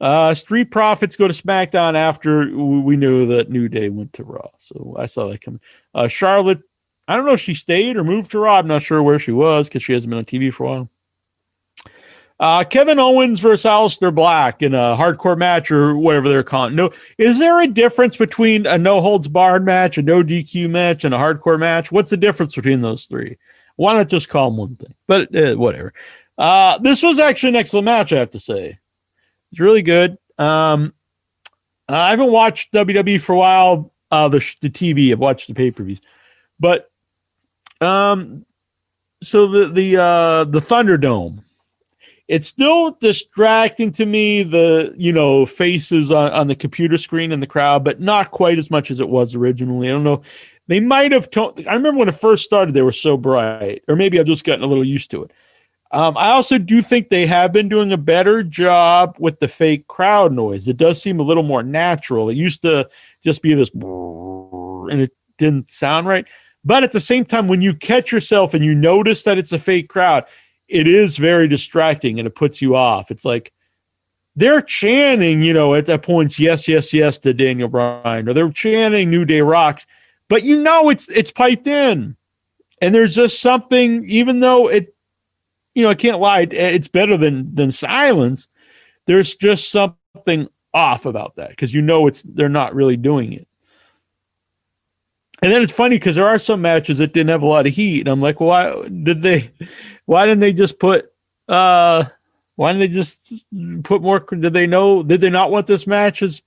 [SPEAKER 4] Uh, Street Profits go to SmackDown after we knew that New Day went to Raw. So I saw that coming. Uh, Charlotte, I don't know if she stayed or moved to Raw. I'm not sure where she was because she hasn't been on TV for a while. Uh, Kevin Owens versus Aleister Black in a hardcore match or whatever they're calling. No, is there a difference between a no holds barred match, a no DQ match, and a hardcore match? What's the difference between those three? Why not just call them one thing? But uh, whatever. Uh, this was actually an excellent match, I have to say. It's really good. Um, I haven't watched WWE for a while. Uh, the the TV. I've watched the pay per views, but um, so the the uh the Thunderdome. It's still distracting to me. The you know faces on, on the computer screen in the crowd, but not quite as much as it was originally. I don't know. They might have. I remember when it first started, they were so bright, or maybe I've just gotten a little used to it. Um, I also do think they have been doing a better job with the fake crowd noise. It does seem a little more natural. It used to just be this, and it didn't sound right. But at the same time, when you catch yourself and you notice that it's a fake crowd, it is very distracting and it puts you off. It's like they're chanting, you know, at that points, yes, yes, yes to Daniel Bryan, or they're chanting New Day Rocks, but you know it's it's piped in. And there's just something, even though it you know, I can't lie. It's better than than silence. There's just something off about that because you know it's they're not really doing it. And then it's funny because there are some matches that didn't have a lot of heat, and I'm like, why did they? Why didn't they just put? uh Why didn't they just put more? Did they know? Did they not want this match as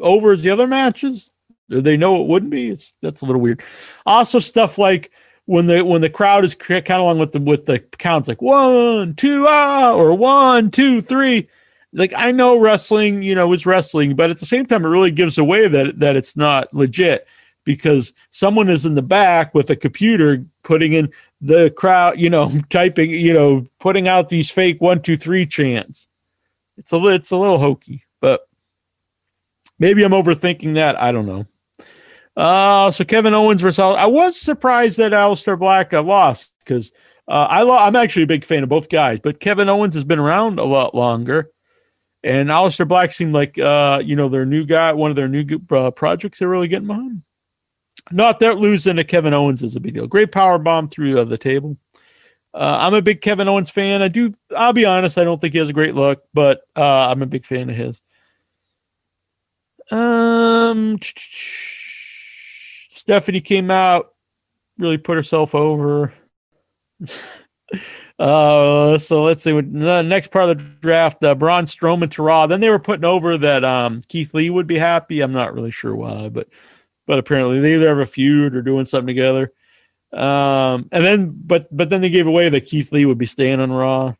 [SPEAKER 4] over as the other matches? Did they know it wouldn't be? It's, that's a little weird. Also, stuff like when the when the crowd is kind of along with the with the counts like one two ah or one two three like i know wrestling you know is wrestling but at the same time it really gives away that that it's not legit because someone is in the back with a computer putting in the crowd you know typing you know putting out these fake one two three chants. It's a it's a little hokey but maybe i'm overthinking that. I don't know. Uh, so Kevin Owens versus Al- I was surprised that Aleister Black uh, lost because uh, I lo- I'm actually a big fan of both guys, but Kevin Owens has been around a lot longer, and Aleister Black seemed like uh, you know their new guy, one of their new uh, projects they're really getting behind. Not that losing to Kevin Owens is a big deal. Great power bomb through the table. Uh, I'm a big Kevin Owens fan. I do. I'll be honest. I don't think he has a great look, but uh, I'm a big fan of his. Um. Stephanie came out, really put herself over. uh, so let's see. The next part of the draft, uh, Braun Strowman to Raw. Then they were putting over that um, Keith Lee would be happy. I'm not really sure why, but but apparently they either have a feud or doing something together. Um, and then but but then they gave away that Keith Lee would be staying on Raw.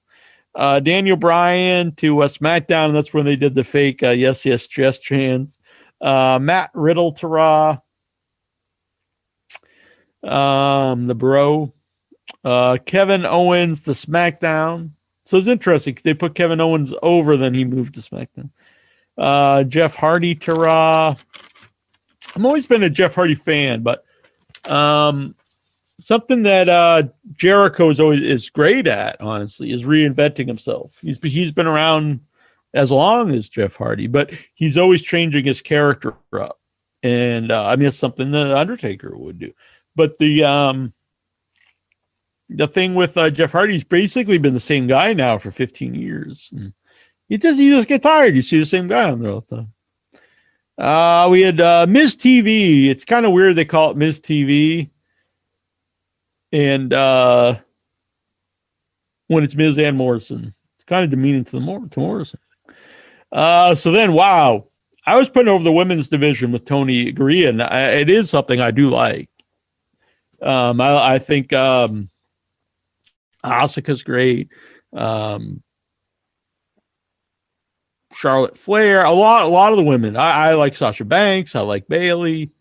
[SPEAKER 4] Uh, Daniel Bryan to uh, SmackDown, and that's when they did the fake uh, yes yes yes chants. Uh, Matt Riddle to Raw um, the bro, uh, Kevin Owens to SmackDown. So it's interesting. They put Kevin Owens over, then he moved to SmackDown. Uh, Jeff Hardy to Raw. I'm always been a Jeff Hardy fan, but um, something that uh, Jericho is always is great at, honestly, is reinventing himself. He's he's been around as long as Jeff Hardy, but he's always changing his character up. And uh, I mean, it's something that Undertaker would do. But the um the thing with uh, Jeff Hardy's basically been the same guy now for 15 years. And he does you just get tired. You see the same guy on there all the time. Uh, we had uh, Miz TV. It's kind of weird they call it Miz TV. And uh, when it's Miz and Morrison, it's kind of demeaning to the Mor- to Morrison. Uh, so then, wow, I was putting over the women's division with Tony Garea, and I, it is something I do like. Um, I, I think um, Asuka's great. Um, Charlotte Flair, a lot, a lot of the women. I, I like Sasha Banks. I like Bayley,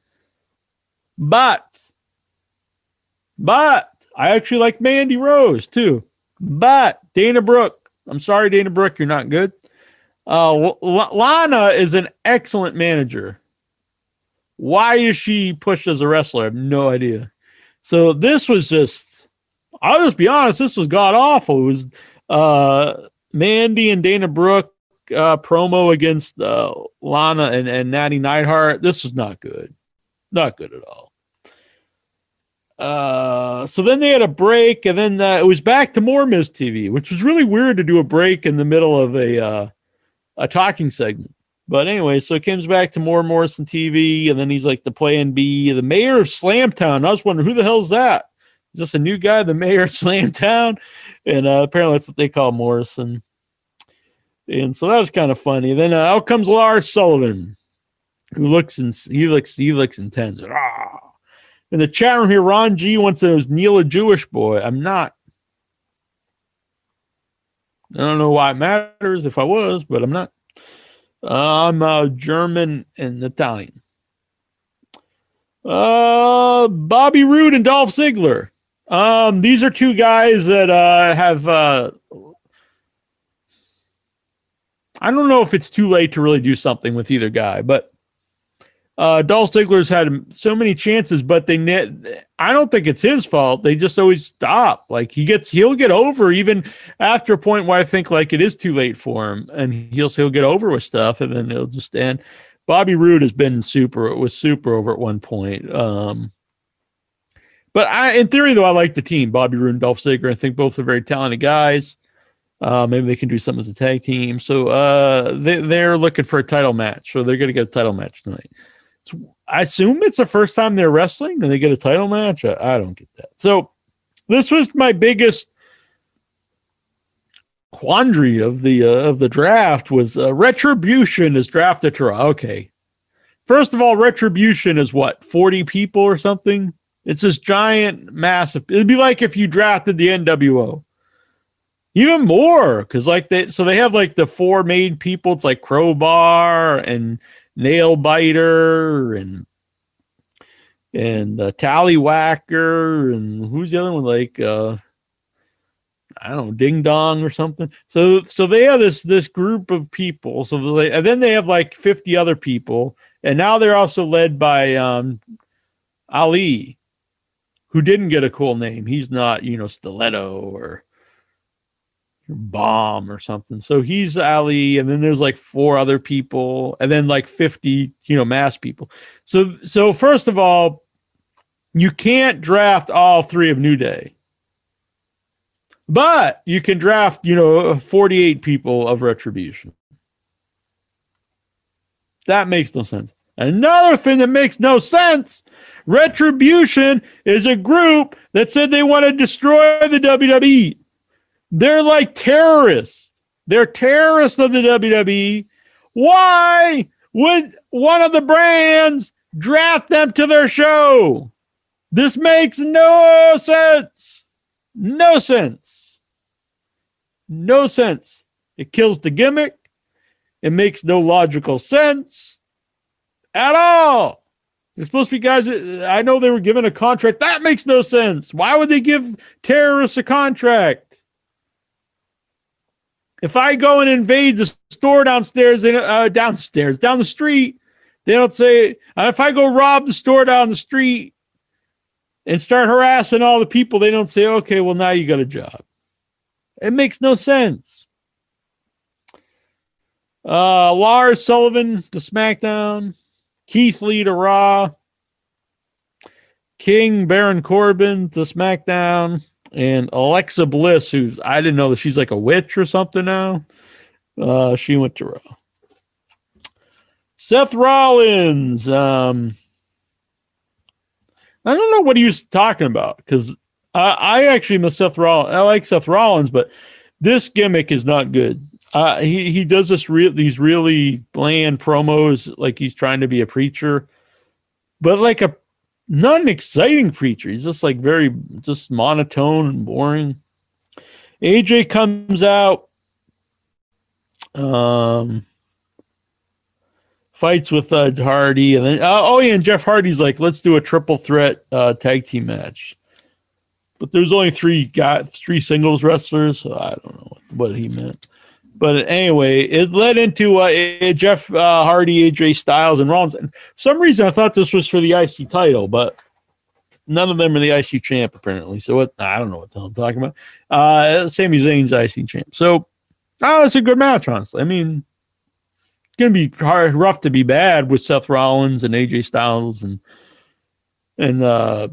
[SPEAKER 4] but But I actually like Mandy Rose too. But Dana Brooke, I'm sorry, Dana Brooke, you're not good. Uh, L- Lana is an excellent manager. Why is she pushed as a wrestler? I have no idea. So this was just, I'll just be honest, this was god awful. It was uh, Mandy and Dana Brooke uh, promo against uh, Lana and, and Natty Neidhart. This was not good. Not good at all. Uh, so then they had a break, and then uh, it was back to more Miz TV, which was really weird to do a break in the middle of a uh, a talking segment. But anyway, so it comes back to more Morrison TV, and then he's like the Plan B, the mayor of Slamtown. I was wondering who the hell's that? Is this a new guy, the mayor of Slamtown? And uh, apparently that's what they call Morrison. And so that was kind of funny. Then uh, out comes Lars Sullivan, who looks and he looks he looks intense. Ah. In the chat room here, Ron G wants to Neil a Jewish boy? I'm not. I don't know why it matters if I was, but I'm not. Uh, I'm uh, German and Italian. Uh, Bobby Roode and Dolph Ziggler. Um, these are two guys that uh, have. Uh, I don't know if it's too late to really do something with either guy, but uh, Dolph Ziggler's had so many chances, but they net. I don't think it's his fault. They just always stop. Like he gets, he'll get over even after a point where I think like it is too late for him, and he'll he'll get over with stuff, and then he'll just end. Bobby Roode has been super. It was super over at one point. Um, but I, in theory, though, I like the team. Bobby Roode and Dolph Ziggler. I think both are very talented guys. Uh, maybe they can do something as a tag team. So uh, they, they're looking for a title match. So they're going to get a title match tonight. I assume it's the first time they're wrestling and they get a title match. I, I don't get that. So this was my biggest quandary of the uh, of the draft was uh, retribution is drafted to Okay, first of all, retribution is what forty people or something. It's this giant, massive. It'd be like if you drafted the NWO even more because like they so they have like the four main people. It's like crowbar and nail biter and and uh, tallywhacker and who's the other one? Like uh i don't know ding dong or something. So so they have this this group of people. So they, and then they have like 50 other people. And now they're also led by um ali who didn't get a cool name. He's not you know stiletto or bomb or something. So he's Ali, and then there's like four other people, and then like 50, you know, mass people. So so first of all, you can't draft all three of New Day. But you can draft, you know, 48 people of retribution. That makes no sense. Another thing that makes no sense Retribution is a group that said they want to destroy the WWE. They're like terrorists. They're terrorists of the WWE. Why would one of the brands draft them to their show? This makes no sense. No sense. No sense. It kills the gimmick. It makes no logical sense at all. They're supposed to be guys. That, I know they were given a contract. That makes no sense. Why would they give terrorists a contract? If I go and invade the store downstairs, they, uh, downstairs, down the street, they don't say. uh, if I go rob the store down the street and start harassing all the people, they don't say, "Okay, well now you got a job." It makes no sense. Uh, Lars Sullivan to SmackDown, Keith Lee to Raw, King Baron Corbin to SmackDown, and Alexa Bliss, who's I didn't know that she's like a witch or something now. Uh, she went to Raw. Seth Rollins. Um, I don't know what he was talking about because I, I actually miss Seth Rollins. I like Seth Rollins, but this gimmick is not good. Uh, he he does this real these really bland promos like he's trying to be a preacher, but like a not an exciting preacher. He's just like very just monotone and boring. AJ comes out, um, fights with uh, Hardy, and then uh, oh yeah, and Jeff Hardy's like, let's do a triple threat uh, tag team match. but there's only three got three singles wrestlers. So I don't know what, what he meant. But anyway, it led into uh, eh, Jeff uh, Hardy, AJ Styles, and Rollins. And for some reason, I thought this was for the IC title, but none of them are the IC champ apparently. So what? I don't know what the hell I'm talking about. Uh, Sami Zayn's IC champ. So oh, it's a good match, honestly. I mean, it's gonna be hard, rough to be bad with Seth Rollins and AJ Styles and and uh,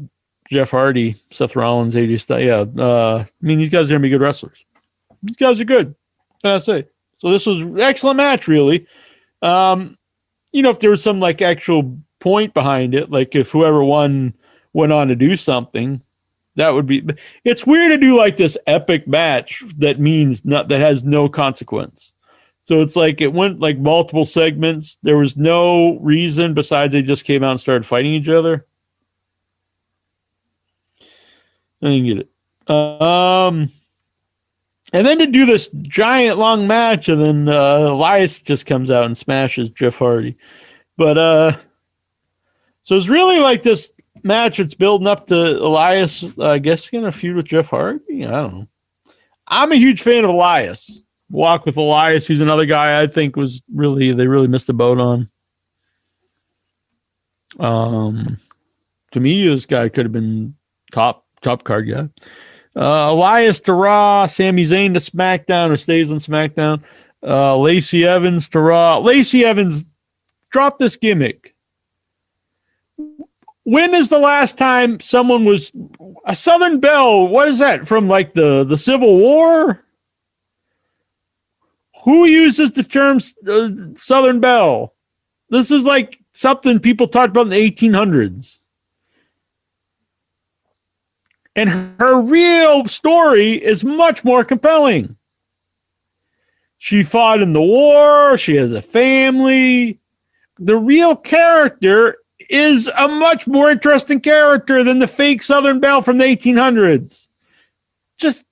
[SPEAKER 4] Jeff Hardy, Seth Rollins, AJ Styles. Yeah, uh, I mean these guys are gonna be good wrestlers. These guys are good. Can I say? So this was excellent match, really. Um, you know, if there was some like actual point behind it, like if whoever won went on to do something, that would be. It's weird to do like this epic match that means not that has no consequence. So it's like it went like multiple segments. There was no reason besides they just came out and started fighting each other. I didn't get it. Um, and then to do this giant long match, and then uh, Elias just comes out and smashes Jeff Hardy. But uh, so it's really like this match. It's building up to Elias, uh, I guess, going to feud with Jeff Hardy. I don't know. I'm a huge fan of Elias. Walk with Elias. He's another guy I think was really they really missed the boat on. Um, to me, this guy could have been top top card guy. Uh, Elias to Raw, Sami Zayn to SmackDown or stays on SmackDown. Uh, Lacey Evans to Raw. Lacey Evans, drop this gimmick. When is the last time someone was a Southern Belle? What is that from? Like the the Civil War? Who uses the term uh, Southern Belle? This is like something people talked about in the 1800s. And her real story is much more compelling. She fought in the war, she has a family. The real character is a much more interesting character than the fake Southern Belle from the 1800s. Just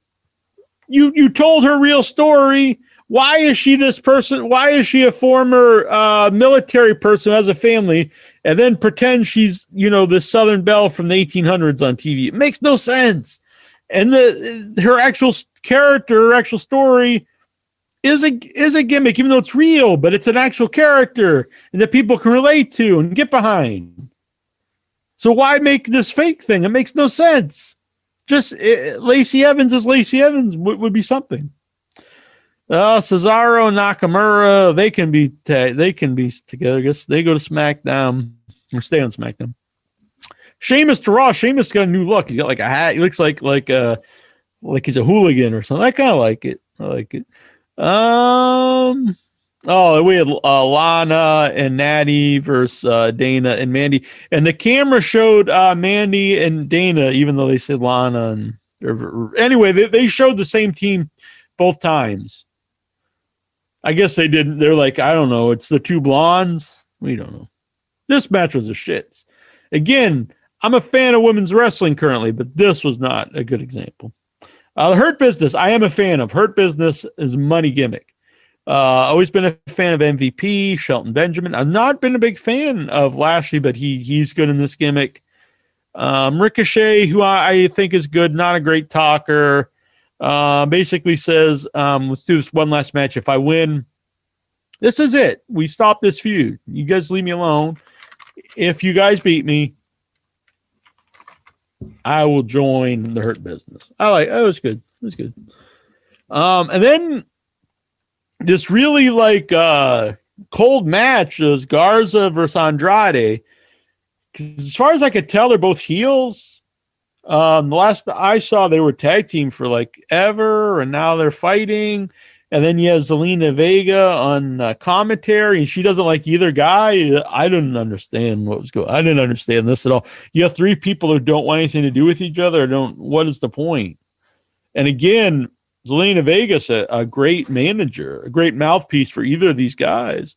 [SPEAKER 4] you you told her real story. Why is she this person? Why is she a former uh, military person as a family and then pretend she's you know the Southern Belle from the 1800s on TV? It makes no sense. And the her actual character, her actual story is a is a gimmick, even though it's real, but it's an actual character and that people can relate to and get behind. So why make this fake thing? It makes no sense. Just uh, Lacey Evans as Lacey Evans would be something. Uh, Cesaro, Nakamura, they can be ta- they can be together. I guess they go to SmackDown or stay on SmackDown. Sheamus to Raw. Sheamus got a new look. He's got like a hat. He looks like like uh like he's a hooligan or something. I kind of like it. I like it. Um. Oh, we had uh, Lana and Natty versus uh, Dana and Mandy, and the camera showed uh, Mandy and Dana, even though they said Lana and or, anyway, they, they showed the same team both times. I guess they didn't. They're like, I don't know. It's the two blondes. We don't know. This match was a shits. Again, I'm a fan of women's wrestling currently, but this was not a good example. Uh, Hurt Business, I am a fan of. Hurt Business is money gimmick. Uh, always been a fan of MVP, Shelton Benjamin. I've not been a big fan of Lashley, but he he's good in this gimmick. Um, Ricochet, who I, I think is good, not a great talker. Uh, basically says, um, let's do this one last match. If I win, this is it. We stop this feud. You guys leave me alone. If you guys beat me, I will join the Hurt Business. I like. Oh, it was good. It was good. Um, and then this really like uh cold match was Garza versus Andrade. As far as I could tell, they're both heels. Um, the last I saw, they were tag team for like ever, and now they're fighting. And then you have Zelina Vega on uh, commentary, and she doesn't like either guy. I didn't understand what was going. I didn't understand this at all. You have three people who don't want anything to do with each other. Don't. What is the point? And again, Zelina Vega's a, a great manager, a great mouthpiece for either of these guys.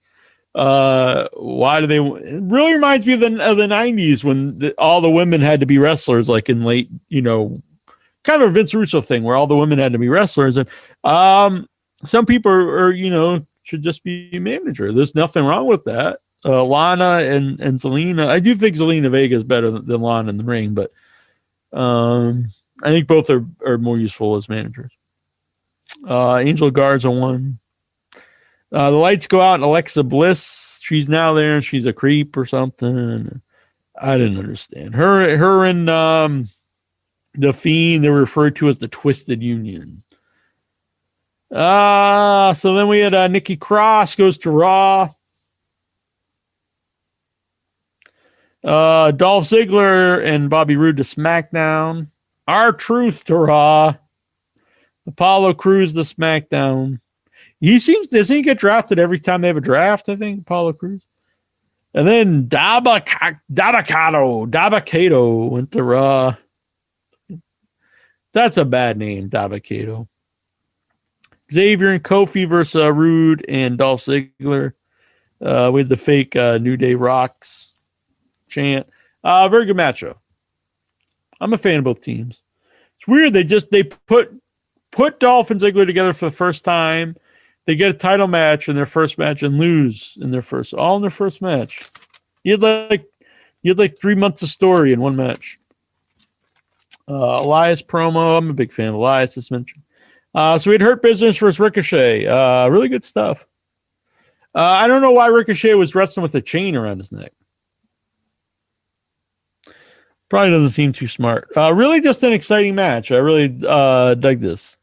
[SPEAKER 4] Uh, why do they? Really reminds me of the of the '90s when the, all the women had to be wrestlers, like in late, you know, kind of a Vince Russo thing where all the women had to be wrestlers, and um, some people are, are you know should just be manager. There's nothing wrong with that. Uh, Lana and and Zelina, I do think Zelina Vega is better than, than Lana in the ring, but um, I think both are, are more useful as managers. Uh, Angel Garza won. Uh, the lights go out, and Alexa Bliss, she's now there, and she's a creep or something. I didn't understand her. Her and um, the Fiend, they're referred to as the Twisted Union. Ah, so then we had uh, Nikki Cross goes to Raw. Uh, Dolph Ziggler and Bobby Roode to SmackDown. R-Truth to Raw. Apollo Crews to SmackDown. He seems doesn't he get drafted every time they have a draft? I think Apollo Crews, And then Dabaka- Dabba-Kato, Dabba-Kato went to Raw. That's a bad name, Dabba-Kato. Xavier and Kofi versus uh, Roode and Dolph Ziggler uh, with the fake uh, New Day Rocks chant. Uh, very good matchup. I'm a fan of both teams. It's weird they just they put put Dolph and Ziggler together for the first time. They get a title match in their first match and lose in their first all in their first match. You had like you had like three months of story in one match. Uh, Elias promo. I'm a big fan of Elias. As mentioned. Uh, so we had Hurt Business versus Ricochet. Uh, really good stuff. Uh, I don't know why Ricochet was wrestling with a chain around his neck. Probably doesn't seem too smart. Uh, really, just an exciting match. I really uh, dug this,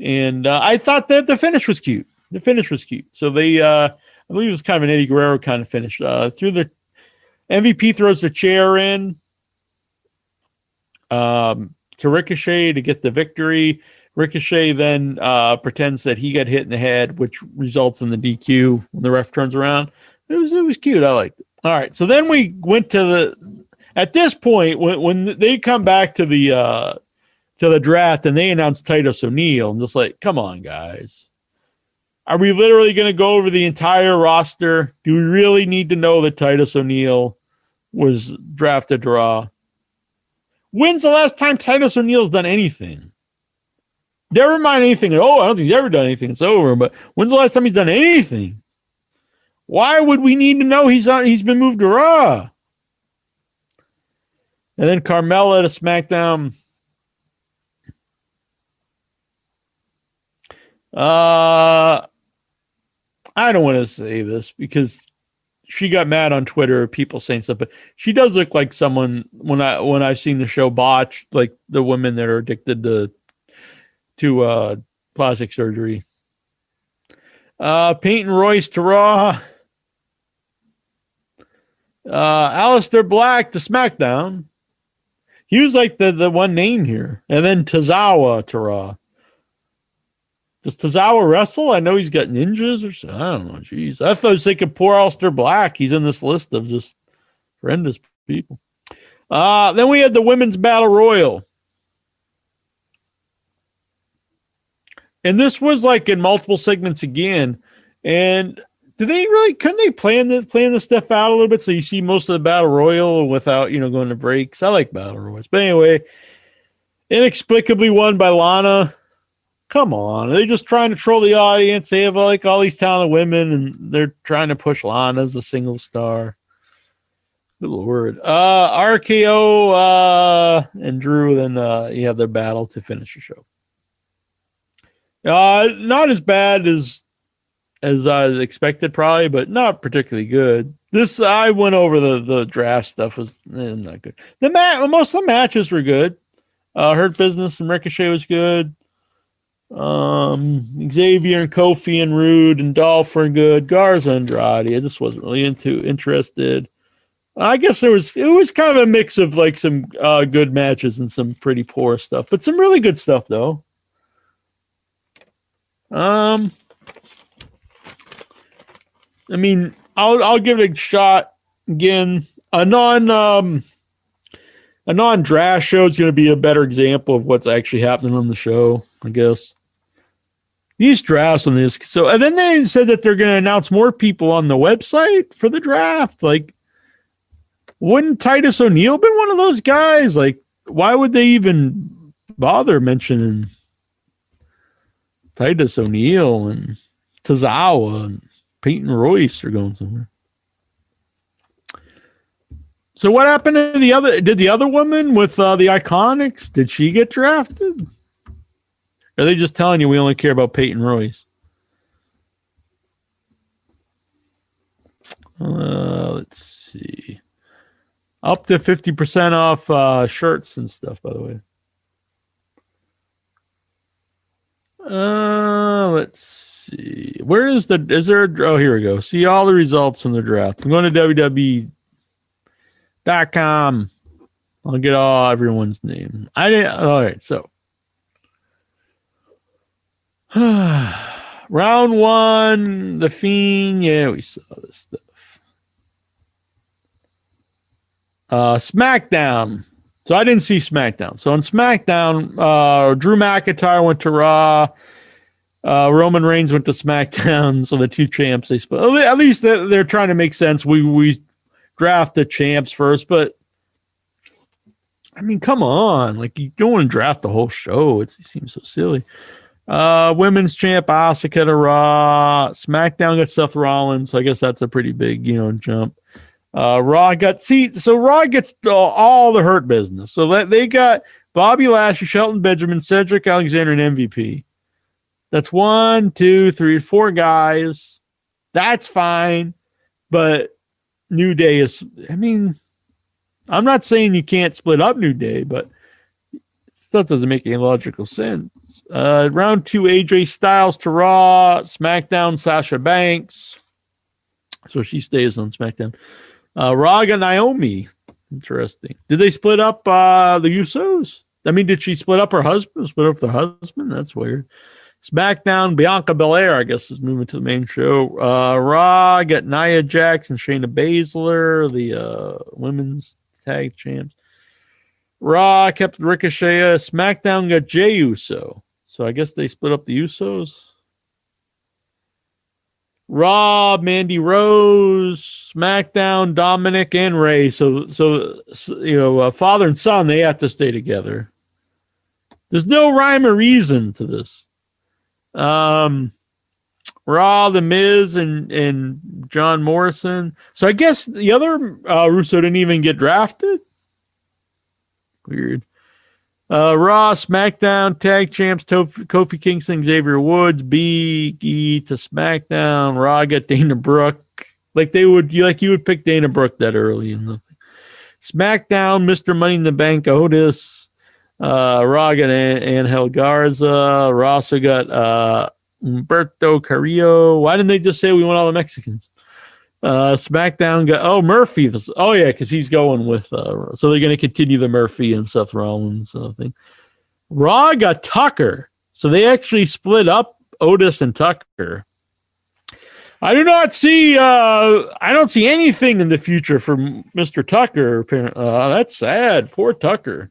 [SPEAKER 4] and uh, I thought that the finish was cute. The finish was cute. So they, uh, I believe, it was kind of an Eddie Guerrero kind of finish. Uh, through the MVP throws the chair in um, to Ricochet to get the victory. Ricochet then uh, pretends that he got hit in the head, which results in the DQ when the ref turns around. It was it was cute. I liked it. All right, so then we went to the. At this point, when when they come back to the uh, to the draft and they announced Titus O'Neil, I'm just like, come on, guys. Are we literally going to go over the entire roster? Do we really need to know that Titus O'Neil was drafted to Raw? When's the last time Titus O'Neil's done anything? Never mind anything. Oh, I don't think he's ever done anything. It's over. But when's the last time he's done anything? Why would we need to know he's on? He's been moved to Raw. And then Carmella to SmackDown. Uh, I don't want to say this because she got mad on Twitter. People saying stuff, but she does look like someone when I when I've seen the show botched, like the women that are addicted to to uh, plastic surgery. Uh, Peyton Royce to Raw. Uh, Aleister Black to SmackDown. He was like the, the one name here. And then Tozawa to Raw. Does Tozawa wrestle? I know he's got ninjas or so. I don't know. Jeez. I thought I was thinking poor Aleister Black. He's in this list of just horrendous people. Uh, then we had the women's battle royal. And this was like in multiple segments again. And did they really couldn't they plan this plan this stuff out a little bit so you see most of the battle royal without you know going to breaks? I like battle royals, but anyway, inexplicably won by Lana. Come on, are they just trying to troll the audience? They have like all these talented women, and they're trying to push Lana as a single star. Good lord. Uh, RKO uh, and Drew, then uh, you have their battle to finish the show. Uh, not as bad as as I expected, probably, but not particularly good. This I went over the the draft stuff was eh, not good. The mat most of the matches were good. Uh, Hurt Business and Ricochet was good. Um, Xavier and Kofi and Roode and Dolph were good. Garza Andrade, I just wasn't really into interested. I guess there was it was kind of a mix of like some uh, good matches and some pretty poor stuff, but some really good stuff though. Um, I mean, I'll I'll give it a shot again. A non um a non draft show is going to be a better example of what's actually happening on the show, I guess. These drafts on this, so and then they said that they're going to announce more people on the website for the draft. Like, wouldn't Titus O'Neil been one of those guys? Like, why would they even bother mentioning Titus O'Neil and Tozawa and Peyton Royce are going somewhere. So what happened to the other? Did the other woman with uh, the Iconics? Did she get drafted? Are they just telling you we only care about Peyton Royce? Uh, let's see. Up to fifty percent off uh, shirts and stuff. By the way. Uh, let's see. Where is the? Is there? A, oh, here we go. See all the results from the draft. I'm going to WWE.com. I'll get all everyone's name. I didn't. All right, so round one, the Fiend. Yeah, we saw this stuff. Uh, SmackDown. So I didn't see SmackDown. So on SmackDown, uh, Drew McIntyre went to Raw. Uh, Roman Reigns went to SmackDown. So the two champs they split. At least they're, trying to make sense. We we draft the champs first, but I mean, come on, like you don't want to draft the whole show. It's, it seems so silly. Uh, women's champ Asuka to Raw. SmackDown got Seth Rollins. So I guess that's a pretty big, you know, jump. Uh, Raw got see so Raw gets the, all the hurt business. So that they got Bobby Lashley, Shelton Benjamin, Cedric Alexander, and MVP. That's one, two, three, four guys. That's fine, but New Day is. I mean, I'm not saying you can't split up New Day, but stuff doesn't make any logical sense. Uh, round two, AJ Styles to Raw, SmackDown, Sasha Banks. So she stays on SmackDown. Uh, Raga Naomi. Interesting. Did they split up uh, the Usos? I mean, did she split up her husband? Split up their husband? That's weird. SmackDown, Bianca Belair, I guess, is moving to the main show. Uh, Raw got Nia Jax and Shayna Baszler, the uh, women's tag champs. Raw kept Ricochet. SmackDown got Jey Uso. So I guess they split up the Usos. Raw, Mandy Rose, SmackDown, Dominic, and Rey. So, so, so you know, uh, father and son, they have to stay together. There's no rhyme or reason to this. Um, Raw, The Miz, and and John Morrison. So I guess the other uh, Russo didn't even get drafted. Weird. Uh, Raw, SmackDown, Tag Champs, Tof- Kofi Kingston, Xavier Woods, Big E to SmackDown. Raw got Dana Brooke. Like they would, you like you would pick Dana Brooke that early and nothing. SmackDown, Mr. Money in the Bank, Otis. Uh, Raw got An- Angel Garza. Raw also got uh, Humberto Carrillo. Why didn't they just say we want all the Mexicans? Uh, SmackDown got oh Murphy. Oh yeah, because he's going with. Uh, so they're going to continue the Murphy and Seth Rollins uh, thing. Raw got Tucker, so they actually split up Otis and Tucker. I do not see. Uh, I don't see anything in the future for Mister Tucker. Apparently, uh, that's sad. Poor Tucker.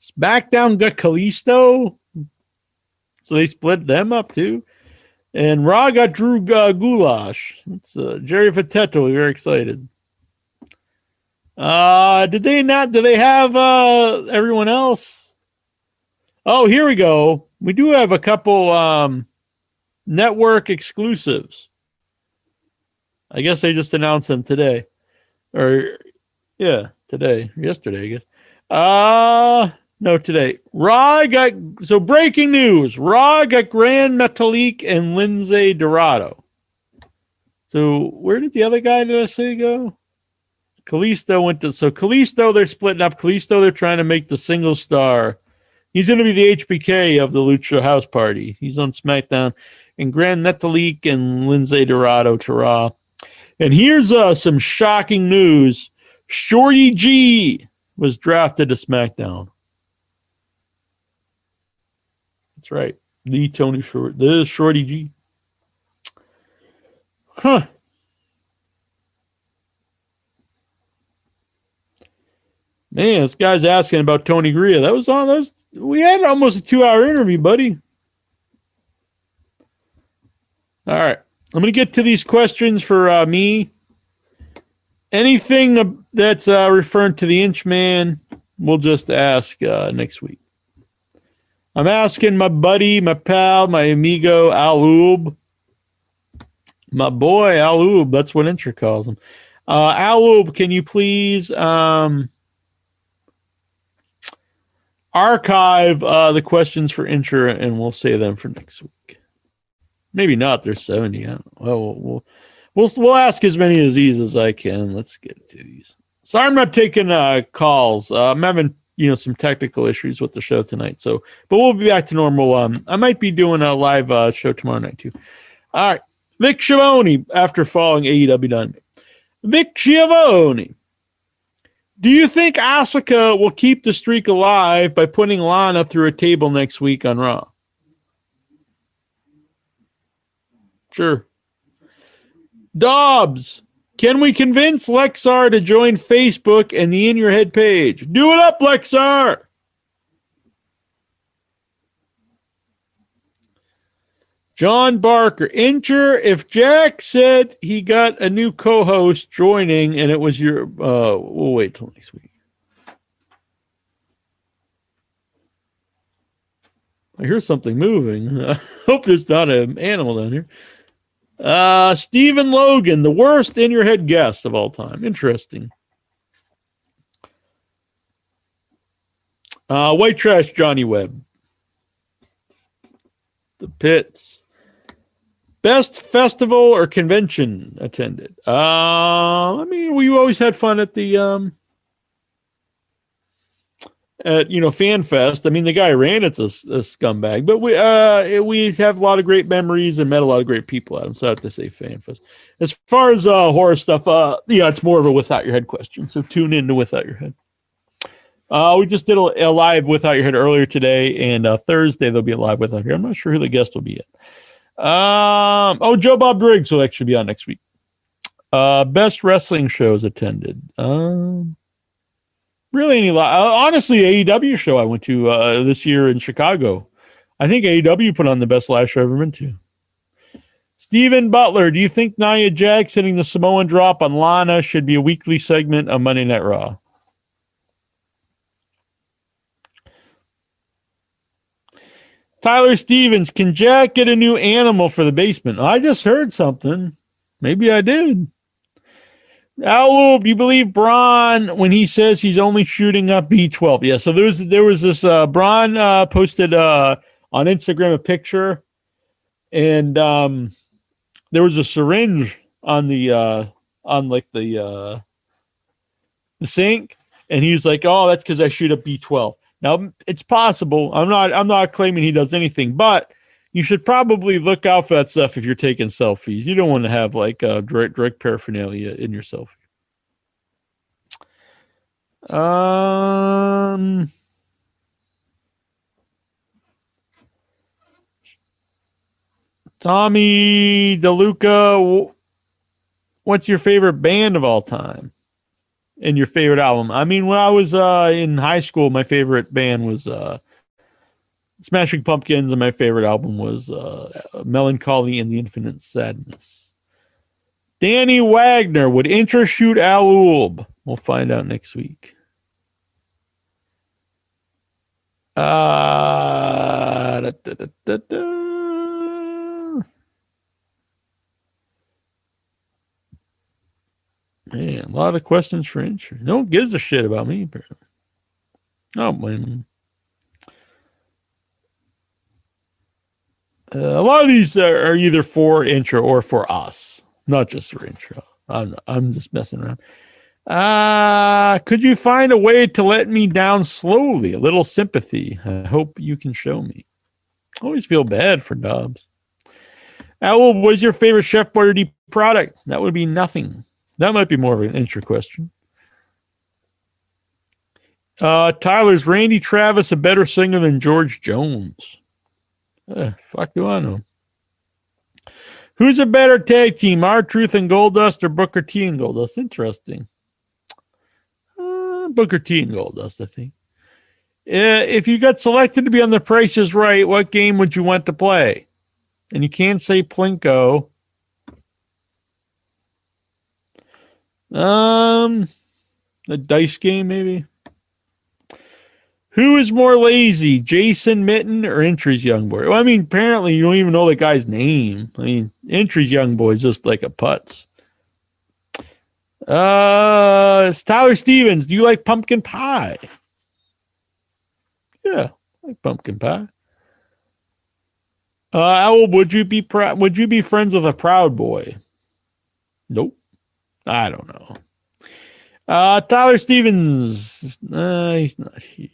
[SPEAKER 4] SmackDown got Kalisto, so they split them up too. And Raw got Drew Gulash. It's uh, Jerry Fatetto. Very excited. Uh, did they not? Do they have uh, everyone else? Oh, here we go. We do have a couple um, network exclusives. I guess they just announced them today, or yeah, today, yesterday, I guess. Uh no, today. Raw got so breaking news. Raw got Gran Metalik and Lince Dorado. So where did the other guy did I say go? Kalisto went to so Kalisto they're splitting up. Kalisto they're trying to make the single star. He's going to be the HBK of the Lucha House Party. He's on SmackDown. And Gran Metalik and Lince Dorado to Raw. And here's uh, some shocking news. Shorty G was drafted to SmackDown. That's right. The Tony Short, the Shorty G. Huh. Man, this guy's asking about Tony Garea. That was on. That was, we had almost a two-hour interview, buddy. All right, I'm to get to these questions for uh, me. Anything that's uh, referring to the Inch Man, we'll just ask uh, next week. I'm asking my buddy, my pal, my amigo Al Oob. My boy Al Oob, that's what Intra calls him. Uh, Al, can you please um, archive uh, the questions for intro and we'll save them for next week. Maybe not. There's 70. I. Well, we'll, we'll, we'll, we'll ask as many of these as I can. Let's get to these. Sorry, I'm not taking uh, calls. Uh, I'm having you know some technical issues with the show tonight. So, but we'll be back to normal. Um, I might be doing a live uh, show tomorrow night too. All right, Vic Schiavone after following AEW Dynamite. Vic Schiavone. Do you think Asuka will keep the streak alive by putting Lana through a table next week on Raw? Sure. Dobbs, can we convince Lexar to join Facebook and the In Your Head page? Do it up, Lexar! John Barker, Incher, if Jack said he got a new co host joining and it was your, uh, we'll wait till next week. I hear something moving. I hope there's not an animal down here. Uh, Stephen Logan, the worst in your head guest of all time. Interesting. Uh, white trash, Johnny Webb. The pits. Best festival or convention attended. Uh, I mean, we always had fun at the um, at you know Fan Fest. I mean, the guy ran it's a, a scumbag, but we uh we have a lot of great memories and met a lot of great people at him. So I have to say Fan Fest. As far as uh horror stuff, uh yeah, it's more of a without your head question. So tune in to without your head. Uh, we just did a, a live without your head earlier today, and uh, Thursday there'll be a live without your. I'm not sure who the guest will be yet. Um, oh, Joe Bob Briggs will actually be on next week. Uh, best wrestling shows attended. Um, really any. Uh, honestly, AEW show I went to uh, this year in Chicago. I think AEW put on the best live show I've ever been to. Stephen Butler, do you think Nia Jax hitting the Samoan drop on Lana should be a weekly segment on Monday Night Raw? Tyler Stevens, can Jack get a new animal for the basement? I just heard something. Maybe I did. Do you believe Braun when he says he's only shooting up B12? Yeah. So there was there was this uh, Braun uh, posted uh, on Instagram a picture, and um, there was a syringe on the uh, on like the uh, the sink, and he was like, "Oh, that's because I shoot up B12." Now it's possible. I'm not. I'm not claiming he does anything, but you should probably look out for that stuff if you're taking selfies. You don't want to have like uh, direct, direct paraphernalia in your selfie. Um. Tommy DeLuca, what's your favorite band of all time? And your favorite album? I mean, when I was uh, in high school, my favorite band was uh, Smashing Pumpkins, and my favorite album was uh, Mellon Collie and the Infinite Sadness. Danny Wagner would intershoot Al Ulb. We'll find out next week. Uh, da, da, da. Man, a lot of questions for insurance. No one gives a shit about me, apparently. I don't blame. Uh, a lot of these are, are either for intro or for us, not just for intro. I'm, I'm just messing around. Uh, could you find a way to let me down slowly? A little sympathy. I hope you can show me. I always feel bad for Dobbs. Owl, what is your favorite Chef Boyardee product? That would be nothing. That might be more of an intro question. Uh, Tyler's Randy Travis a better singer than George Jones? Uh, fuck do I know? Who's a better tag team, R-Truth and Goldust or Booker T and Goldust? Interesting. Uh, Booker T and Goldust, I think. Uh, if you got selected to be on The Price is Right, what game would you want to play? And you can't say Plinko. Um, a dice game, maybe. Who is more lazy, Jason Mitten or Entry's young boy? Well, I mean, apparently you don't even know the guy's name. I mean, Entry's young boy is just like a putz. Uh, it's Tyler Stevens. Do you like pumpkin pie? Yeah, I like pumpkin pie. Uh, Owl, would you be proud? Would you be friends with a proud boy? Nope. I don't know. Uh, Tyler Stevens. Uh, he's not here.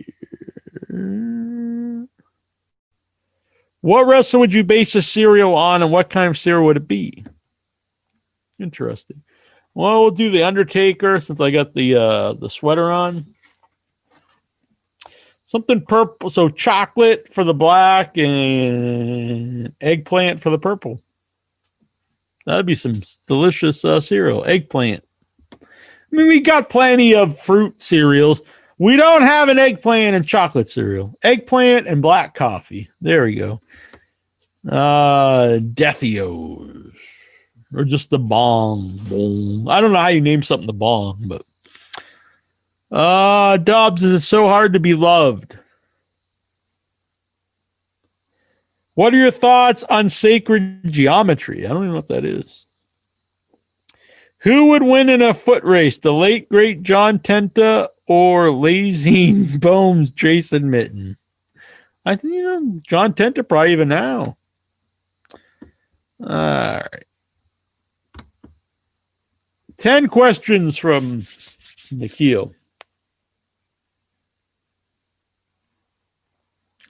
[SPEAKER 4] What wrestler would you base a cereal on, and what kind of cereal would it be? Interesting. Well, we'll do the Undertaker since I got the uh, the sweater on. Something purple, so chocolate for the black and eggplant for the purple. That'd be some delicious uh, cereal. Eggplant. I mean, we got plenty of fruit cereals. We don't have an eggplant and chocolate cereal. Eggplant and black coffee. There we go. Uh, Defios. Or just the bong. Bong. I don't know how you name something the bong, but uh Dobbs, is it so hard to be loved? What are your thoughts on sacred geometry? I don't even know what that is. Who would win in a foot race, the late great John Tenta or Lazy Bones Jason Mitten? I think you know John Tenta probably even now. All right. 10 questions from Nikhil.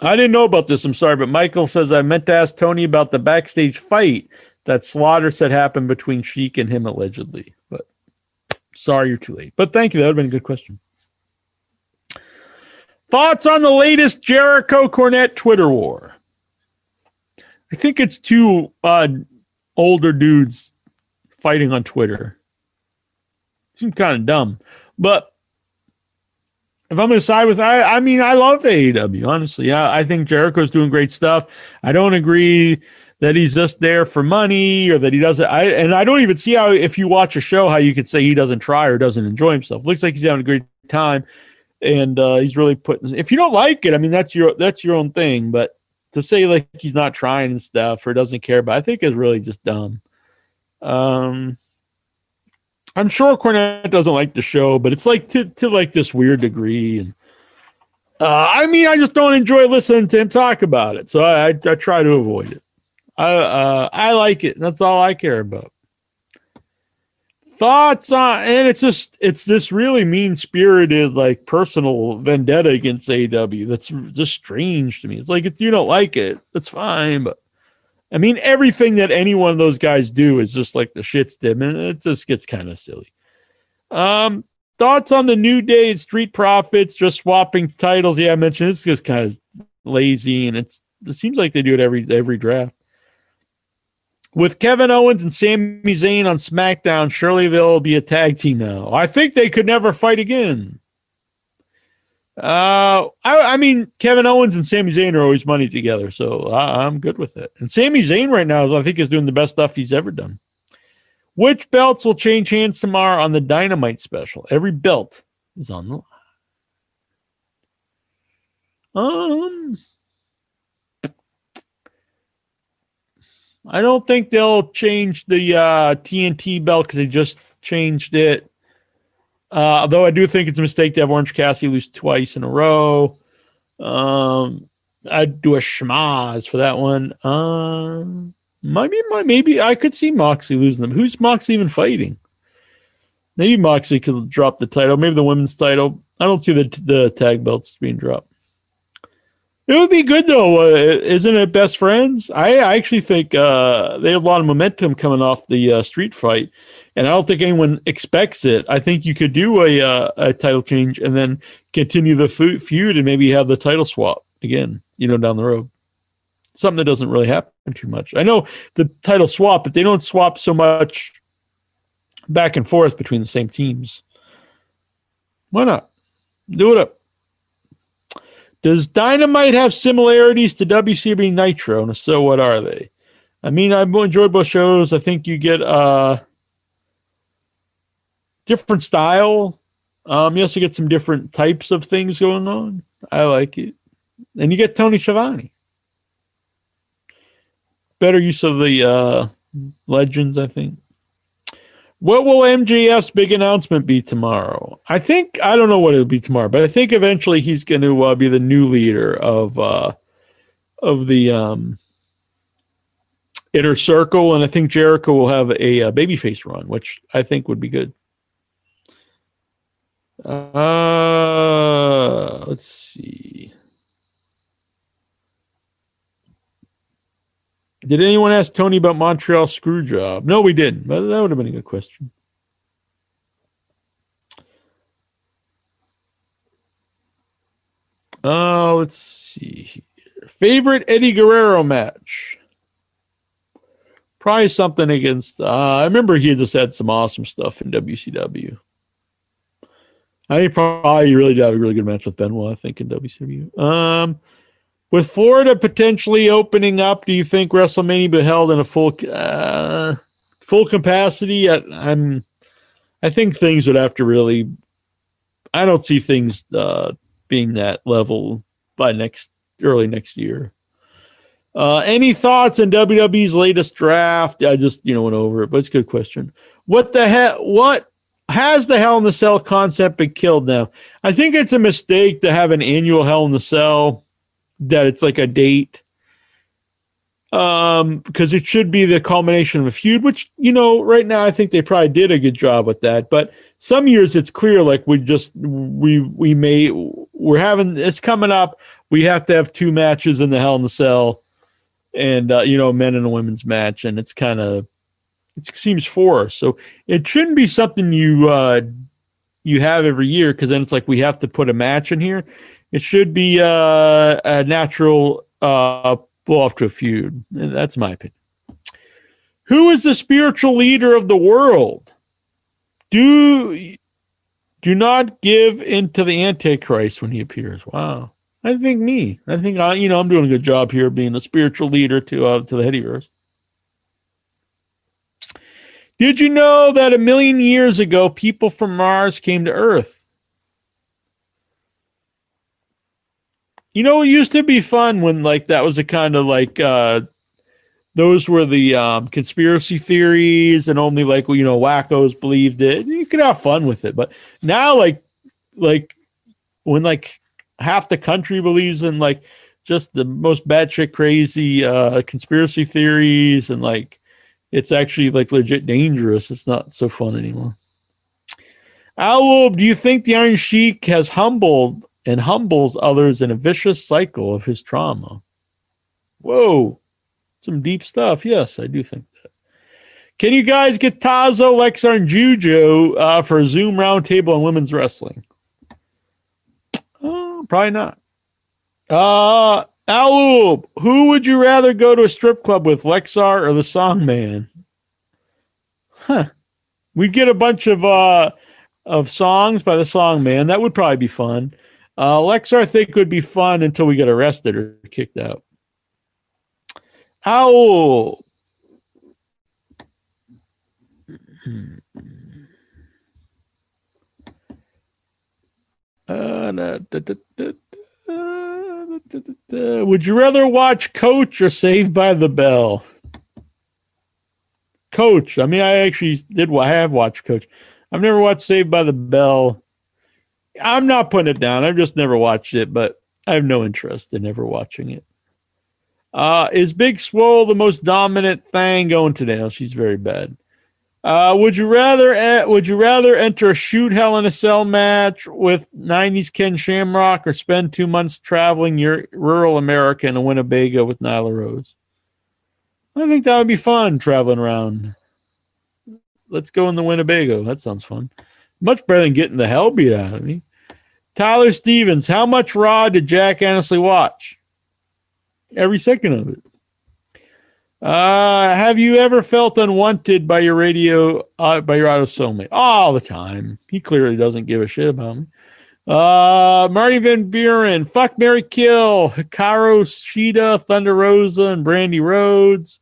[SPEAKER 4] I didn't know about this. I'm sorry, but Michael says I meant to ask Tony about the backstage fight that Slaughter said happened between Sheik and him allegedly. But sorry, you're too late. But thank you. That would have been a good question. Thoughts on the latest Jericho Cornette Twitter war? I think it's two uh, older dudes fighting on Twitter. Seems kind of dumb, but if I'm going to side with, I, I mean, I love AEW. Honestly, yeah, I think Jericho's doing great stuff. I don't agree that he's just there for money or that he doesn't. I and I don't even see how, if you watch a show, how you could say he doesn't try or doesn't enjoy himself. Looks like he's having a great time, and uh, he's really putting. If you don't like it, I mean, that's your that's your own thing. But to say like he's not trying and stuff or doesn't care, but I think is really just dumb. Um, I'm sure Cornette doesn't like the show, but it's like to to like this weird degree. And uh, I mean, I just don't enjoy listening to him talk about it, so I I, I try to avoid it. I uh, I like it. That's all I care about. Thoughts on, and it's just it's this really mean spirited like personal vendetta against AW. That's just strange to me. It's like if you don't like it, that's fine, but I mean, everything that any one of those guys do is just like the shit's dim, and it just gets kind of silly. Um, thoughts on the New Day and Street Profits just swapping titles? Yeah, I mentioned it's just kind of lazy, and it's it seems like they do it every every draft. With Kevin Owens and Sami Zayn on SmackDown, surely they'll be a tag team now. I think they could never fight again. Uh, I, I mean, Kevin Owens and Sami Zayn are always money together, so I, I'm good with it. And Sami Zayn right now, I think, is doing the best stuff he's ever done. Which belts will change hands tomorrow on the Dynamite special? Every belt is on the line. Um, I don't think they'll change the uh, TNT belt because they just changed it. Uh, although I do think it's a mistake to have Orange Cassidy lose twice in a row. Um, I'd do a schmaz for that one. Um, maybe, maybe I could see Moxley losing them. Who's Moxley even fighting? Maybe Moxley could drop the title. Maybe the women's title. I don't see the the tag belts being dropped. It would be good though, uh, isn't it? Best friends. I, I actually think uh, they have a lot of momentum coming off the uh, street fight, and I don't think anyone expects it. I think you could do a uh, a title change and then continue the feud and maybe have the title swap again. You know, down the road. Something that doesn't really happen too much. I know the title swap, but they don't swap so much back and forth between the same teams. Why not? Do it up. Does Dynamite have similarities to WCW Nitro? And so, what are they? I mean, I've enjoyed both shows. I think you get a different style. Um, you also get some different types of things going on. I like it. And you get Tony Schiavone. Better use of the uh, legends, I think. What will MJF's big announcement be tomorrow? I think I don't know what it'll be tomorrow, but I think eventually he's going to uh, be the new leader of uh, of the um, inner circle, and I think Jericho will have a, a babyface run, which I think would be good. Uh, let's see. Did anyone ask Tony about Montreal screw job? No, we didn't. But that would have been a good question. Uh, let's see. here. Favorite Eddie Guerrero match? Probably something against. Uh, I remember he just had some awesome stuff in WCW. I think probably really did have a really good match with Benoit. I think in WCW. Um, with Florida potentially opening up, do you think WrestleMania be held in a full uh, full capacity? I, I'm, I think things would have to really. I don't see things uh, being that level by next early next year. Uh, any thoughts on WWE's latest draft? I just you know went over it, but it's a good question. What the hell? What has the Hell in the Cell concept been killed now? I think it's a mistake to have an annual Hell in the Cell that it's like a date. Um because it should be the culmination of a feud which you know right now i think they probably did a good job with that. But some years it's clear like we just we we may we're having it's coming up. We have to have two matches in the hell in the cell and uh, you know men and a women's match. And it's kind of it seems forced. So it shouldn't be something you uh you have every year because then it's like we have to put a match in here it should be uh, a natural uh, blow off to a feud. That's my opinion. Who is the spiritual leader of the world? Do do not give into the Antichrist when he appears. Wow. I think me. I think I, you know, I'm doing a good job here being a spiritual leader to uh, to the Headyverse. Did you know that a million years ago, people from Mars came to Earth? You know, it used to be fun when like that was a kind of like uh those were the um conspiracy theories and only like you know wackos believed it. You could have fun with it. But now like like when like half the country believes in like just the most batshit crazy uh conspiracy theories and like it's actually like legit dangerous. It's not so fun anymore. Al, do you think the Iron Sheik has humbled and humbles others in a vicious cycle of his trauma. Whoa, some deep stuff. Yes, I do think that. Can you guys get Tazo, Lexar, and Juju uh, for a Zoom roundtable on women's wrestling? Uh, probably not. Uh, Alub, who would you rather go to a strip club with, Lexar or the Song Man? Huh. We'd get a bunch of uh of songs by the Song Man. That would probably be fun. Uh, Lexar think would be fun until we get arrested or kicked out. Owl. Would you rather watch Coach or Saved by the Bell? Coach. I mean, I actually did. I have watched Coach. I've never watched Saved by the Bell. I'm not putting it down. I've just never watched it, but I have no interest in ever watching it. Uh, is Big Swole the most dominant thing going today? No, she's very bad. Uh, would you rather uh, would you rather enter a shoot hell in a cell match with 90s Ken Shamrock or spend two months traveling your rural America in a Winnebago with Nyla Rose? I think that would be fun traveling around. Let's go in the Winnebago. That sounds fun. Much better than getting the hell beat out of me. Tyler Stevens, how much Raw did Jack Annesley watch? Every second of it. Uh, have you ever felt unwanted by your radio, uh, by your auto soulmate? All the time. He clearly doesn't give a shit about me. Uh, Marty Van Buren, fuck Mary Kill, Hikaru Shida, Thunder Rosa, and Brandi Rhodes.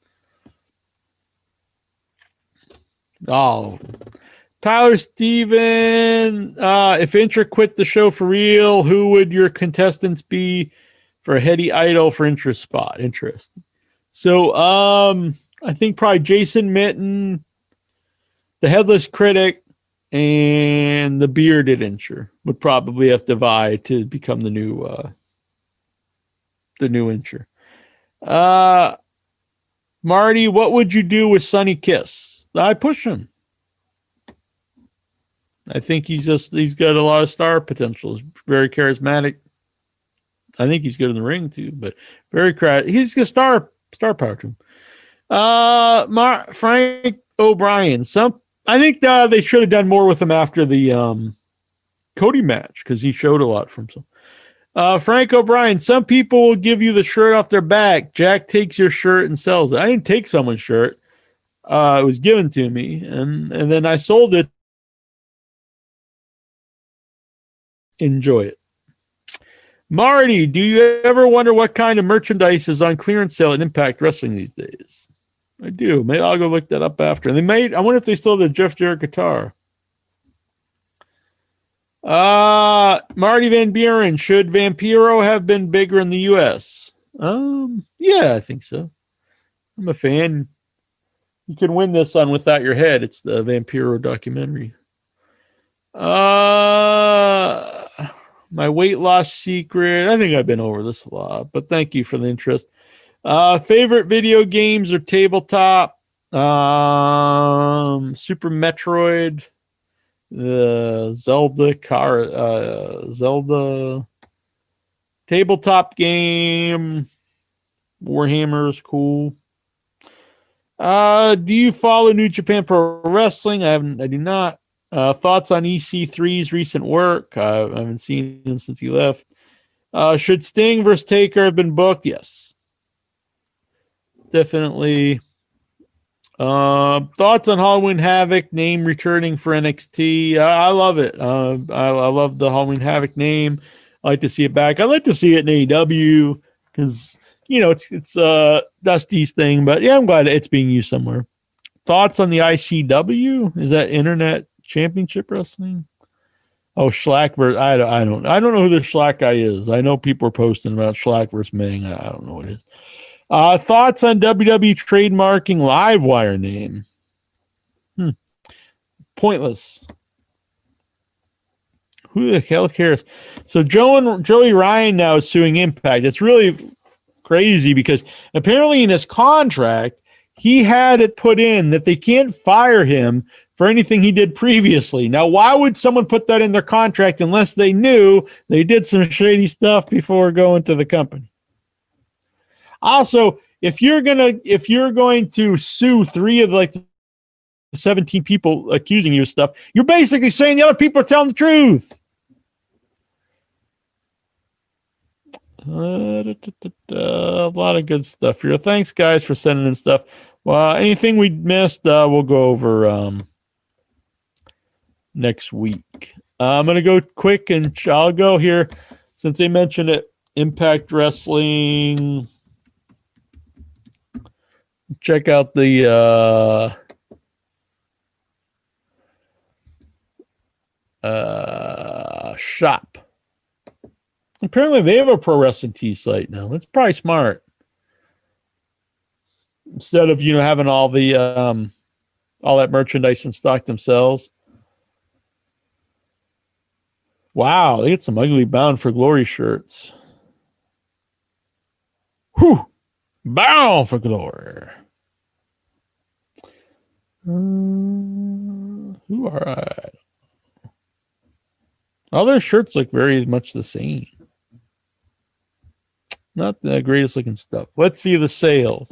[SPEAKER 4] Oh, Tyler Steven, uh, if Intra quit the show for real, who would your contestants be for a heady idol for interest spot? Interest. So um I think probably Jason Mitten, the headless critic and the bearded incher would probably have to vie to become the new uh the new incher. Uh Marty, what would you do with Sonny Kiss? I push him. I think he's just he's got a lot of star potential. He's very charismatic. I think he's good in the ring too, but very cra- he's got star star power to him. Uh, Mar- Frank O'Brien. Some I think uh, they should have done more with him after the um, Cody match because he showed a lot from some. Uh, Frank O'Brien. Some people will give you the shirt off their back. Jack takes your shirt and sells it. I didn't take someone's shirt. Uh, it was given to me, and and then I sold it. Enjoy it. Marty, do you ever wonder what kind of merchandise is on clearance sale at Impact Wrestling these days? I do. Maybe I'll go look that up after. And they made. I wonder if they still have the Jeff Jarrett guitar. Uh Marty Van Buren. Should Vampiro have been bigger in the U.S.? Um, yeah, I think so. I'm a fan. You can win this on Without Your Head. It's the Vampiro documentary. Uh, my weight loss secret. I think I've been over this a lot, but thank you for the interest. Uh, favorite video games or tabletop? Um, Super Metroid, the Zelda car, uh, Zelda tabletop game. Warhammer is cool. Uh, do you follow New Japan Pro Wrestling? I haven't. I do not. Uh, thoughts on EC3's recent work? Uh, I haven't seen him since he left. Uh, should Sting versus Taker have been booked? Yes, definitely. Uh, thoughts on Halloween Havoc name returning for NXT? I, love it. Uh, I, I love the Halloween Havoc name. I like to see it back. I like to see it in AEW because you know it's it's uh Dusty's thing, but yeah, I'm glad it's being used somewhere. Thoughts on the ICW? Is that Internet Championship Wrestling? Oh, Schlack versus I don't I don't I don't know who the Schlack guy is. I know people are posting about Schlack versus Ming. I don't know what it is. Uh, thoughts on WWE trademarking Livewire name? Hmm. Pointless. Who the hell cares? So Joe and Joey Ryan now is suing Impact. It's really crazy because apparently in his contract he had it put in that they can't fire him for anything he did previously. Now, why would someone put that in their contract unless they knew they did some shady stuff before going to the company? Also, if you're gonna if you're going to sue three of like the 17 people accusing you of stuff, you're basically saying the other people are telling the truth. Uh, da, da, da, a lot of good stuff here. Thanks, guys, for sending in stuff. Well, anything we missed, uh, we'll go over um, next week. Uh, I'm gonna go quick, and I'll go here since they mentioned it. Impact Wrestling. Check out the uh, uh, shop. Apparently, they have a pro wrestling tee site now. That's probably smart. Instead of you know having all the um, all that merchandise in stock themselves. Wow, they get some ugly bound for glory shirts. Whew, bound for glory. Uh, who are I? All their shirts look very much the same. Not the greatest looking stuff. Let's see the sales.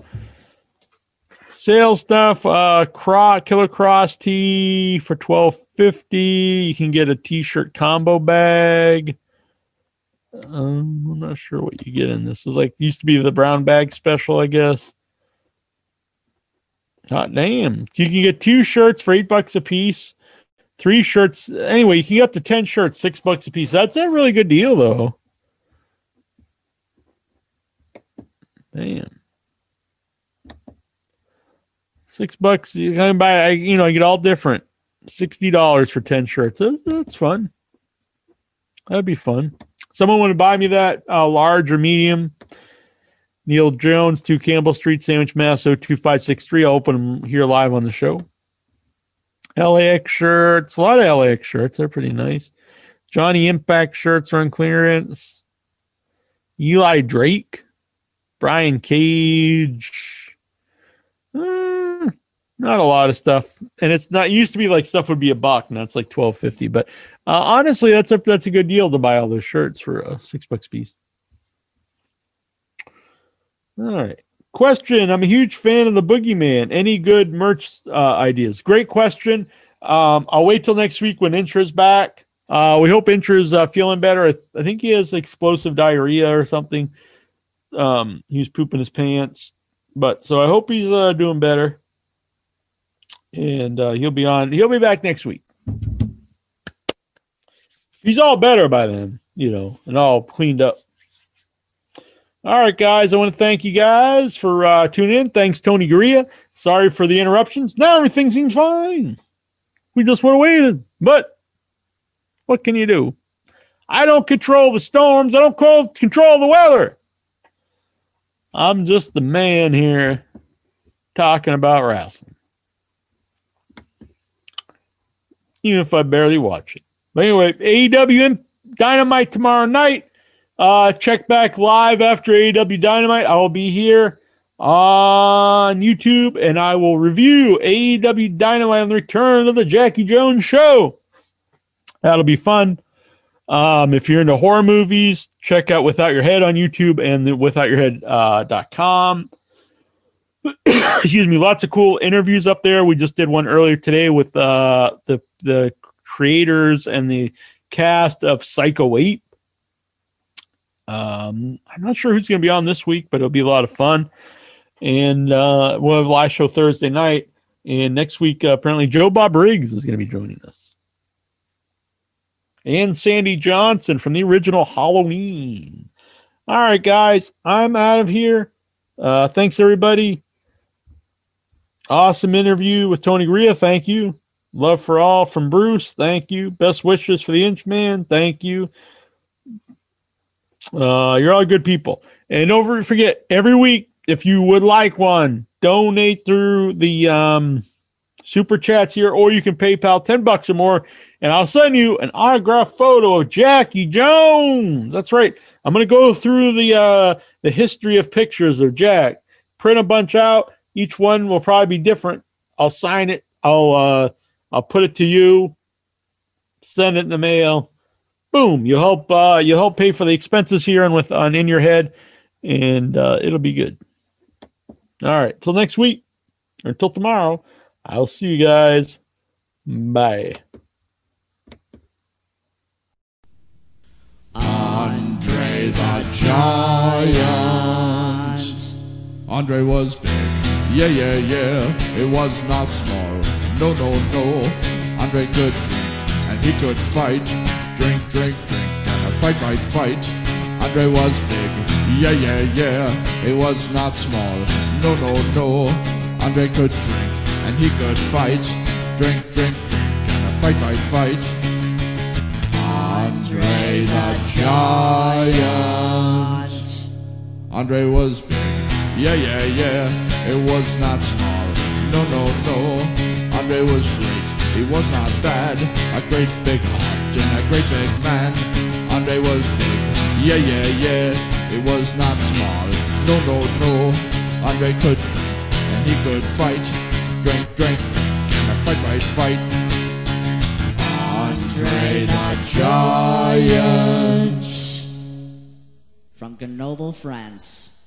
[SPEAKER 4] Sales stuff, uh Cross Killer Kross tee for twelve fifty. You can get a t-shirt combo bag. Um, I'm not sure what you get in this. Is like used to be the brown bag special, I guess. Hot damn. You can get two shirts for eight bucks a piece. Three shirts. Anyway, you can get up to 10 shirts, six bucks a piece. That's a really good deal, though. Damn. Six bucks. You can buy, I, you know, you get all different. $60 for 10 shirts. That's, that's fun. That'd be fun. Someone want to buy me that uh, large or medium? Neil Jones, 2 Campbell Street, Sandwich, Mass. 02563. I'll open them here live on the show. LAX shirts, a lot of LAX shirts. They're pretty nice. Johnny Impact shirts are on clearance. Eli Drake, Brian Cage. Uh, not a lot of stuff, and it's not it used to be like stuff would be a buck. Now it's like twelve fifty. But uh, honestly, that's a that's a good deal to buy all those shirts for uh, six bucks a piece. All right. Question. I'm a huge fan of the Boogeyman. Any good merch uh, ideas? Great question. Um, I'll wait till next week when Intra's back. Uh, we hope Intra's uh, feeling better. I, th- I think he has explosive diarrhea or something. Um, he was pooping his pants, but so I hope he's uh, doing better. And uh, he'll be on. He'll be back next week. He's all better by then, you know, and all cleaned up. All right, guys. I want to thank you guys for uh, tuning in. Thanks, Tony Garea. Sorry for the interruptions. Now everything seems fine. We just have waited, but what can you do? I don't control the storms. I don't co- control the weather. I'm just the man here talking about wrestling. Even if I barely watch it. But anyway, AEW Dynamite tomorrow night. Uh, check back live after AEW Dynamite. I will be here on YouTube and I will review AEW Dynamite and the return of the Jackie Jones show. That'll be fun. Um, if you're into horror movies, check out Without Your Head on YouTube and the withoutyourhead.com. Uh, Excuse me, lots of cool interviews up there. We just did one earlier today with uh, the the creators and the cast of Psycho 8. Um, I'm not sure who's going to be on this week, but it'll be a lot of fun. And uh, we'll have a live show Thursday night. And next week, uh, apparently, Joe Bob Briggs is going to be joining us. And Sandy Johnson from the original Halloween. All right, guys, I'm out of here. Uh, thanks, everybody. Awesome interview with Tony Garea. Thank you. Love for all from Bruce. Thank you. Best wishes for the Inchman. Thank you. Uh, you're all good people. And don't forget, every week, if you would like one, donate through the um, super chats here, or you can PayPal 10 bucks or more, and I'll send you an autographed photo of Jackie Jones. That's right. I'm going to go through the uh, the history of pictures of Jack, print a bunch out. Each one will probably be different. I'll sign it. I'll uh, I'll put it to you. Send it in the mail. Boom! You help uh, you help pay for the expenses here and with on in your head, and uh, it'll be good. All right. Till next week or until tomorrow. I'll see you guys. Bye.
[SPEAKER 6] Andre the Giant. Andre was big. Yeah, yeah, yeah. It was not small. No, no, no. Andre could drink and he could fight. Drink, drink, drink, and a fight, fight, fight. Andre was big. Yeah, yeah, yeah. It was not small. No, no, no. Andre could drink and he could fight. Drink, drink, drink, and a fight, fight, fight. Andre the Giant. Andre was big. Yeah, yeah, yeah. It was not small. No, no, no. Andre was great. He was not bad. A great big heart and a great big man. Andre was big. Yeah, yeah, yeah. It was not small. No, no, no. Andre could drink and he could fight. Drink, drink, drink, and fight, fight, fight. Andre the Giant.
[SPEAKER 7] From Grenoble, France.